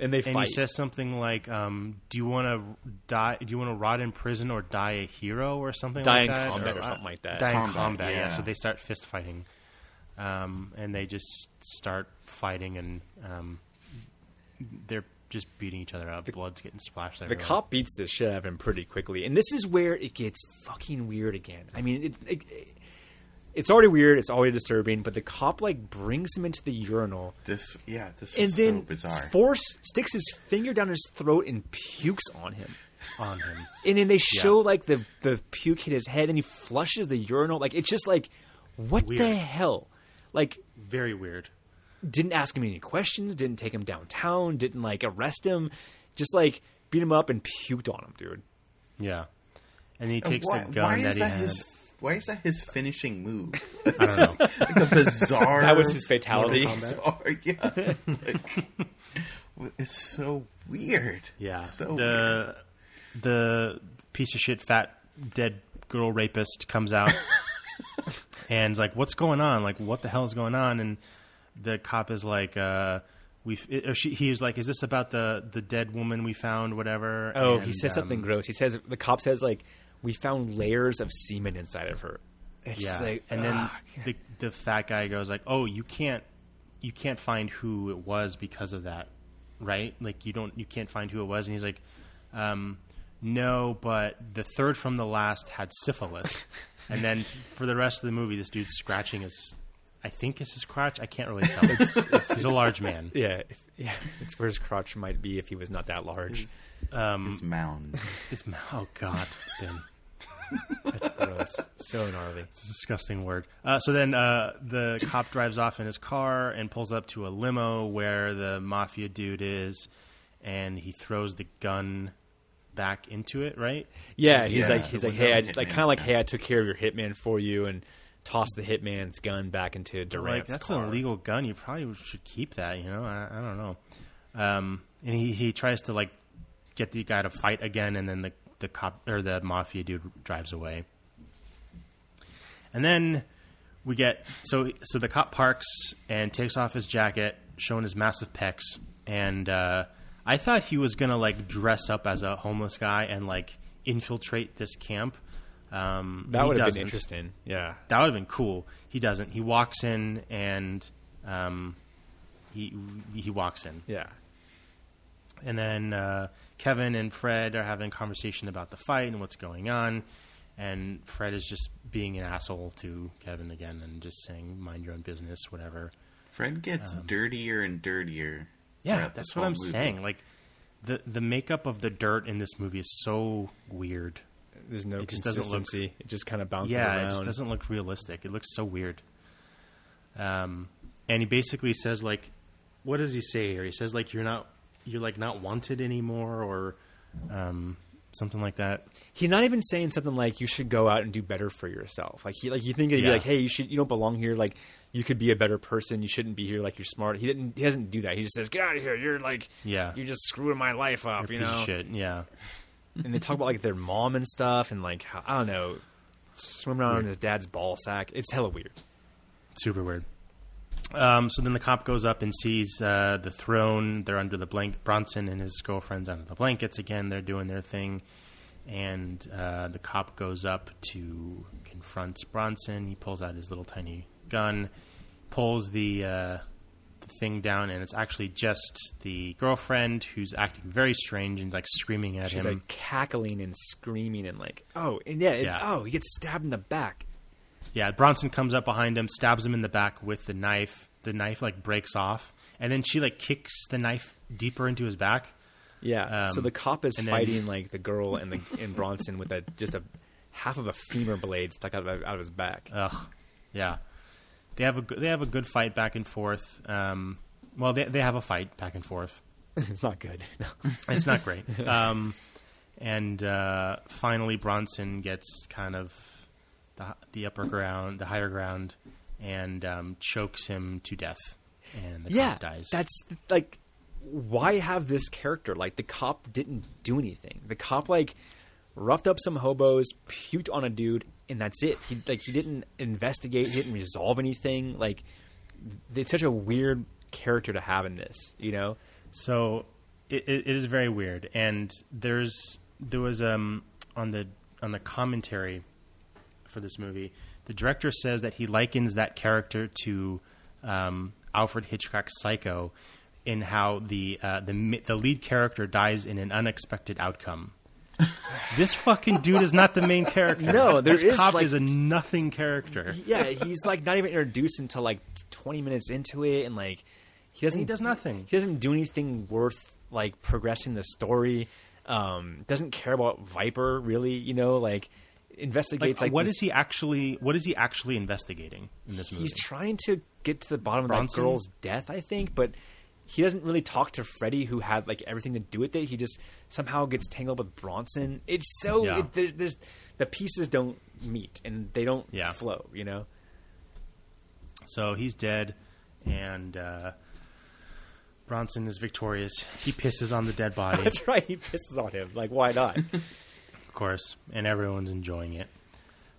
and they and fight. he says something like, um, "Do you want to die? Do you want to rot in prison or die a hero or something? Die like in that? combat or something like that. Die in Combat, combat. Yeah. yeah. So they start fist fighting, um, and they just start fighting, and um, they're just beating each other up. The, Blood's getting splashed. the everywhere. cop beats the shit out of him pretty quickly, and this is where it gets fucking weird again. I mean, it, it, it's already weird. It's already disturbing. But the cop like brings him into the urinal. this, yeah, this and is then so bizarre. force sticks his finger down his throat and pukes on him. on him. And then they show like the the puke hit his head, and he flushes the urinal. Like it's just like, what the hell? Like Very weird. didn't ask him any questions, didn't take him downtown, didn't like arrest him, just like beat him up and puked on him, dude. Yeah. And he And takes why, the gun why that is he that had. his? Why is that his finishing move? I don't know. like a bizarre. That was his fatality. Bizarre, *laughs* yeah. Like, it's so weird. Yeah. So weird. the the piece of shit fat dead girl rapist comes out *laughs* and is like, "What's going on? Like, what the hell is going on?" And the cop is like, uh, "We." Or she, he was like, "Is this about the the dead woman we found? Whatever." Oh, And, he says something um, gross. He says the cop says like we found layers of semen inside of her. It's Yeah, like, and then the the fat guy goes like, "Oh, you can't you can't find who it was because of that, right? Like you don't you can't find who it was." And he's like, um, "No, but the third from the last had syphilis." *laughs* and then for the rest of the movie, this dude's scratching his. I think it's his crotch. I can't really tell. he's a large man. *laughs* yeah, if, yeah, it's where his crotch might be if he was not that large. Um, his mound. his, oh God, Ben. That's gross. So gnarly. It's a disgusting word. Uh, so then uh, the cop drives off in his car and pulls up to a limo where the mafia dude is, and he throws the gun back into it. Right? Yeah, he's Yeah, like he's the like, hey, I, like kind of like, hey, I took care of your hitman for you, and tossed the hitman's gun back into like Durant's that's car. an illegal gun. You probably should keep that. You know? I, I don't know. Um, and he he tries to like get the guy to fight again, and then the the cop or the mafia dude drives away. And then we get so so the cop parks and takes off his jacket, showing his massive pecs, and uh, I thought he was gonna like dress up as a homeless guy and like infiltrate this camp. Um, That would have been interesting. Yeah. That would have been cool. He doesn't. He walks in and um, he he walks in, Yeah. and then uh, Kevin and Fred are having a conversation about the fight and what's going on. And Fred is just being an asshole to Kevin again and just saying, "Mind your own business, whatever." Fred gets dirtier and dirtier. Um, Yeah, that's what I'm movie. saying. Like the the makeup of the dirt in this movie is so weird. There's no It just doesn't look- consistency. it just kind of bounces yeah, around. it just doesn't look realistic. It looks so weird. Um, and he basically says like, what does he say here? He says like you're not you're like not wanted anymore or um, something like that. He's not even saying something like you should go out and do better for yourself. Like he like you think he'd be like, hey, you should you don't belong here. Like you could be a better person. You shouldn't be here. Like you're smart. He didn't. He doesn't do that. He just says, get out of here. You're like Yeah. You're just screwing my life up. You're you piece know. of shit. Yeah. And they talk about like their mom and stuff and like how, I don't know, swimming around in his dad's ball sack. It's hella weird. Super weird. Um, so then the cop goes up and sees uh, the throne. They're under the blank. Bronson and his girlfriend's under the blankets again. They're doing their thing, and uh, the cop goes up to confront Bronson. He pulls out his little tiny gun, pulls the, uh, the thing down, and it's actually just the girlfriend who's acting very strange and like screaming at She's him. She's like cackling and screaming and like oh and yeah, it- Yeah. oh he gets stabbed in the back. Yeah, Bronson comes up behind him, stabs him in the back with the knife. The knife like breaks off, and then she like kicks the knife deeper into his back. Yeah. so Um, the cop is and then- fighting like the girl and the and Bronson with a just a half of a femur blade stuck out of out of his back. Ugh, yeah. They have a good, they have a good fight back and forth. Um, well, they they have a fight back and forth. *laughs* it's not good. No. *laughs* It's not great. *laughs* Um, and uh, finally, Bronson gets kind of the, the upper ground, the higher ground, and um, chokes him to death. And the yeah, cop dies. that's like why have this character? Like the cop didn't do anything. The cop like roughed up some hobos, puked on a dude, and that's it. He like he didn't investigate, he didn't resolve anything. Like it's such a weird character to have in this, you know? So it, it, it is very weird, and there's there was um on the on the commentary for this movie, the director says that he likens that character to um, Alfred Hitchcock's Psycho, in how the uh, the the lead character dies in an unexpected outcome. *laughs* this fucking dude is not the main character. No, there this is, cop like- is a nothing character. Yeah, he's like not even introduced until like twenty minutes into it, and like he doesn't he does nothing. He doesn't do anything worth like progressing the story. Um, doesn't care about Viper really, you know, like investigates Like, like, what this- is he actually? What is he actually investigating in this movie? He's trying to get to the bottom of that girl's death, I think, but he doesn't really talk to Freddy, who had like everything to do with it. He just somehow gets tangled with Bronson. It's so Yeah. it, there, there's the pieces don't meet and they don't Yeah. flow. You know, So he's dead, and uh, Bronson is victorious. He pisses on the dead body, *laughs* that's right. He pisses on him. Like, why not? *laughs* of course, and everyone's enjoying it.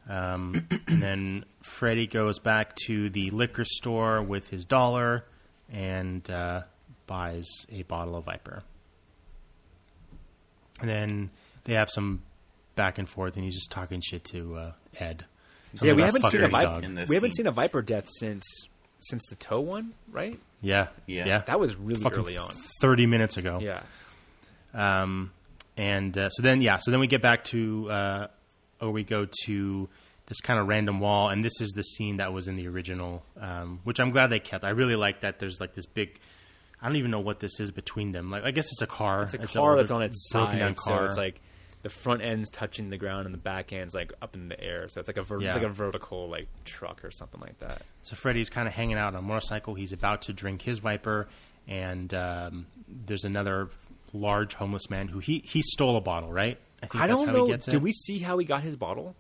Um, *clears throat* and then Freddy goes back to the liquor store with his dollar and uh, buys a bottle of Viper. And then they have some back and forth, and he's just talking shit to uh, Ed. yeah, we haven't seen a Viper. dog. in We haven't scene. seen a Viper death since since the toe one, right? Yeah, Yeah. yeah. That was really Fucking early on. thirty minutes ago. Yeah. Um, and uh, so then, yeah, so then we get back to, uh, or we go to this kind of random wall, and this is the scene that was in the original, um, which I'm glad they kept. I really like that. There's like this big. I don't even know what this is between them. Like, I guess it's a car. It's a an car that's on its side, down so it's like the front end's touching the ground and the back end's like up in the air. So it's like a ver- Yeah. it's like a vertical like truck or something like that. So Freddy's kind of hanging out on a motorcycle. He's about to drink his Viper, and um, there's another large homeless man who he he stole a bottle, right? I, think I that's don't how know. He gets Did we see how he got his bottle?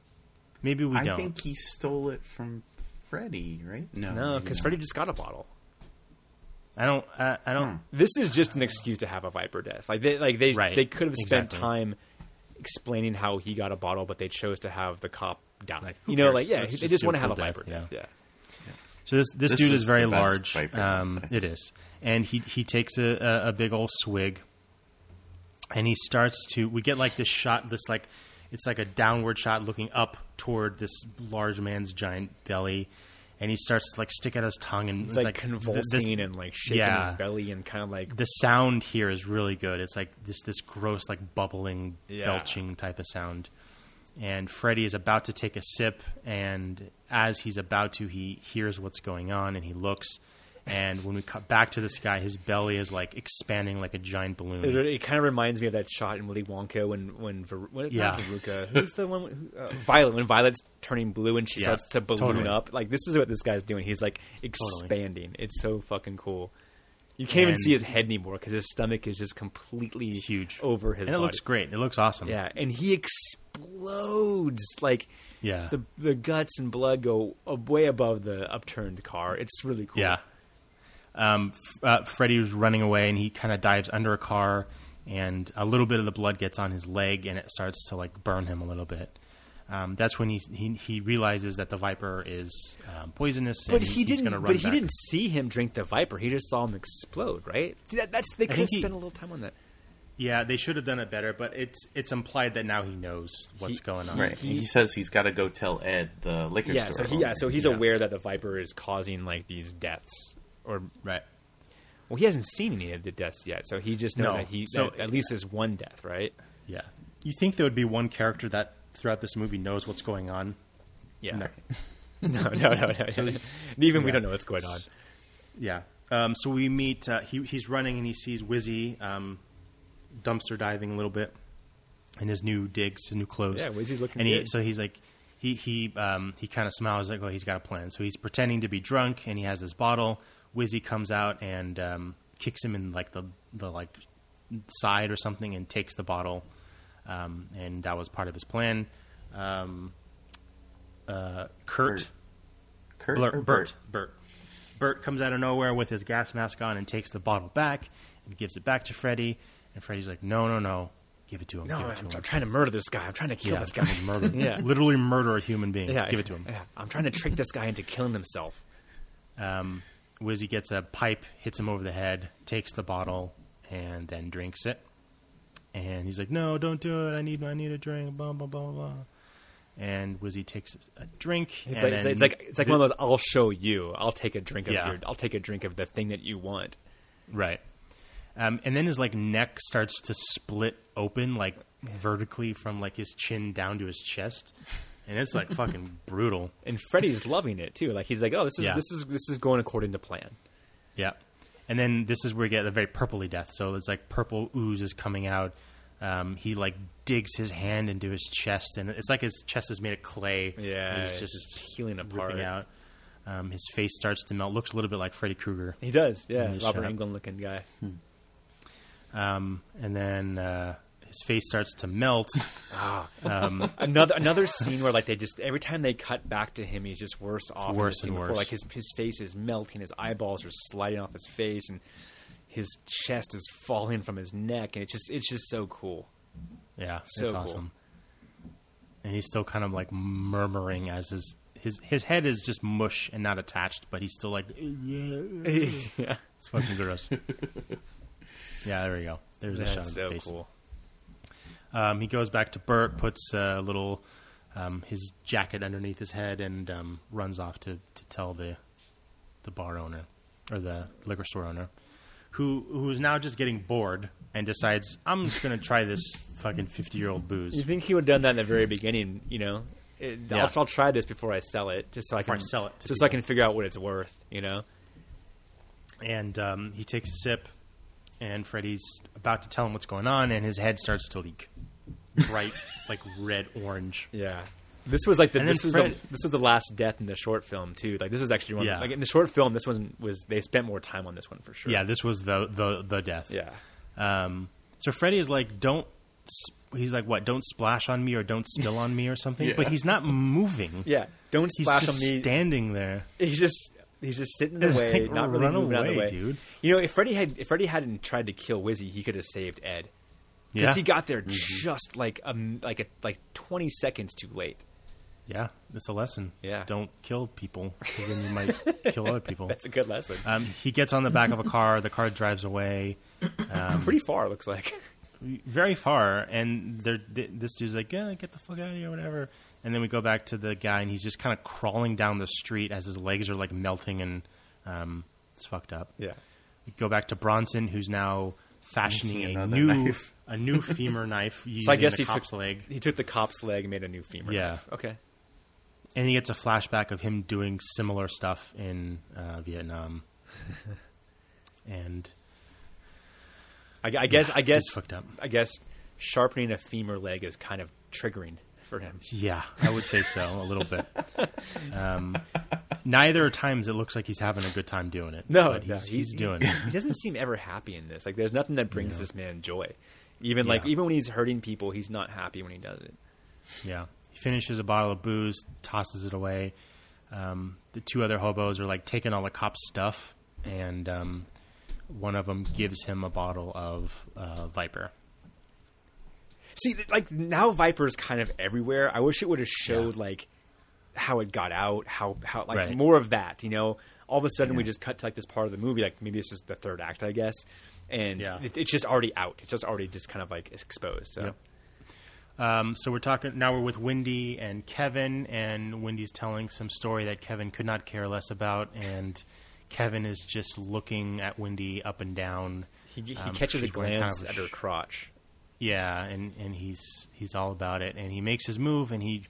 Maybe we I don't. I think he stole it from Freddy, right? No, No, because not. Freddy just got a bottle. I don't. I, I don't. Hmm. This is just an excuse to have a Viper death. Like they like they Right. they could have spent Exactly. time explaining how he got a bottle, but they chose to have the cop die. Like, you know, cares? like yeah, Let's they just just want to have a for death, viper. yeah. yeah. So this this, This dude is is very large. Viper Um, it is, and he he takes a, a, a big old swig, and he starts to. We get like this shot. This like it's like a downward shot looking up toward this large man's giant belly, and he starts to like stick out his tongue and it's like, th- this- convulsing and like shaking yeah. his belly and kind of like the sound here is really good. It's like this this gross like bubbling Yeah. belching type of sound. And Freddy is about to take a sip, and as he's about to, he hears what's going on, and he looks. And when we cut back to this guy, his belly is like expanding like a giant balloon. It, it kind of reminds me of that shot in Willy Wonka when when, Ver, when Yeah. Veruca, who's the one who, uh, Violet when Violet's turning blue and she Yeah, starts to balloon totally. up. Like this is what this guy's doing. He's like expanding. It's so fucking cool. You can't even see his head anymore because his stomach is just completely huge over his. and it body. looks great. It looks awesome. Yeah, and he explodes like yeah, the the guts and blood go way above the upturned car. It's really cool. Yeah. Um, uh, Freddy was running away, and he kind of dives under a car, and a little bit of the blood gets on his leg, and it starts to like burn him a little bit. Um, that's when he, he he realizes that the viper is um, poisonous, But and he didn't. Gonna run But he back. didn't see him drink the viper. He just saw him explode. Right? That, that's they could have spent a little time on that. Yeah, they should have done it better, but it's it's implied that now he knows what's He- going on. Right. He, says he's got to go tell Ed, the liquor Yeah. So he. Yeah. So he's Yeah. aware that the viper is causing like these deaths, or Right. well, he hasn't seen any of the deaths yet. So he just knows No. that he. So- that at least there's one death, right? Yeah. You think there would be one character that throughout this movie knows what's going on? Yeah. No. *laughs* No. No. No. No. *laughs* *laughs* Even we don't know what's going on. Yeah. Um, so we meet. Uh, he, he's running and he sees Wizzy um, dumpster diving a little bit in his new digs, his new clothes. Yeah, Wizzy's looking And he, good. so he's like, he he um, he kind of smiles like, oh, he's got a plan. So he's pretending to be drunk and he has this bottle. Wizzy comes out and um, kicks him in like the the like side or something and takes the bottle. Um, and that was part of his plan. Um, uh, Kurt. Bert. Kurt Blur- or Bert. Bert. Bert comes out of nowhere with his gas mask on and takes the bottle back and gives it back to Freddy. And Freddy's like, "No, no, no, give it to him. No, give I'm, it to I'm him." trying to murder this guy. I'm trying to kill yeah, this guy. murder. *laughs* Yeah. literally murder a human being. Yeah, give it to him. Yeah. I'm trying to trick this guy into killing himself. Um, Wizzy gets a pipe, hits him over the head, takes the bottle, and then drinks it. And he's like, "No, don't do it. I need, I need a drink." Blah blah blah blah. And Wizzy takes a drink. It's and like, it's like it's like the- one of those. I'll show you. I'll take a drink of Yeah. your. I'll take a drink of the thing that you want. Right. Um, and then his like neck starts to split open like vertically from like his chin down to his chest, and it's like fucking *laughs* brutal. And Freddy's loving it too. Like he's like, oh, this is Yeah. this is this is going according to plan. Yeah. And then this is where we get the very purpley death. So it's like purple ooze is coming out. Um, he like digs his hand into his chest, and it's like his chest is made of clay. Yeah, and he's it's just just healing apart. ripping out. Um, his face starts to melt. Looks a little bit like Freddy Krueger. He does, yeah. Robert. Englund looking guy. Um, and then uh, his face starts to melt. *laughs* um, *laughs* Another another scene where like they just every time they cut back to him, he's just worse off. worse and before. worse. Like his his face is melting, his eyeballs are sliding off his face, and his chest is falling from his neck, and it's just it's just so cool. Yeah, So it's cool. awesome. And he's still kind of like murmuring as his his his head is just mush and not attached, but he's still like, yeah, *laughs* yeah, it's fucking gross. yeah, there we go. There's a shot of the so face. cool. Um, he goes back to Bert, puts a little um, his jacket underneath his head, and um, runs off to, to tell the the bar owner or the liquor store owner, who who is now just getting bored and decides I'm just gonna try this fucking fifty year old booze. You think he would have done that in the very beginning? You know, it, Yeah. I'll, I'll try this before I sell it, just so I can I sell it to just so I can figure out what it's worth. You know, and um, he takes a sip, and Freddy's about to tell him what's going on, and his head starts to leak, bright like red orange. Yeah. This was like the And then this was Fred- the, this was the last death in the short film too. Like this was actually one Yeah. like in the short film this one was they spent more time on this one for sure. Yeah, this was the the the death. Yeah. Um, so Freddy is like, don't. sp- He's like, what? Don't splash on me or don't spill on me or something. *laughs* Yeah. But he's not moving. Yeah. Don't He's splash just on me. standing there. he's just he's just sitting in It's the way, like, not really run moving out of the away, way. dude. You know, if Freddy had if Freddy hadn't tried to kill Wizzy, he could have saved Ed. Because Yeah. he got there just like um like a, like twenty seconds too late. Yeah, it's a lesson. Yeah. don't kill people because then you *laughs* might kill other people. That's a good lesson. Um, he gets on the back of a car. The car drives away Pretty far, looks like. very far, and they're, th- this dude's like, "Yeah, get the fuck out of here, whatever." And then we go back to the guy, and he's just kind of crawling down the street as his legs are like melting, and um, it's fucked up. Yeah. We go back to Bronson, who's now fashioning a new knife. A new femur knife using *laughs* So I guess the he cop's took leg, he took the cop's leg and made a new femur. Yeah. knife. Okay. and he gets a flashback of him doing similar stuff in uh, Vietnam. *laughs* and I, I guess I guess. I guess sharpening a femur leg is kind of triggering for him. Yeah, I would say so a little bit. *laughs* Um, neither times it looks like he's having a good time doing it. No, but no, he's, he's doing it. He doesn't seem ever happy in this. Like, there's nothing that brings this man joy. Even like even when he's hurting people, he's not happy when he does it. Yeah, he finishes a bottle of booze, tosses it away. Um, the two other hobos are like taking all the cops' stuff, and um, one of them gives him a bottle of uh, Viper. See, like now Viper's kind of everywhere. I wish it would have showed like how it got out, how how like Right. more of that. You know, all of a sudden we just cut to like this part of the movie. Like maybe this is the third act, I guess, and Yeah. it, it's just already out. It's just already just kind of like exposed. So Yep. Um, so we're talking now. We're with Wendy and Kevin, and Wendy's telling some story that Kevin could not care less about, and Kevin is just looking at Wendy up and down. he, he Um, catches a wearing kind glance of at her crotch. Yeah, and and he's he's all about it, and he makes his move, and he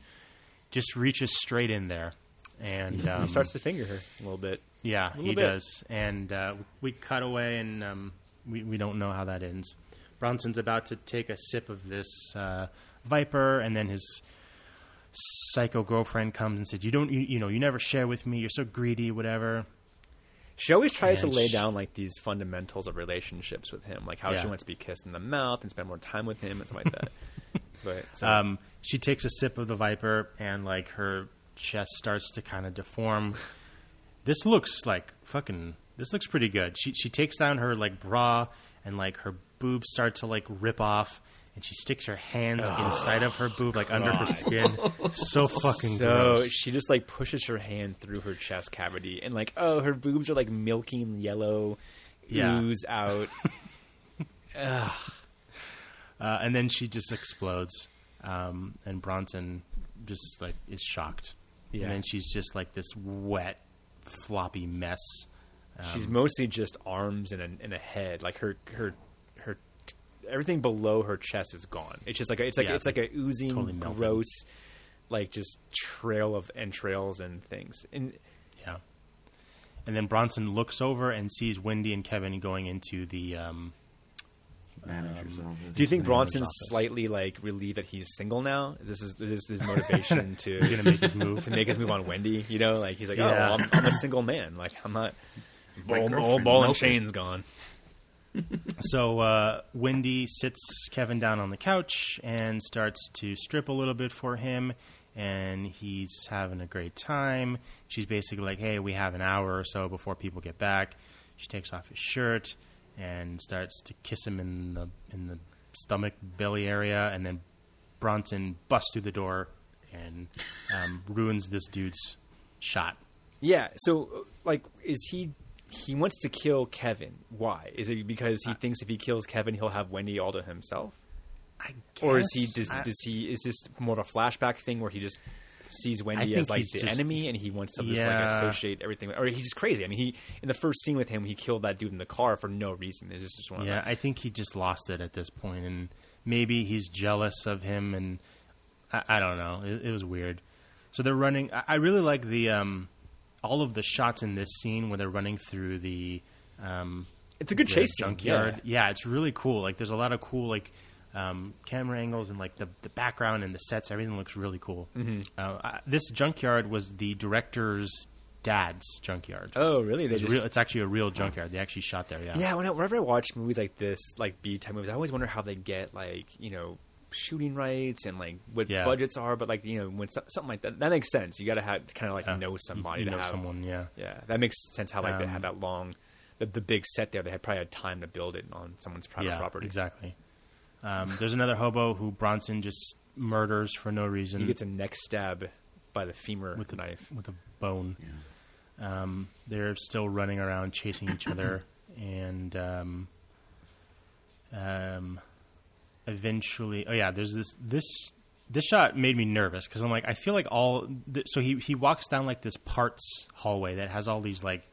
just reaches straight in there, and um, *laughs* he starts to finger her a little bit. yeah, little he bit. does, and uh, we cut away, and um, we we don't know how that ends. Bronson's about to take a sip of this uh, Viper, and then his psycho girlfriend comes and says, "You don't, you, you know, you never share with me. You're so greedy, whatever." She always tries to lay sh- down like these fundamentals of relationships with him, like how Yeah. she wants to be kissed in the mouth and spend more time with him and stuff like that. *laughs* but so, Um, she takes a sip of the Viper, and like her chest starts to kind of deform. This looks like fucking. This looks pretty good. She she takes down her like bra, and like her boobs start to like rip off, and she sticks her hands inside of her boob, like under her skin. So *laughs* fucking so gross. she just like pushes her hand through her chest cavity and like oh her boobs are like milking yellow Yeah. ooze out. *laughs* Uh, and then she just explodes, um, and Bronson just like is shocked. Yeah. And then she's just like this wet, floppy mess. She's mostly just arms and a, and a head. Like her her her everything below her chest is gone. It's just like a, it's like Yeah. it's like a oozing Totally gross like just trail of entrails and things. And Yeah. And then Bronson looks over and sees Wendy and Kevin going into the. Um, Manager's office. do you think Manager's Bronson's office. slightly like relieved that he's single now? This is this is his motivation *laughs* to gonna make his move. *laughs* to make his move on Wendy. You know, like he's like, oh, well, I'm, I'm a single man. Like I'm not. My Ball, girlfriend ball and melted. chain's gone. *laughs* so uh, Wendy sits Kevin down on the couch and starts to strip a little bit for him, and he's having a great time. She's basically like, "Hey, we have an hour or so before people get back." She takes off his shirt and starts to kiss him in the in the stomach belly area, and then Bronson busts through the door and um, *laughs* ruins this dude's shot. Yeah. So, like, is he? He wants to kill Kevin. Why? Is it because he thinks if he kills Kevin, he'll have Wendy all to himself, I or is he? Does, I- does he? Is this more of a flashback thing where he just sees Wendy as like the just- enemy and he wants to just like associate everything? Or he's just crazy. I mean, he in the first scene with him, he killed that dude in the car for no reason. It's just, just one Yeah, of I think he just lost it at this point, and maybe he's jealous of him, and I, I don't know. It, it was weird. So they're running. I, I really like the um, all of the shots in this scene where they're running through the. Um, It's a good chase junkyard. yeah. Yeah. it's really cool. Like there's a lot of cool like um, camera angles and like the the background and the sets. Everything looks really cool. Mm-hmm. Uh, I, this junkyard was the director's dad's junkyard. Oh, really? They It's, just real, it's actually a real junkyard. They actually shot there. Yeah. Yeah, whenever I watch movies like this, like B type movies, I always wonder how they get like you know shooting rights and like what Yeah. budgets are. But like you know when so- something like that, that makes sense. You got to have kind of like Yeah. know somebody you to know have someone. Yeah. Yeah, that makes sense. How like they Um, had that long, the, the big set there. They had probably had time to build it on someone's private yeah, property. Exactly. Um, there's another hobo who Bronson just murders for no reason He gets a neck stab by the femur with a knife. with a bone. Um, they're still running around chasing each other, and um, um, eventually, oh yeah, there's this this this shot made me nervous because I'm like, I feel like all th- so he he walks down like this parts hallway that has all these like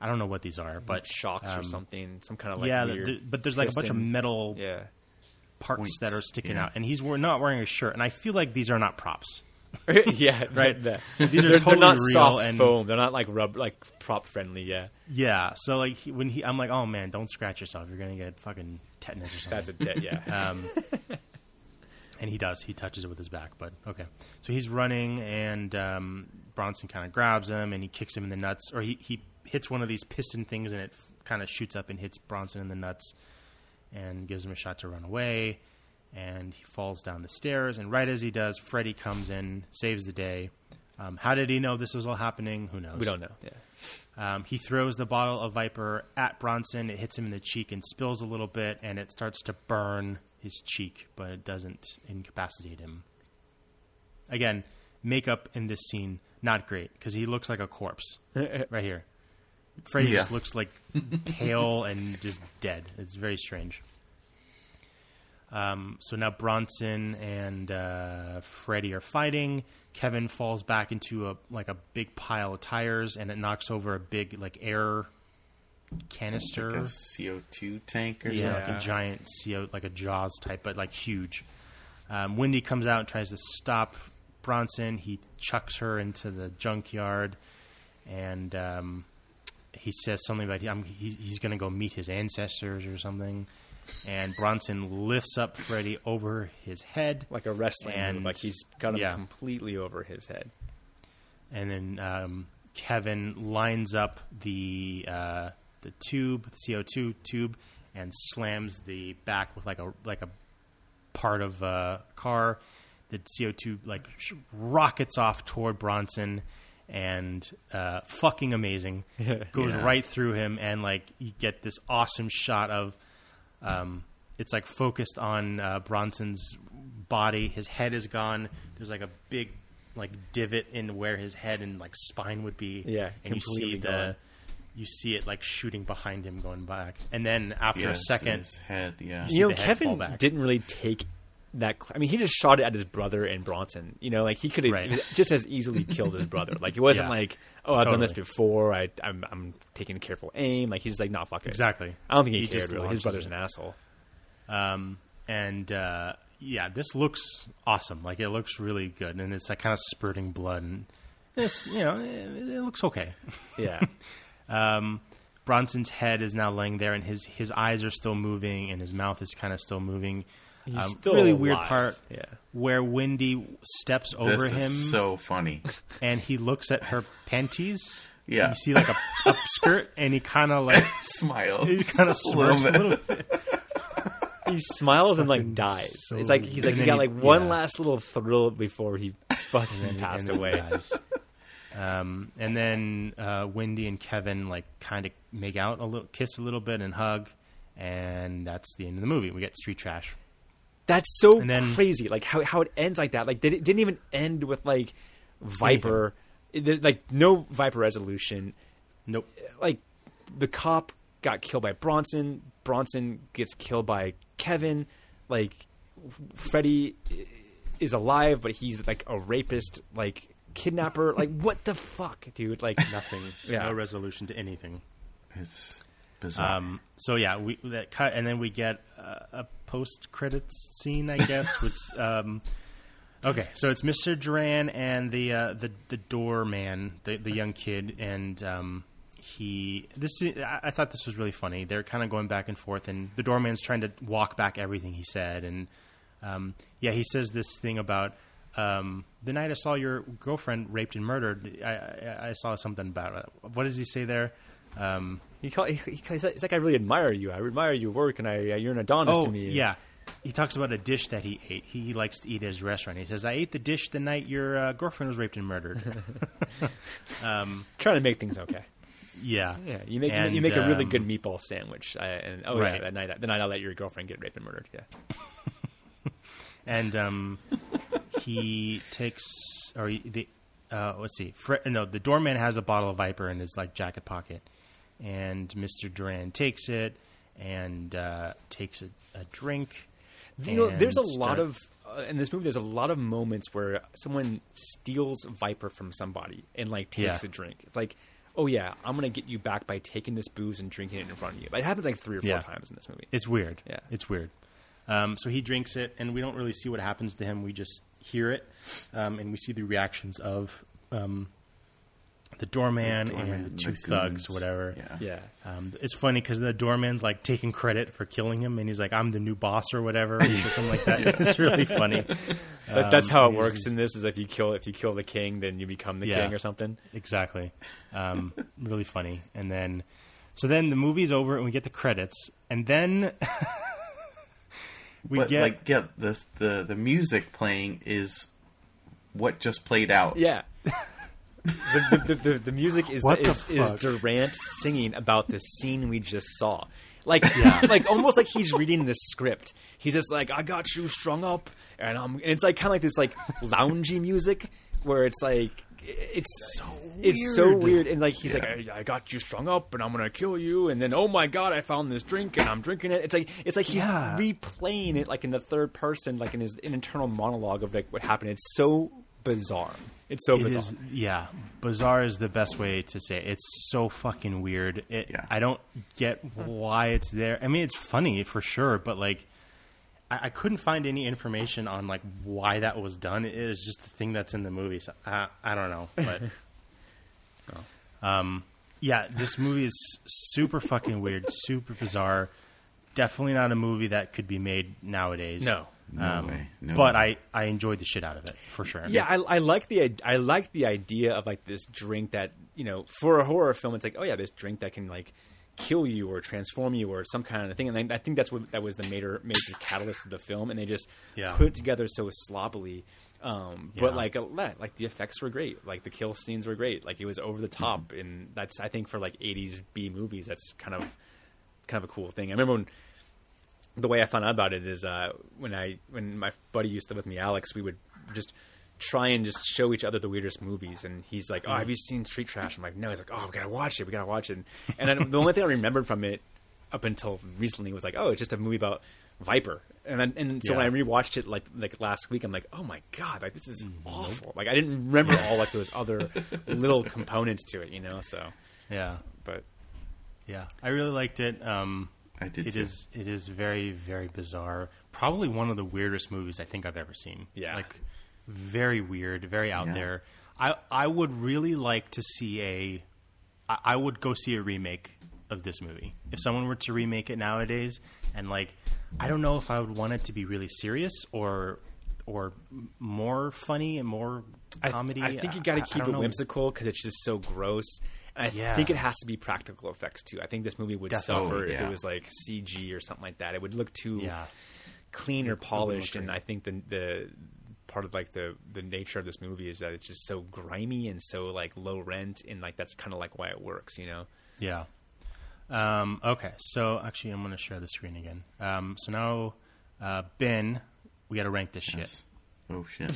I don't know what these are, but shocks or um, something, some kind of like yeah, weird th- but there's like a bunch of metal Yeah, parts Points, that are sticking yeah. out, and he's wear- not wearing a shirt, and I feel like these are not props. *laughs* yeah, Right. The, *laughs* These are they're, totally they're not real soft and- foam. They're not like rub like prop friendly. Yeah, Yeah, so like he, when he, I'm like, oh man, don't scratch yourself. You're gonna get fucking tetanus or something. that's a dead. Yeah, Um, and he does. He touches it with his back, but okay. So he's running, and um, Bronson kind of grabs him and he kicks him in the nuts, or he, he hits one of these piston things, and it kind of shoots up and hits Bronson in the nuts, and gives him a shot to run away. And he falls down the stairs, and right as he does, Freddy comes in, saves the day. Um, how did he know this was all happening? Who knows? we don't know. Yeah, Um, he throws the bottle of Viper at Bronson. It hits him in the cheek and spills a little bit, and it starts to burn his cheek, but it doesn't incapacitate him. Again, makeup in this scene not great because he looks like a corpse *laughs* right here. Freddy Yeah. just looks like pale and just dead. It's very strange. Um, so now Bronson and uh, Freddy are fighting. Kevin falls back into a like a big pile of tires, and it knocks over a big like air canister. Like a CO2 tank or yeah, something. like a giant CO, like a Jaws type, but like huge. Um, Wendy comes out and tries to stop Bronson. He chucks her into the junkyard, and um, he says something about um, he's, he's going to go meet his ancestors or something. And Bronson lifts up Freddy over his head, like a wrestling move. Like he's got him yeah. completely over his head. and then um, Kevin lines up the uh, the tube, the CO two tube, and slams the back with like a like a part of a car. The CO two like rockets off toward Bronson, and uh, fucking amazing *laughs* goes Yeah. right through him, and like you get this awesome shot of. Um, it's like focused on uh, Bronson's body. His head is gone. There's like a big like divot in where his head and like spine would be. Yeah, and you see completely the gone. you see it like shooting behind him going back, and then after Yes, a second, his head, yeah. see You know, the Kevin didn't really take that. I mean, he just shot it at his brother and Bronson. You know, like he could have Right. just as easily killed his brother. Like it wasn't Yeah. like, oh, I've done this before. I, I'm, I'm taking careful aim. Like he's just like, nah, fuck it. exactly. I don't think he, He cared really. His brother's it. an asshole. Um, and uh, yeah, this looks awesome. Like it looks really good, and it's like kind of spurting blood, and this you know it, it looks okay. Yeah. *laughs* Um, Bronson's head is now laying there, and his his eyes are still moving, and his mouth is kind of still moving. He's Um, still really weird part Yeah. where Wendy steps over this him is so funny. and he looks at her panties. Yeah. you see like a *laughs* upskirt, and he kind of like *laughs* Smiles. he kind of a little smirks a little bit. *laughs* He smiles and like dies. so- it's like he's like he then got he- like one yeah. last little thrill before he fucking passed and away. dies. Um, and then uh, Wendy and Kevin like kind of make out a little, kiss a little bit, and hug, and that's the end of the movie. We get street trash. That's so And then- crazy. Like how how it ends like that. Like did it didn't even end with like Viper. It- like no Viper resolution. Nope. Like the cop got killed by Bronson. Bronson gets killed by Kevin. Like Freddy is alive, but he's like a rapist. Like kidnapper. Like what the fuck, dude? Like *laughs* nothing. Yeah. No resolution to anything. It's bizarre. Um, so yeah, we that cut, and then we get a, a post credits scene, I guess. which *laughs* um, okay, so it's Mr. Duran and the uh, the the doorman, the the young kid, and um, he. This is- I, I thought this was really funny. They're kind of going back and forth, and the doorman's trying to walk back everything he said, and um, yeah, he says this thing about. Um, the night I saw your girlfriend raped and murdered, I, I, I saw something about it. What does he say there? Um, He call, he, he, he's like, it's like I really admire you. I admire your work, and I you're an Adonis oh, to me. yeah. He talks about a dish that he ate. He, he likes to eat at his restaurant. He says, "I ate the dish the night your uh, girlfriend was raped and murdered." *laughs* *laughs* um, trying to make things okay. yeah, Yeah, you make And, you make a really um, good meatball sandwich, uh, and oh Right. yeah, that night the night I let your girlfriend get raped and murdered. Yeah, *laughs* and um, he takes or he, the uh, let's see, no, the doorman has a bottle of Viper in his like jacket pocket, and Mr. Duran takes it and uh, takes a, a drink. You know, there's a lot start- of uh, in this movie. There's a lot of moments where someone steals Viper from somebody and like takes Yeah. a drink. It's like, oh yeah, I'm gonna get you back by taking this booze and drinking it in front of you. But it happens like three or four Yeah. times in this movie. It's weird. Yeah. It's weird. Um, so he drinks it, and we don't really see what happens to him. We just hear it, um, and we see the reactions of um, the doorman, doorman and the two the thugs, goons. whatever. Yeah. Yeah, Um, it's funny because the doorman's like taking credit for killing him, and he's like, "I'm the new boss" or whatever, or something like that. *laughs* It's really funny. But that's how it Um, works in this. Is if you kill if you kill the king, then you become the Yeah. king or something. Exactly. Um, *laughs* really funny. And then, so then the movie's over, and we get the credits, and then *laughs* we but get like, yeah, the the the music playing is what just played out. Yeah. The, the, the, the music is is, is? Duran singing about the scene we just saw, like *laughs* like almost like he's reading the script. He's just like, "I got you strung up," and I'm. And it's like kind of like this like loungy music where it's like it's so it's so weird and like he's like I, I got you strung up and I'm gonna kill you and then oh my god I found this drink and I'm drinking it it's like it's like he's Yeah. replaying it like in the third person like in his an internal monologue of like what happened it's so bizarre it's so It bizarre is, yeah. Bizarre is the best way to say it. It's so fucking weird. It, Yeah. I don't get why it's there. I mean, it's funny for sure, but like, I, I couldn't find any information on like why that was done. It is just the thing that's in the movie. So I, I don't know, but *laughs* um, yeah, this movie is super fucking weird, super bizarre. Definitely not a movie that could be made nowadays. No. No way. No but way. I, I enjoyed the shit out of it for sure. Yeah, I, I like the I like the idea of like this drink that you know for a horror film. It's like oh yeah, this drink that can like kill you or transform you or some kind of thing. And I, I think that's what that was the major major catalyst of the film. And they just Yeah. put it together so sloppily. Um, But Yeah. like like the effects were great. Like the kill scenes were great. Like it was over the top, Mm-hmm. and that's I think for like '80s B movies, that's kind of kind of a cool thing. I remember when the way I found out about it is uh, when I when my buddy used to live with me, Alex, we would just try and just show each other the weirdest movies, and he's like, "Oh, have you seen Street Trash?" I'm like, "No." He's like, "Oh, we gotta watch it. We gotta watch it." And then the only thing I remembered from it up until recently was like, "Oh, it's just a movie about Viper." And then, and so when I Yeah. rewatched it like like last week, I'm like, "Oh my god, like this is awful." Like I didn't remember all like those other little components to it, you know. So, yeah. but Yeah, I really liked it. Um, I did It too. is. It is very, very bizarre. Probably one of the weirdest movies I think I've ever seen. Yeah. like very weird, very out Yeah. there. I I would really like to see a. I, I would go see a remake of this movie if someone were to remake it nowadays. And like, I don't know if I would want it to be really serious or or more funny and more I- comedy. I, think you I- got to I keep don't it know. whimsical because it's just so gross. And I Yeah. think it has to be practical effects too. I think this movie would Definitely. suffer Oh, if it was like CG or something like that. It would look too Yeah. clean or polished. And. I think the the part of like the the nature of this movie is that it's just so grimy and so like low rent, and like that's kind of like why it works, you know. Yeah. Um, okay, so actually, I'm going to share the screen again. Um, so now, uh, Ben, we got to rank this shit. Yes. Oh shit.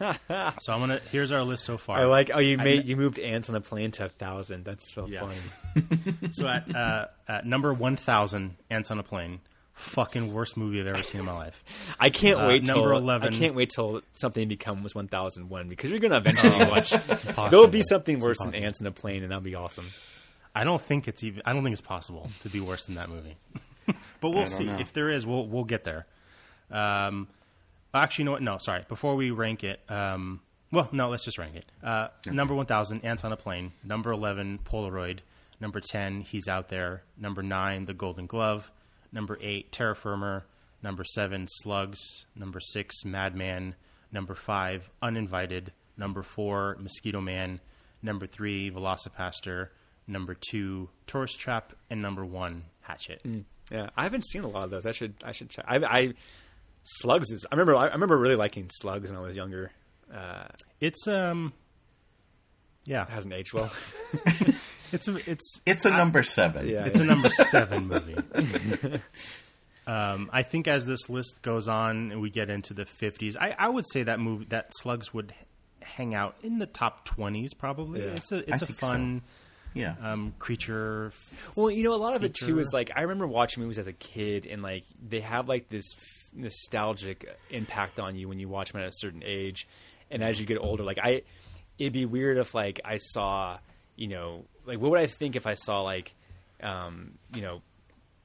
*laughs* So I'm gonna. Here's our list so far. I like oh you made kn- you moved ants on a plane to a thousand. That's so Yeah. funny. *laughs* So at, uh, at number one thousand, Ants on a Plane. Fucking worst movie I've ever seen in my life. I can't Uh, wait till number 11. I can't wait till something becomes one thousand one because you're gonna eventually watch. impossible. There'll be something It's worse than ants in a plane, and that'll be awesome. I don't think it's even. I don't think it's possible to be worse than that movie. *laughs* but we'll see. know. If there is, we'll we'll get there. Um, actually, you know what? No, sorry. Before we rank it, um, well, no, let's just rank it. Uh, Number one thousand, Ants on a Plane. Number eleven, Polaroid. Number ten, He's Out There. Number nine, The Golden Glove. Number eight, Terra Firma. Number seven, Slugs. Number six, Madman. Number five, Uninvited. Number four, Mosquito Man. Number three, Velocipastor. Number two, Tourist Trap. And number one, Hatchet. Yeah, I haven't seen a lot of those. I should I should check. I, I Slugs is. I remember I remember really liking Slugs when I was younger. Uh, It's um, yeah, it hasn't aged well. *laughs* it's a it's It's a number seven. yeah, it's a number *laughs* seven movie. Um, I think as this list goes on and we get into the 50s, I, I would say that movie that Slugs would hang out in the top 20s probably. Yeah. It's a I it's a think so. fun Yeah. um, creature. Well, you know, a lot of it too is like I remember watching movies as a kid, and like they have like this f- nostalgic impact on you when you watch them at a certain age, and as you get older, like I, it'd be weird if like I saw, you know, like what would I think if I saw like, um, you know,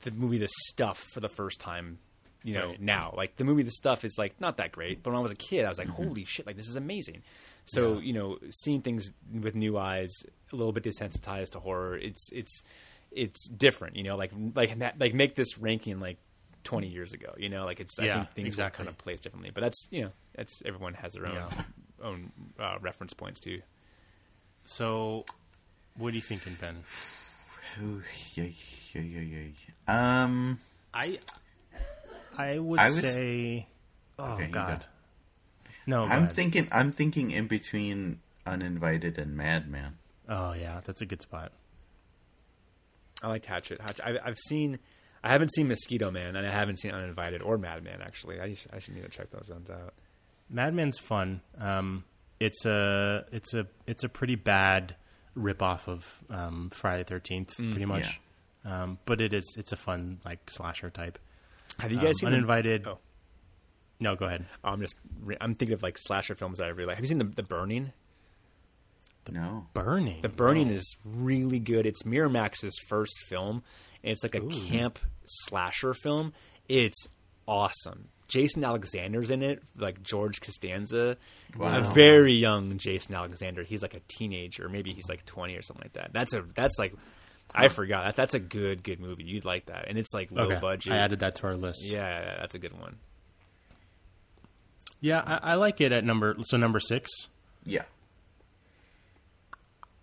the movie The Stuff for the first time. You know, Right. now like the movie The Stuff is like not that great, but when I was a kid, I was like, "Holy shit! Like this is amazing." So you know, seeing things with new eyes, a little bit desensitized to horror, it's it's it's different. You know, like like like make this ranking like twenty years ago. You know, like it's I think things exactly. were kind of placed differently, but that's you know that's everyone has their own Yeah. own uh, reference points too. So, what are you thinking, Ben? Ooh, yay, yay, yay, yay. Um, I I would I was- say, oh Okay, God, go. no. go I'm ahead. thinking. I'm thinking in between Uninvited and Madman. Oh yeah, that's a good spot. I liked Hatchet. Hatchet. I, I've seen. I haven't seen Mosquito Man, and I haven't seen Uninvited or Madman. Actually, I should, I should need to check those ones out. Madman's fun. Um, it's a it's a it's a pretty bad ripoff of um, Friday Thirteenth, Mm, pretty much. Um, but it is it's a fun like slasher type. Have you Um, guys seen the- Uninvited? Oh. No, go ahead. I'm just. re- I'm thinking of like slasher films that I really like. Have you seen the, the Burning? No. Burning. The Burning is really good. It's Miramax's first film, and it's like a camp slasher film. It's awesome. Jason Alexander's in it, like George Costanza, wow. a very young Jason Alexander. He's like a teenager, maybe he's like twenty or something like that. That's a that's like I forgot that that's a good good movie. You'd like that, and it's like low okay. budget. I added that to our list. yeah, that's a good one. yeah, I, I like it at number so number six. Yeah.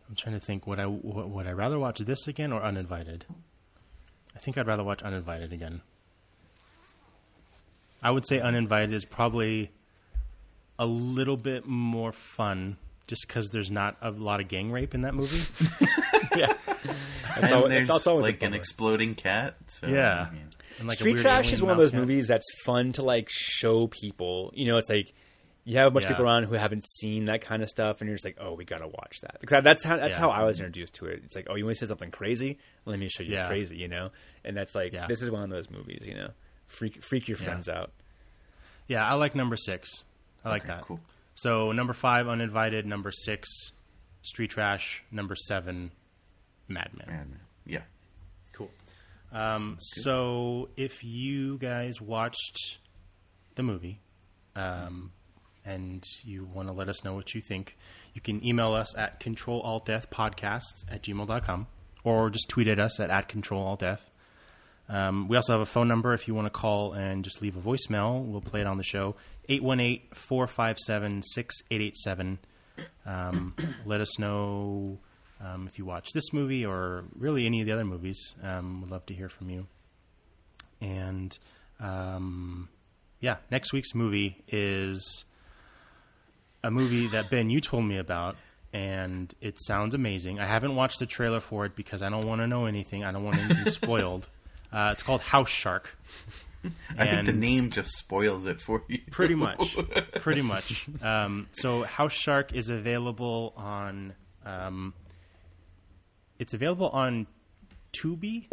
I'm trying to think. Would I would would I rather watch this again or Uninvited? I think I'd rather watch Uninvited again. I would say Uninvited is probably a little bit more fun, just because there's not a lot of gang rape in that movie. *laughs* yeah, that's, and al- there's that's always like an exploding cat. So, Yeah. I mean, like, Street Trash is one of those cat. movies that's fun to like show people. You know, it's like you have a bunch of people around who haven't seen that kind of stuff, and you're just like, oh, we gotta watch that. Because that's how that's Yeah. how I was introduced to it. It's like, oh, you want to see something crazy? Let me show you Yeah. crazy. You know, and that's like Yeah. this is one of those movies. You know, freak freak your Yeah. friends out. Yeah, I like number six. I like Okay, that. cool. So number five, Uninvited. Number six, Street Trash. Number seven, Madman. Madman. Yeah. Cool. Um, so if you guys watched the movie um, and you want to let us know what you think, you can email us at controlaltdeathpodcasts at gmail.com or just tweet at us at, at controlaltdeath. Um, we also have a phone number if you want to call and just leave a voicemail. We'll play it on the show. 818 457 6887. Um, *coughs* Let us know um, if you watch this movie or really any of the other movies. Um, we'd love to hear from you. And um, yeah, next week's movie is a movie that Ben you told me about, and it sounds amazing. I haven't watched the trailer for it because I don't want to know anything. I don't want anything *laughs* spoiled. Uh, it's called House Shark. I think the name just spoils it for you. Pretty much. *laughs* Pretty much. Um, so House Shark is available on. Um, it's available on Tubi.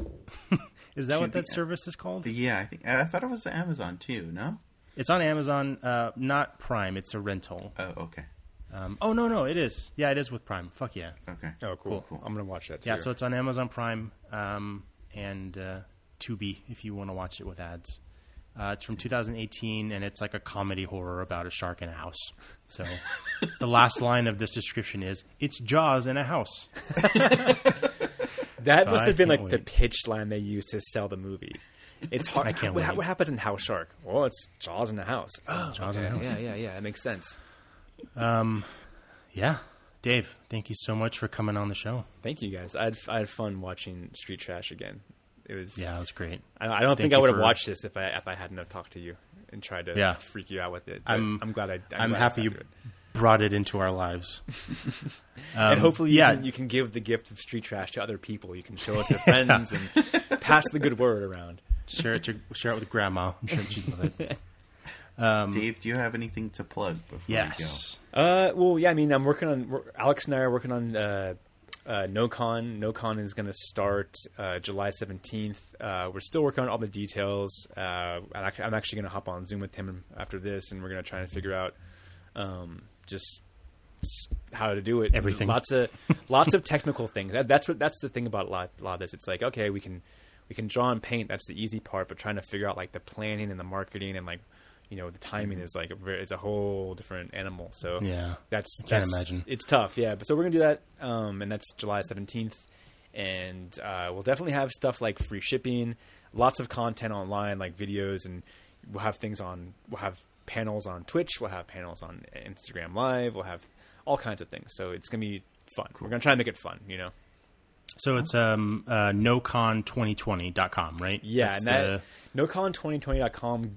*laughs* is that what that service is called? yeah, I think I thought it was Amazon too. No. It's on Amazon, uh, not Prime. It's a rental. Oh, okay. Um, oh no, no, it is. Yeah, it is with Prime. Fuck yeah. Okay. Oh, cool. Cool. I'm gonna watch that too. Yeah, so it's on Amazon Prime um, and uh, Tubi if you want to watch it with ads. Uh, it's from 2018 and it's like a comedy horror about a shark in a house. So *laughs* the last line of this description is "It's Jaws in a house." *laughs* that So must I have been can't like the pitch line they used to sell the movie. It's hard. I can't what, wait. what happens in House Shark? Well, it's Jaws in the house. Oh, Jaws in the house. Yeah, yeah, yeah. That makes sense. Um, Yeah, Dave, thank you so much for coming on the show. Thank you guys. I had I had fun watching Street Trash again. It was. Yeah, it was great. I, I don't Thank think I would have for- watched this if I if I hadn't have talked to you and tried to Yeah. freak you out with it. But I'm- I'm glad I. I'm, glad happy you it. brought it into our lives. *laughs* and hopefully, you, yeah. can, you can give the gift of Street Trash to other people. You can show it to *laughs* friends and pass the good word around. Share it to, share it with grandma. I'm sure she'd love it. *laughs* Dave, do you have anything to plug before Yes. Uh, well, yeah. I mean, I'm working on. Alex and I are working on uh, uh, NoCon. NoCon is going to start uh, July 17th. Uh, we're still working on all the details. Uh, I'm actually going to hop on Zoom with him after this, and we're going to try and figure out um, just how to do it. Everything. Lots of lots of technical things. That, that's what that's the thing about a lot, a lot of this. It's like okay, we can we can draw and paint. That's the easy part, but trying to figure out like the planning and the marketing and like you know the timing is like it's a whole different animal. So Yeah. that's I can't that's- imagine. It's tough, yeah. But so we're gonna do that, um, and that's July seventeenth, and uh, we'll definitely have stuff like free shipping, lots of content online, like videos, and we'll have things on. We'll have panels on Twitch. We'll have panels on Instagram Live. We'll have all kinds of things. So it's gonna be fun. We're gonna try and make it fun, you know. So it's um uh, nocon2020.com, right? Yeah, That's and that nocon2020.com g-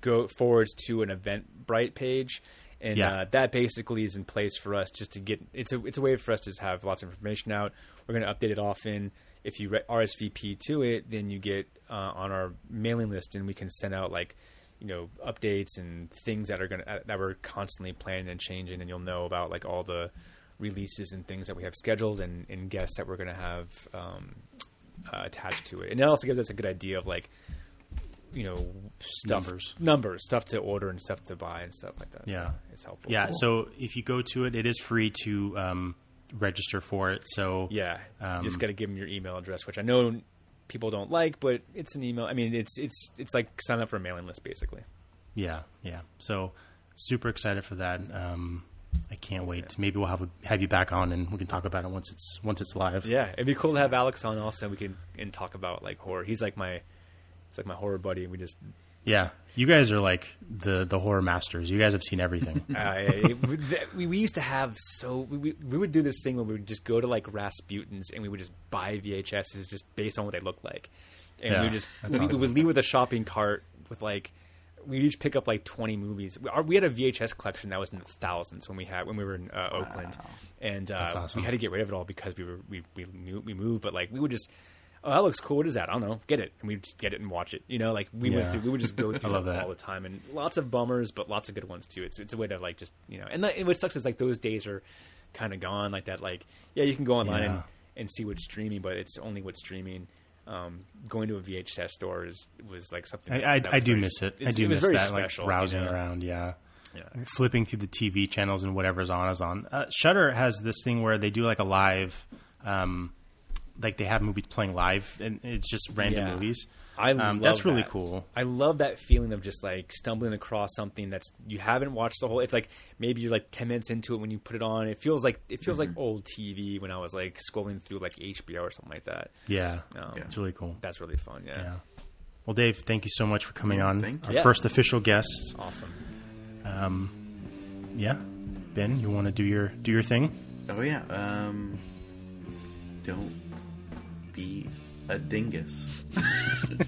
go forwards to an Eventbrite page, and Yeah. uh, that basically is in place for us just to get. It's a it's a way for us to just have lots of information out. We're going to update it often. If you RSVP to it, then you get uh, on our mailing list, and we can send out like you know updates and things that are going to that we're constantly planning and changing, and you'll know about like all the releases and things that we have scheduled and, and guests that we're going to have um, uh, attached to it. And it also gives us a good idea of like, you know, stuff, Numbers. numbers, stuff to order and stuff to buy and stuff like that. Yeah. so it's helpful. Yeah. So if you go to it, it is free to um, register for it. So yeah, Um, you just got to give them your email address, which I know people don't like, but it's an email. I mean, it's it's it's like sign up for a mailing list basically. Yeah, yeah. So super excited for that. Um, I can't wait. Maybe we'll have have you back on and we can talk about it once it's once it's live. Yeah, it'd be cool to have Alex on also. We can and talk about like horror. He's like my, it's like my horror buddy. We just Yeah. You guys are like the the horror masters. You guys have seen everything. *laughs* Uh, we, we used to have so we, we would do this thing where we would just go to like Rasputin's and we would just buy VHSs just based on what they looked like, and Yeah, we just we awesome. would leave with a shopping cart with like we each pick up like twenty movies. We, our, we had a VHS collection that was in the thousands when we had when we were in uh, Oakland, and uh, awesome. we had to get rid of it all because we were we we knew, we moved. But like we would just. Oh, that looks cool. What is that? I don't know. Get it, and we would just get it and watch it. You know, like we went Yeah. through. We would just go *laughs* through all the time, and lots of bummers, but lots of good ones too. It's it's a way to like just you know, and, that, and what sucks is like those days are kind of gone. Like that, like yeah, you can go online and, and see what's streaming, but it's only what's streaming. Um, going to a VHS store is was like something. I, I, I do very- miss it. I do it miss that, special, like browsing you know? around. Yeah. Yeah. flipping through the TV channels and whatever's on is on. Uh, Shudder has this thing where they do like a live, um, like they have movies playing live, and it's just random Yeah. movies. I um, love that's really that. cool. I love that feeling of just like stumbling across something that's you haven't watched the whole. It's like maybe you're like ten minutes into it when you put it on. It feels like it feels Mm-hmm. like old TV when I was like scrolling through like HBO or something like that. Yeah, Um, it's really cool. That's really fun. Yeah, Yeah. Well, Dave, thank you so much for coming on. thank Our. Yeah. first official guest. awesome. Yeah, Ben, you want to do your do your thing? Oh yeah. Um, don't be a dingus. *laughs*